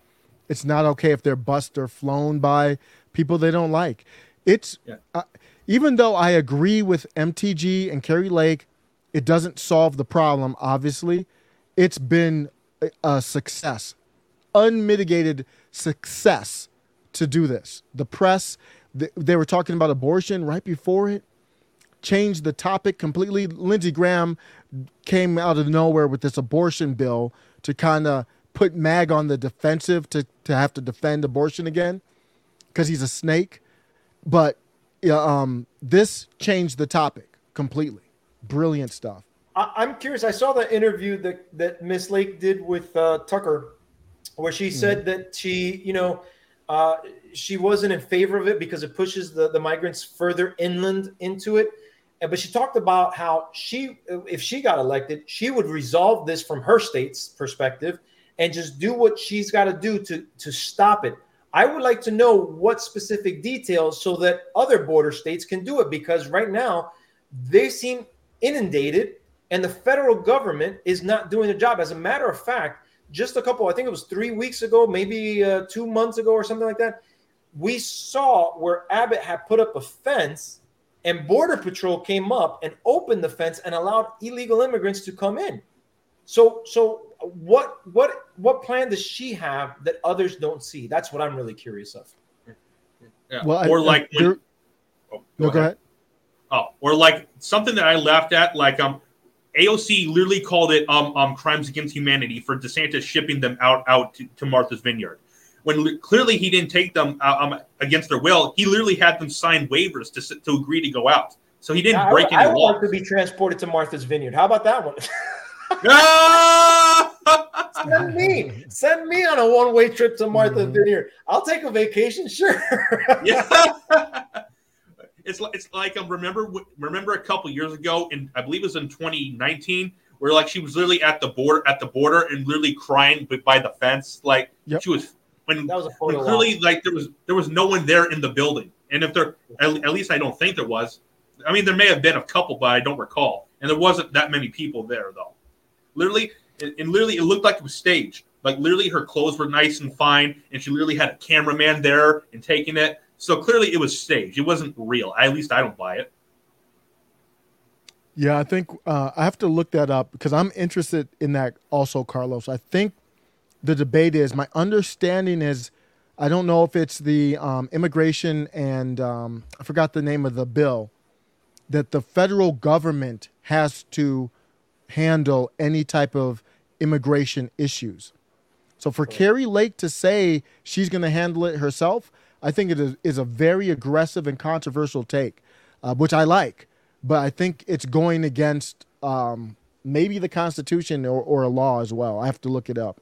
It's not okay if they're bussed or flown by people they don't like. It's uh, even though I agree with MTG and Kari Lake, it doesn't solve the problem. Obviously, it's been a, a success, unmitigated success to do this. The press, th- they were talking about abortion right before it changed the topic completely. Lindsey Graham came out of nowhere with this abortion bill to kind of put Mag on the defensive to, to have to defend abortion again because he's a snake. But yeah, um, this changed the topic completely. Brilliant stuff. I, I'm curious. I saw the interview that that Miss Lake did with uh, Tucker, where she said that she, you know, uh, she wasn't in favor of it because it pushes the the migrants further inland into it. But she talked about how she, if she got elected, she would resolve this from her state's perspective and just do what she's got to do to to stop it. I would like to know what specific details so that other border states can do it because right now they seem inundated and the federal government is not doing the job. As a matter of fact, just a couple, I think it was three weeks ago, maybe uh, two months ago or something like that, we saw where Abbott had put up a fence and Border Patrol came up and opened the fence and allowed illegal immigrants to come in. So, so what, what, what plan does she have that others don't see? That's what I'm really curious of. Yeah. Well, or I- like when, there- oh, No, go ahead. Oh, or like something that I laughed at, like um, AOC literally called it um um crimes against humanity for DeSantis shipping them out out to, to Martha's Vineyard, when li- clearly he didn't take them uh, um against their will. He literally had them sign waivers to to agree to go out, so he didn't I, break I any would law. like to be transported to Martha's Vineyard. How about that one? Send me, send me on a one-way trip to Martha Mm-hmm. Vineyard. I'll take a vacation, sure. yeah. It's like it's like um, remember remember a couple years ago, and I believe it was in 2019, where like she was literally at the border at the border and literally crying b- by the fence, like Yep. she was when, That was a when photo clearly op. like there was there was no one there in the building, and if there at, at least I don't think there was. I mean, there may have been a couple, but I don't recall, and there wasn't that many people there though. Literally, and, literally, it looked like it was staged. Like literally, her clothes were nice and fine, and she literally had a cameraman there and taking it. So clearly, it was staged. It wasn't real. At least I don't buy it. Yeah, I think uh, I have to look that up because I'm interested in that also, Carlos. I think the debate is my understanding is I don't know if it's the um, immigration and um, I forgot the name of the bill that the federal government has to handle any type of immigration issues. So for Kari Lake to say she's going to handle it herself, I think it is, is a very aggressive and controversial take, uh, which I like. But I think it's going against um, maybe the Constitution or, or a law as well. I have to look it up.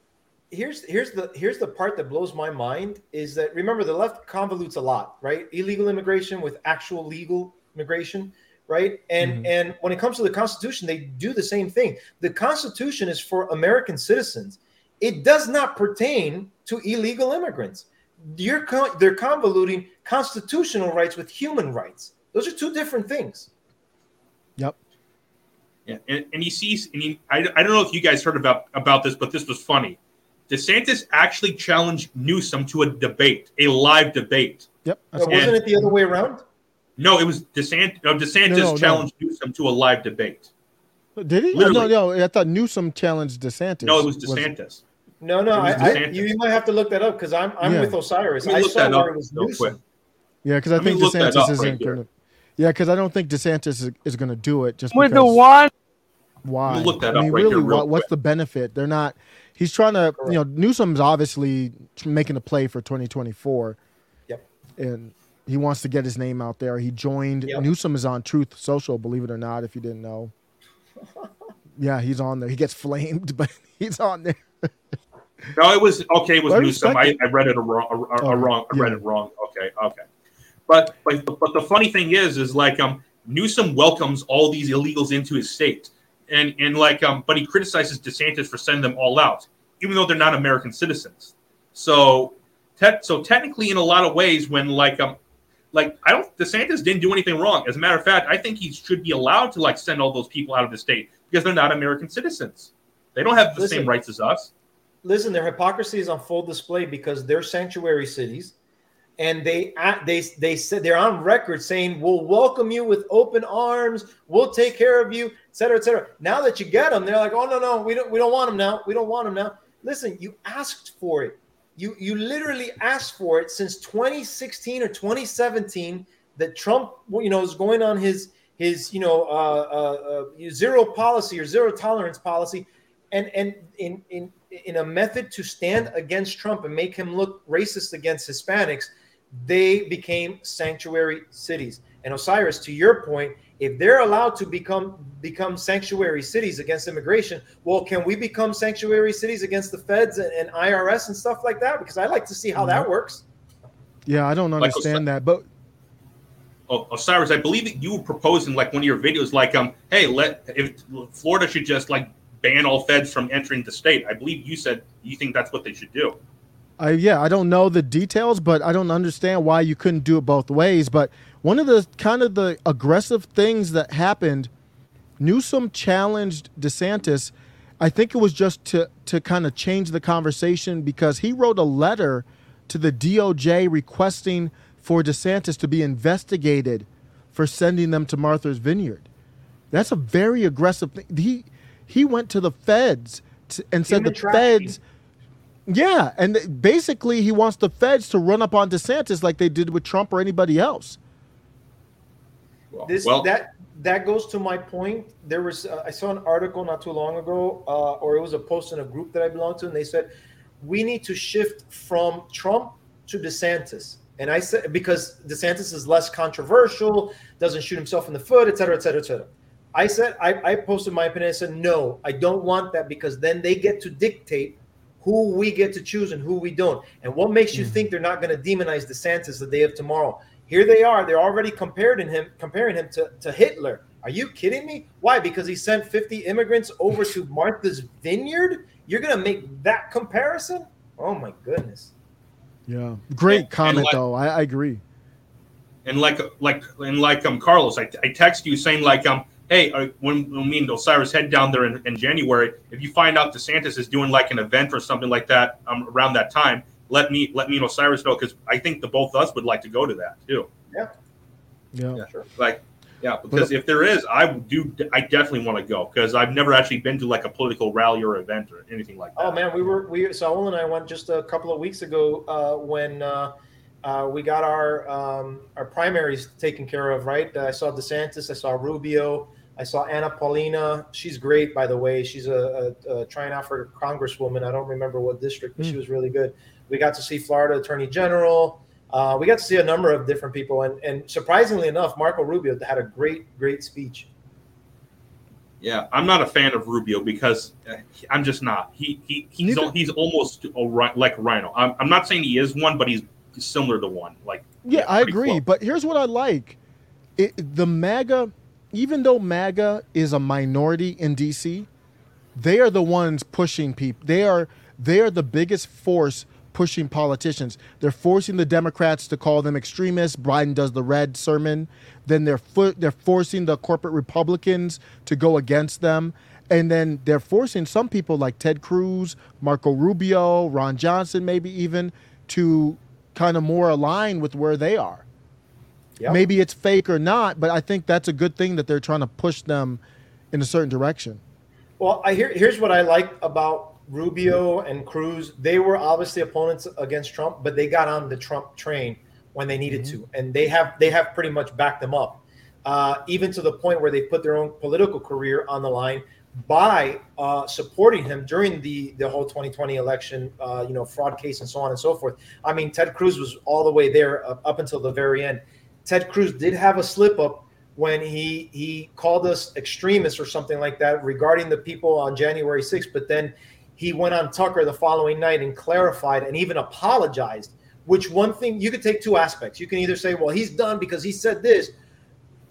here's here's the here's the part that blows my mind is that remember the left convolutes a lot, right? Illegal immigration with actual legal immigration, right? And Mhm. and when it comes to the Constitution, they do the same thing. The Constitution is for American citizens. It does not pertain to illegal immigrants. You're con- they're convoluting constitutional rights with human rights. Those are two different things. Yep. Yeah, and, and he sees, and he, I, I don't know if you guys heard about about this, but this was funny. DeSantis actually challenged Newsom to a debate, a live debate. Yep. Uh, wasn't it the other way around? No, it was DeSantis. No, uh, DeSantis No, no, no. challenged Newsom to a live debate. Did he? Literally. no, no. I thought Newsom challenged DeSantis. No, it was DeSantis. No, no, was I, I, DeSantis. you, you might have to look that up because I'm I'm Yeah. with Osiris. I look saw that where it was real Newsom. quick. Yeah, because I Let think DeSantis isn't here. going to. Yeah, because I don't think DeSantis is, is going to do it. Just With the because- one, Why? Let me look that I up mean, right really, here real what, what's the benefit? They're not. He's trying to. You know, Newsom's obviously making a play for 2024. Yep. And he wants to get his name out there. He joined. Yep. Newsom is on Truth Social. Believe it or not, if you didn't know. Yeah, he's on there. He gets flamed, but he's on there. No, it was okay. It was I Newsom. I, I read it a wrong. A, a- a Oh, wrong. I read it wrong. Okay, okay. But but but the funny thing is, is like um Newsom welcomes all these illegals into his state, and and like um, but he criticizes DeSantis for sending them all out, even though they're not American citizens. So, te- so technically, in a lot of ways, when like um, like I don't DeSantis didn't do anything wrong. As a matter of fact, I think he should be allowed to like send all those people out of the state because they're not American citizens. They don't have the Listen. same rights as us. listen, their hypocrisy is on full display because they're sanctuary cities, and they uh, they they said they're on record saying we'll welcome you with open arms, we'll take care of you, et cetera, et cetera. Now that you get them, they're like, oh no, no, we don't we don't want them now. We don't want them now. Listen, you asked for it. You you literally asked for it since 2016 or 2017 that Trump you know is going on his his you know uh, uh, uh, zero policy or zero tolerance policy and and in in in a method to stand against Trump and make him look racist against Hispanics, they became sanctuary cities. And Osiris, to your point, if they're allowed to become become sanctuary cities against immigration, well, can we become sanctuary cities against the feds and, and IRS and stuff like that? Because I like to see how that works. Yeah, I don't Like understand that, but Oh, Osiris, I believe that you were proposing like one of your videos, like um, hey, let if Florida should just like ban all feds from entering the state. I believe you said you think that's what they should do. I yeah, I don't know the details, but I don't understand why you couldn't do it both ways. But one of the kind of the aggressive things that happened, Newsom challenged DeSantis. I think it was just to to kind of change the conversation because he wrote a letter to the DOJ requesting for DeSantis to be investigated for sending them to Martha's Vineyard. That's a very aggressive thing. He he went to the feds to, and said the feds yeah, and basically he wants the feds to run up on DeSantis like they did with Trump or anybody else. This well, that that goes to my point. There was uh, I saw an article not too long ago, uh, or it was a post in a group that I belong to, and they said we need to shift from Trump to DeSantis. And I said because DeSantis is less controversial, doesn't shoot himself in the foot, et cetera, et cetera, et cetera. I said I, I posted my opinion. I said no, I don't want that because then they get to dictate who we get to choose and who we don't. And what makes you think they're not going to demonize DeSantis the day of tomorrow? Here they are. They're already comparing him comparing him to, to Hitler. Are you kidding me? Why? Because he sent 50 immigrants over to Martha's Vineyard? You're going to make that comparison? Oh my goodness. Yeah. Great And- comment and like- though. I, I agree. and like like and like um Carlos, I, I text you saying like um hey uh, when, when me and Osiris head down there in, in January, if you find out DeSantis is doing like an event or something like that um around that time, let me let me and Osiris know because I think the both of us would like to go to that too. Yeah. Yeah. Yeah, sure. Like yeah, because if there is, I would do I definitely want to go because I've never actually been to like a political rally or event or anything like that. Oh man, we were we Saul and I went just a couple of weeks ago uh, when uh, uh, we got our um, our primaries taken care of. Right, I saw DeSantis, I saw Rubio, I saw Anna Paulina. She's great, by the way. She's a, a, a trying out for congresswoman. I don't remember what district, but she was really good. We got to see Florida Attorney General. Uh, we got to see a number of different people, and, and surprisingly enough, Marco Rubio had a great, great speech. Yeah, I'm not a fan of Rubio because uh, I'm just not. He he he's al- he's almost a, like RINO. I'm, I'm not saying he is one, but he's similar to one. Like Yeah, I agree. close. But here's what I like: it, the MAGA, even though MAGA is a minority in DC, they are the ones pushing people. They are they are the biggest force pushing politicians. They're forcing the Democrats to call them extremists. Biden does the red sermon. Then they're fo- they're forcing the corporate Republicans to go against them. And then they're forcing some people like Ted Cruz, Marco Rubio, Ron Johnson, maybe even to kind of more align with where they are. Yeah. Maybe it's fake or not, but I think that's a good thing that they're trying to push them in a certain direction. Well, I hear here's what I like about Rubio and Cruz. They were obviously opponents against Trump, but they got on the Trump train when they needed to, and they have they have pretty much backed them up, uh, even to the point where they put their own political career on the line by uh, supporting him during the the whole 2020 election, uh, you know, fraud case and so on and so forth. I mean, Ted Cruz was all the way there up until the very end. Ted Cruz did have a slip up when he he called us extremists or something like that regarding the people on January 6th, but then he went on Tucker the following night and clarified and even apologized. Which one thing you could take two aspects. You can either say, well, he's done because he said this.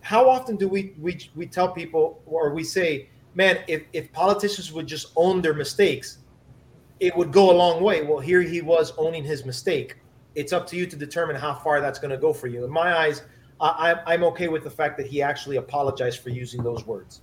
How often do we we we tell people or we say, man, if if politicians would just own their mistakes, it would go a long way. Well, here he was owning his mistake. It's up to you to determine how far that's going to go for you. In my eyes, I, I'm I'm okay with the fact that he actually apologized for using those words.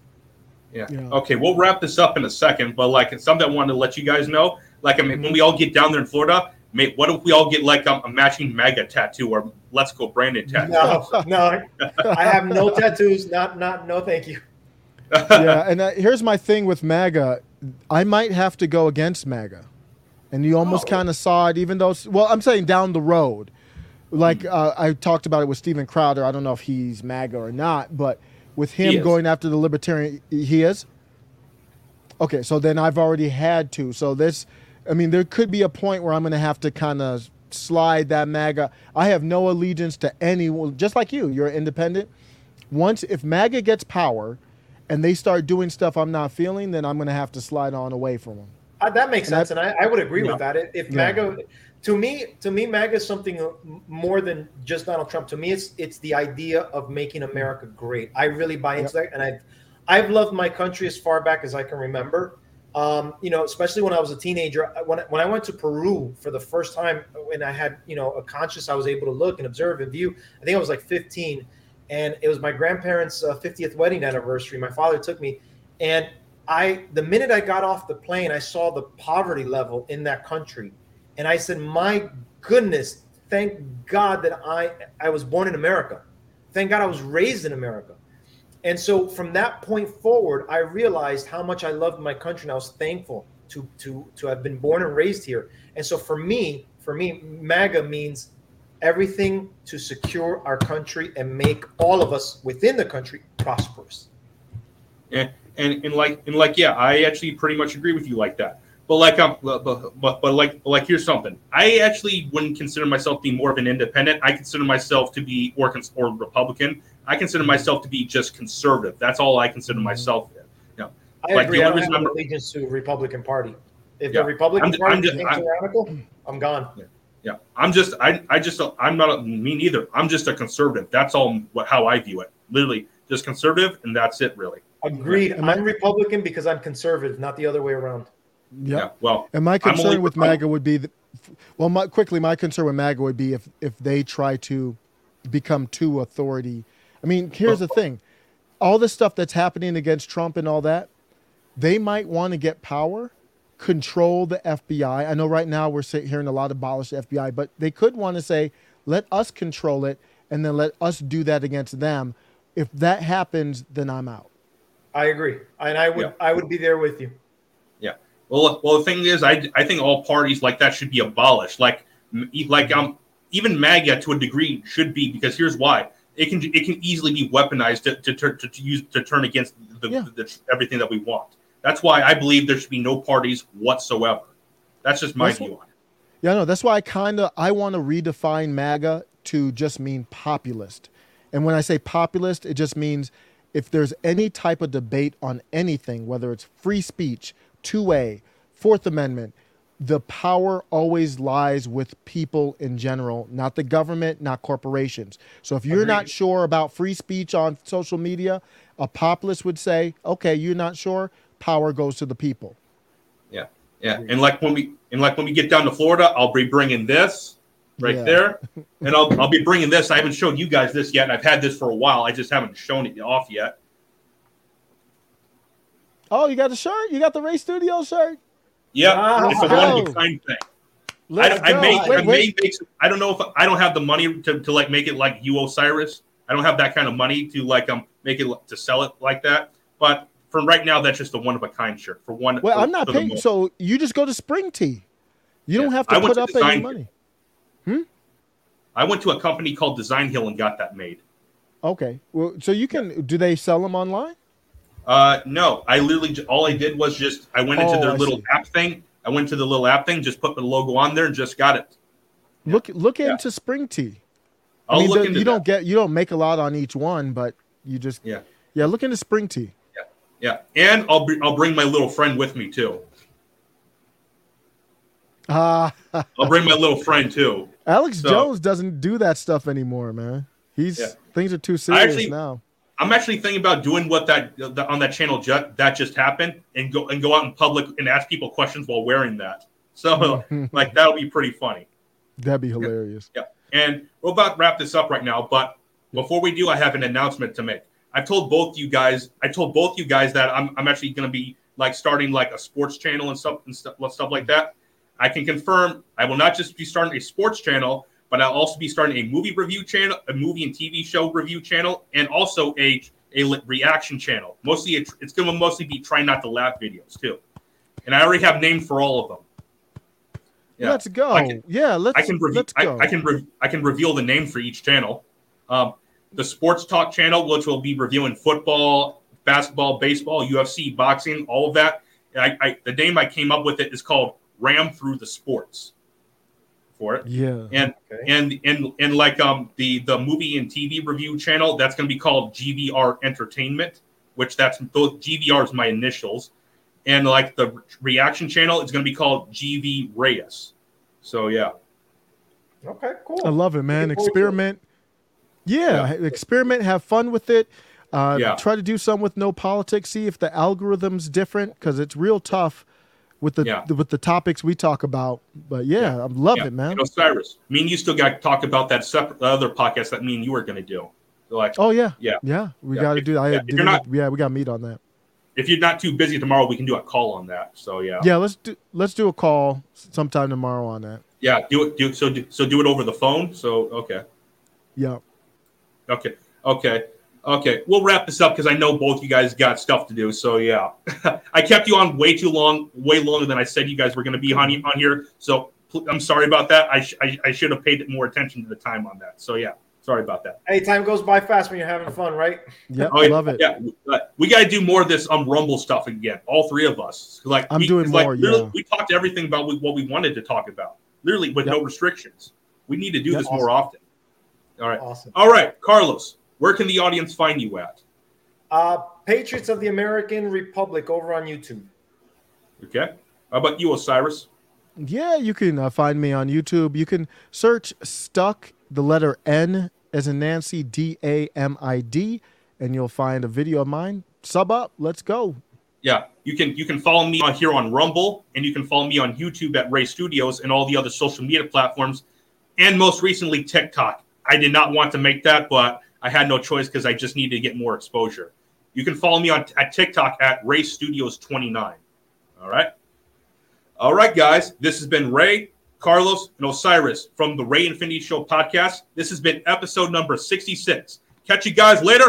Yeah. Okay, we'll wrap this up in a second, but like it's something I wanted to let you guys know. Like, I mean, when we all get down there in Florida, mate, what if we all get like um, a matching MAGA tattoo or Let's Go Brandon tattoo? No, no, I have no tattoos. Not, not, no, thank you. yeah, and uh, here's my thing with MAGA. I might have to go against MAGA, and you almost kind of saw it, even though. Well, I'm saying down the road, like uh, I talked about it with Steven Crowder. I don't know if he's MAGA or not, but with him going after the libertarian, he is. Okay, so then I've already had to. So this, I mean, there could be a point where I'm going to have to kind of slide that MAGA. I have no allegiance to anyone, just like you. You're independent. Once, if MAGA gets power, and they start doing stuff I'm not feeling, then I'm going to have to slide on away from them. Uh, that makes And sense, that- and I, I would agree Yeah. with that. If, if Yeah. MAGA, to me, to me, MAGA is something uh, more than just Donald Trump. To me, it's it's the idea of making America great. I really buy into that, and I've I've loved my country as far back as I can remember. Um, you know, especially when I was a teenager. When I- when I went to Peru for the first time, when I had you know a conscious, I was able to look and observe and view. I think I was like 15, and it was my grandparents' uh, 50th wedding anniversary. My father took me, and I the minute I got off the plane, I saw the poverty level in that country, and I said, "My goodness, thank God that I I was born in America. Thank God I was raised in America." And so from that point forward, I realized how much I loved my country, and I was thankful to to to have been born and raised here. And so for me, for me, MAGA means everything to secure our country and make all of us within the country prosperous. Yeah, and, and like and like yeah, I actually pretty much agree with you like that. But like um, but, but, but like but like here's something. I actually wouldn't consider myself to be more of an independent. I consider myself to be or cons- or Republican. I consider myself to be just conservative. That's all I consider myself. You know, I like agree. the I only don't reason have I'm allegiance to Republican Party. If Yeah. the Republican I'm Party I'm just- is tyrannical, I'm gone. Yeah, I'm just I I just I'm not a, me neither. I'm just a conservative. That's all what how I view it. Literally, just conservative, and that's it. Really. Agreed. I'm a Republican because I'm conservative, not the other way around. Yep. Yeah. Well, And my concern only- with MAGA would be, that, well, my, quickly, my concern with MAGA would be if if they try to become too authority. I mean, here's the thing: all the stuff that's happening against Trump and all that, they might want to get power, control the FBI. I know right now we're hearing a lot abolish the FBI, but they could want to say, let us control it, and then let us do that against them. If that happens, then I'm out. I agree, and I would Yeah. I would be there with you. Yeah. Well, well, the thing is, I, I think all parties like that should be abolished. Like, like um, even MAGA to a degree should be because here's why: it can it can easily be weaponized to to, turn to, to use to turn against the, the, everything that we want. That's why I believe there should be no parties whatsoever. That's just my That's view on it. Yeah, no, that's why I kind of I want to redefine MAGA to just mean populist. And when I say populist, it just means if there's any type of debate on anything, whether it's free speech, two-way, Fourth Amendment, the power always lies with people in general, not the government, not corporations. So if you're not sure about free speech on social media, a populist would say, "Okay, you're not sure, power goes to the people." Yeah, yeah. And like when we and like when we get down to Florida, I'll be bringing this right Yeah. there, and I'll I'll be bringing this. I haven't shown you guys this yet, and I've had this for a while. I just haven't shown it off yet. Oh, you got the shirt? You got the Ray Studio shirt? Yeah, Let's it's a one of a kind thing. I, Let's I go. may, Wait, I may wait. make. I don't know if I don't have the money to, to like make it like you Osiris. I don't have that kind of money to like um make it to sell it like that. But for right now, that's just a one of a kind shirt for one. Well, for- I'm not paying. So you just go to Spring Tea. You don't have to I put up any money. I went to a company called Designhill and got that made. Okay. Well, so you can. Do they sell them online? Uh, no, I literally all I did was just I went into Oh, their I little see. app thing. I went to the little app thing, just put the logo on there, and just got it. Look look into Spring Tea. I'll I mean, look the- into you that. don't get you don't make a lot on each one, but you just Yeah. yeah. Look into Spring Tea. Yeah, yeah, and I'll br- I'll bring my little friend with me too. Ah, I'll bring my little friend too. Alex So- Jones doesn't do that stuff anymore, man. He's Yeah. things are too serious actually- now. I'm actually thinking about doing what that the, on that channel ju- that just happened, and go and go out in public and ask people questions while wearing that. So like that'll be pretty funny. That'd be hilarious. Yeah. And we're about to wrap this up right now, but before we do, I have an announcement to make. I've told both you guys, I told both you guys that I'm, I'm actually going to be like starting like a sports channel and stuff and stuff, stuff like that. I can confirm I will not just be starting a sports channel, but I'll also be starting a movie review channel, a movie and TV show review channel, and also a a reaction channel. Mostly, it's, it's going to mostly be try not to laugh videos too. And I already have names for all of them. Yeah. Let's go. I can- yeah, let's I can review. let's I. I can re- I can reveal the name for each channel. Um, the sports talk channel, which will be reviewing football, basketball, baseball, UFC, boxing, all of that. I, I the name I came up with it is called Ram Through the Sports. For it, yeah. and and and and like um the the movie and TV review channel, that's going to be called GVR Entertainment, which that's both GVR is my initials, and like the reaction channel is going to be called GV Reyes. So yeah. Okay, cool. I love it, man. Looking forward to it. Experiment. Yeah, experiment. Have fun with it. Uh, Yeah. Try to do some with no politics. See if the algorithm's different because it's real tough with the, Yeah. with the topics we talk about. But yeah, I love Yeah. it, man. And Osiris, me and you still got to talk about that separate other podcast that me and you were going to do. So like, Oh yeah, yeah, yeah. We Yeah, got to do. I yeah, did not- yeah, we got to meet on that. if you're not too busy tomorrow, we can do a call on that. So yeah, Yeah, let's do let's do a call sometime tomorrow on that. yeah. Do it. Do so. Do, so do it over the phone. So okay, Yeah. okay, okay, okay. We'll wrap this up because I know both you guys got stuff to do. So yeah, I kept you on way too long, way longer than I said you guys were going to be on on here. So pl- I'm sorry about that. I sh- I, I should have paid more attention to the time on that. So yeah, Sorry about that. Hey, time goes by fast when you're having fun, right? Yep, Oh, yeah, I love it. Yeah, we got to do more of this um Rumble stuff again. All three of us. Like I'm we, doing it's like, yeah. We talked everything about what we wanted to talk about, literally with no restrictions. We need to do Yep. this more often. All right. Awesome. All right, Carlos. Where can the audience find you at? Uh, Patriots of the American Republic over on YouTube. Okay. How about you, Osiris? Yeah, you can uh, find me on YouTube. You can search Stuck, the letter N as in Nancy, D A M I D, and you'll find a video of mine. Sub up. Let's go. Yeah, you can you can follow me on here on Rumble, and you can follow me on YouTube at Ray Studios and all the other social media platforms, and most recently TikTok. I did not want to make that, but I had no choice because I just needed to get more exposure. You can follow me on at TikTok at Ray Studios 29. All right. All right, guys. This has been Ray, Carlos, and Osiris from the Ray Infinity Show podcast. This has been episode number 66. Catch you guys later.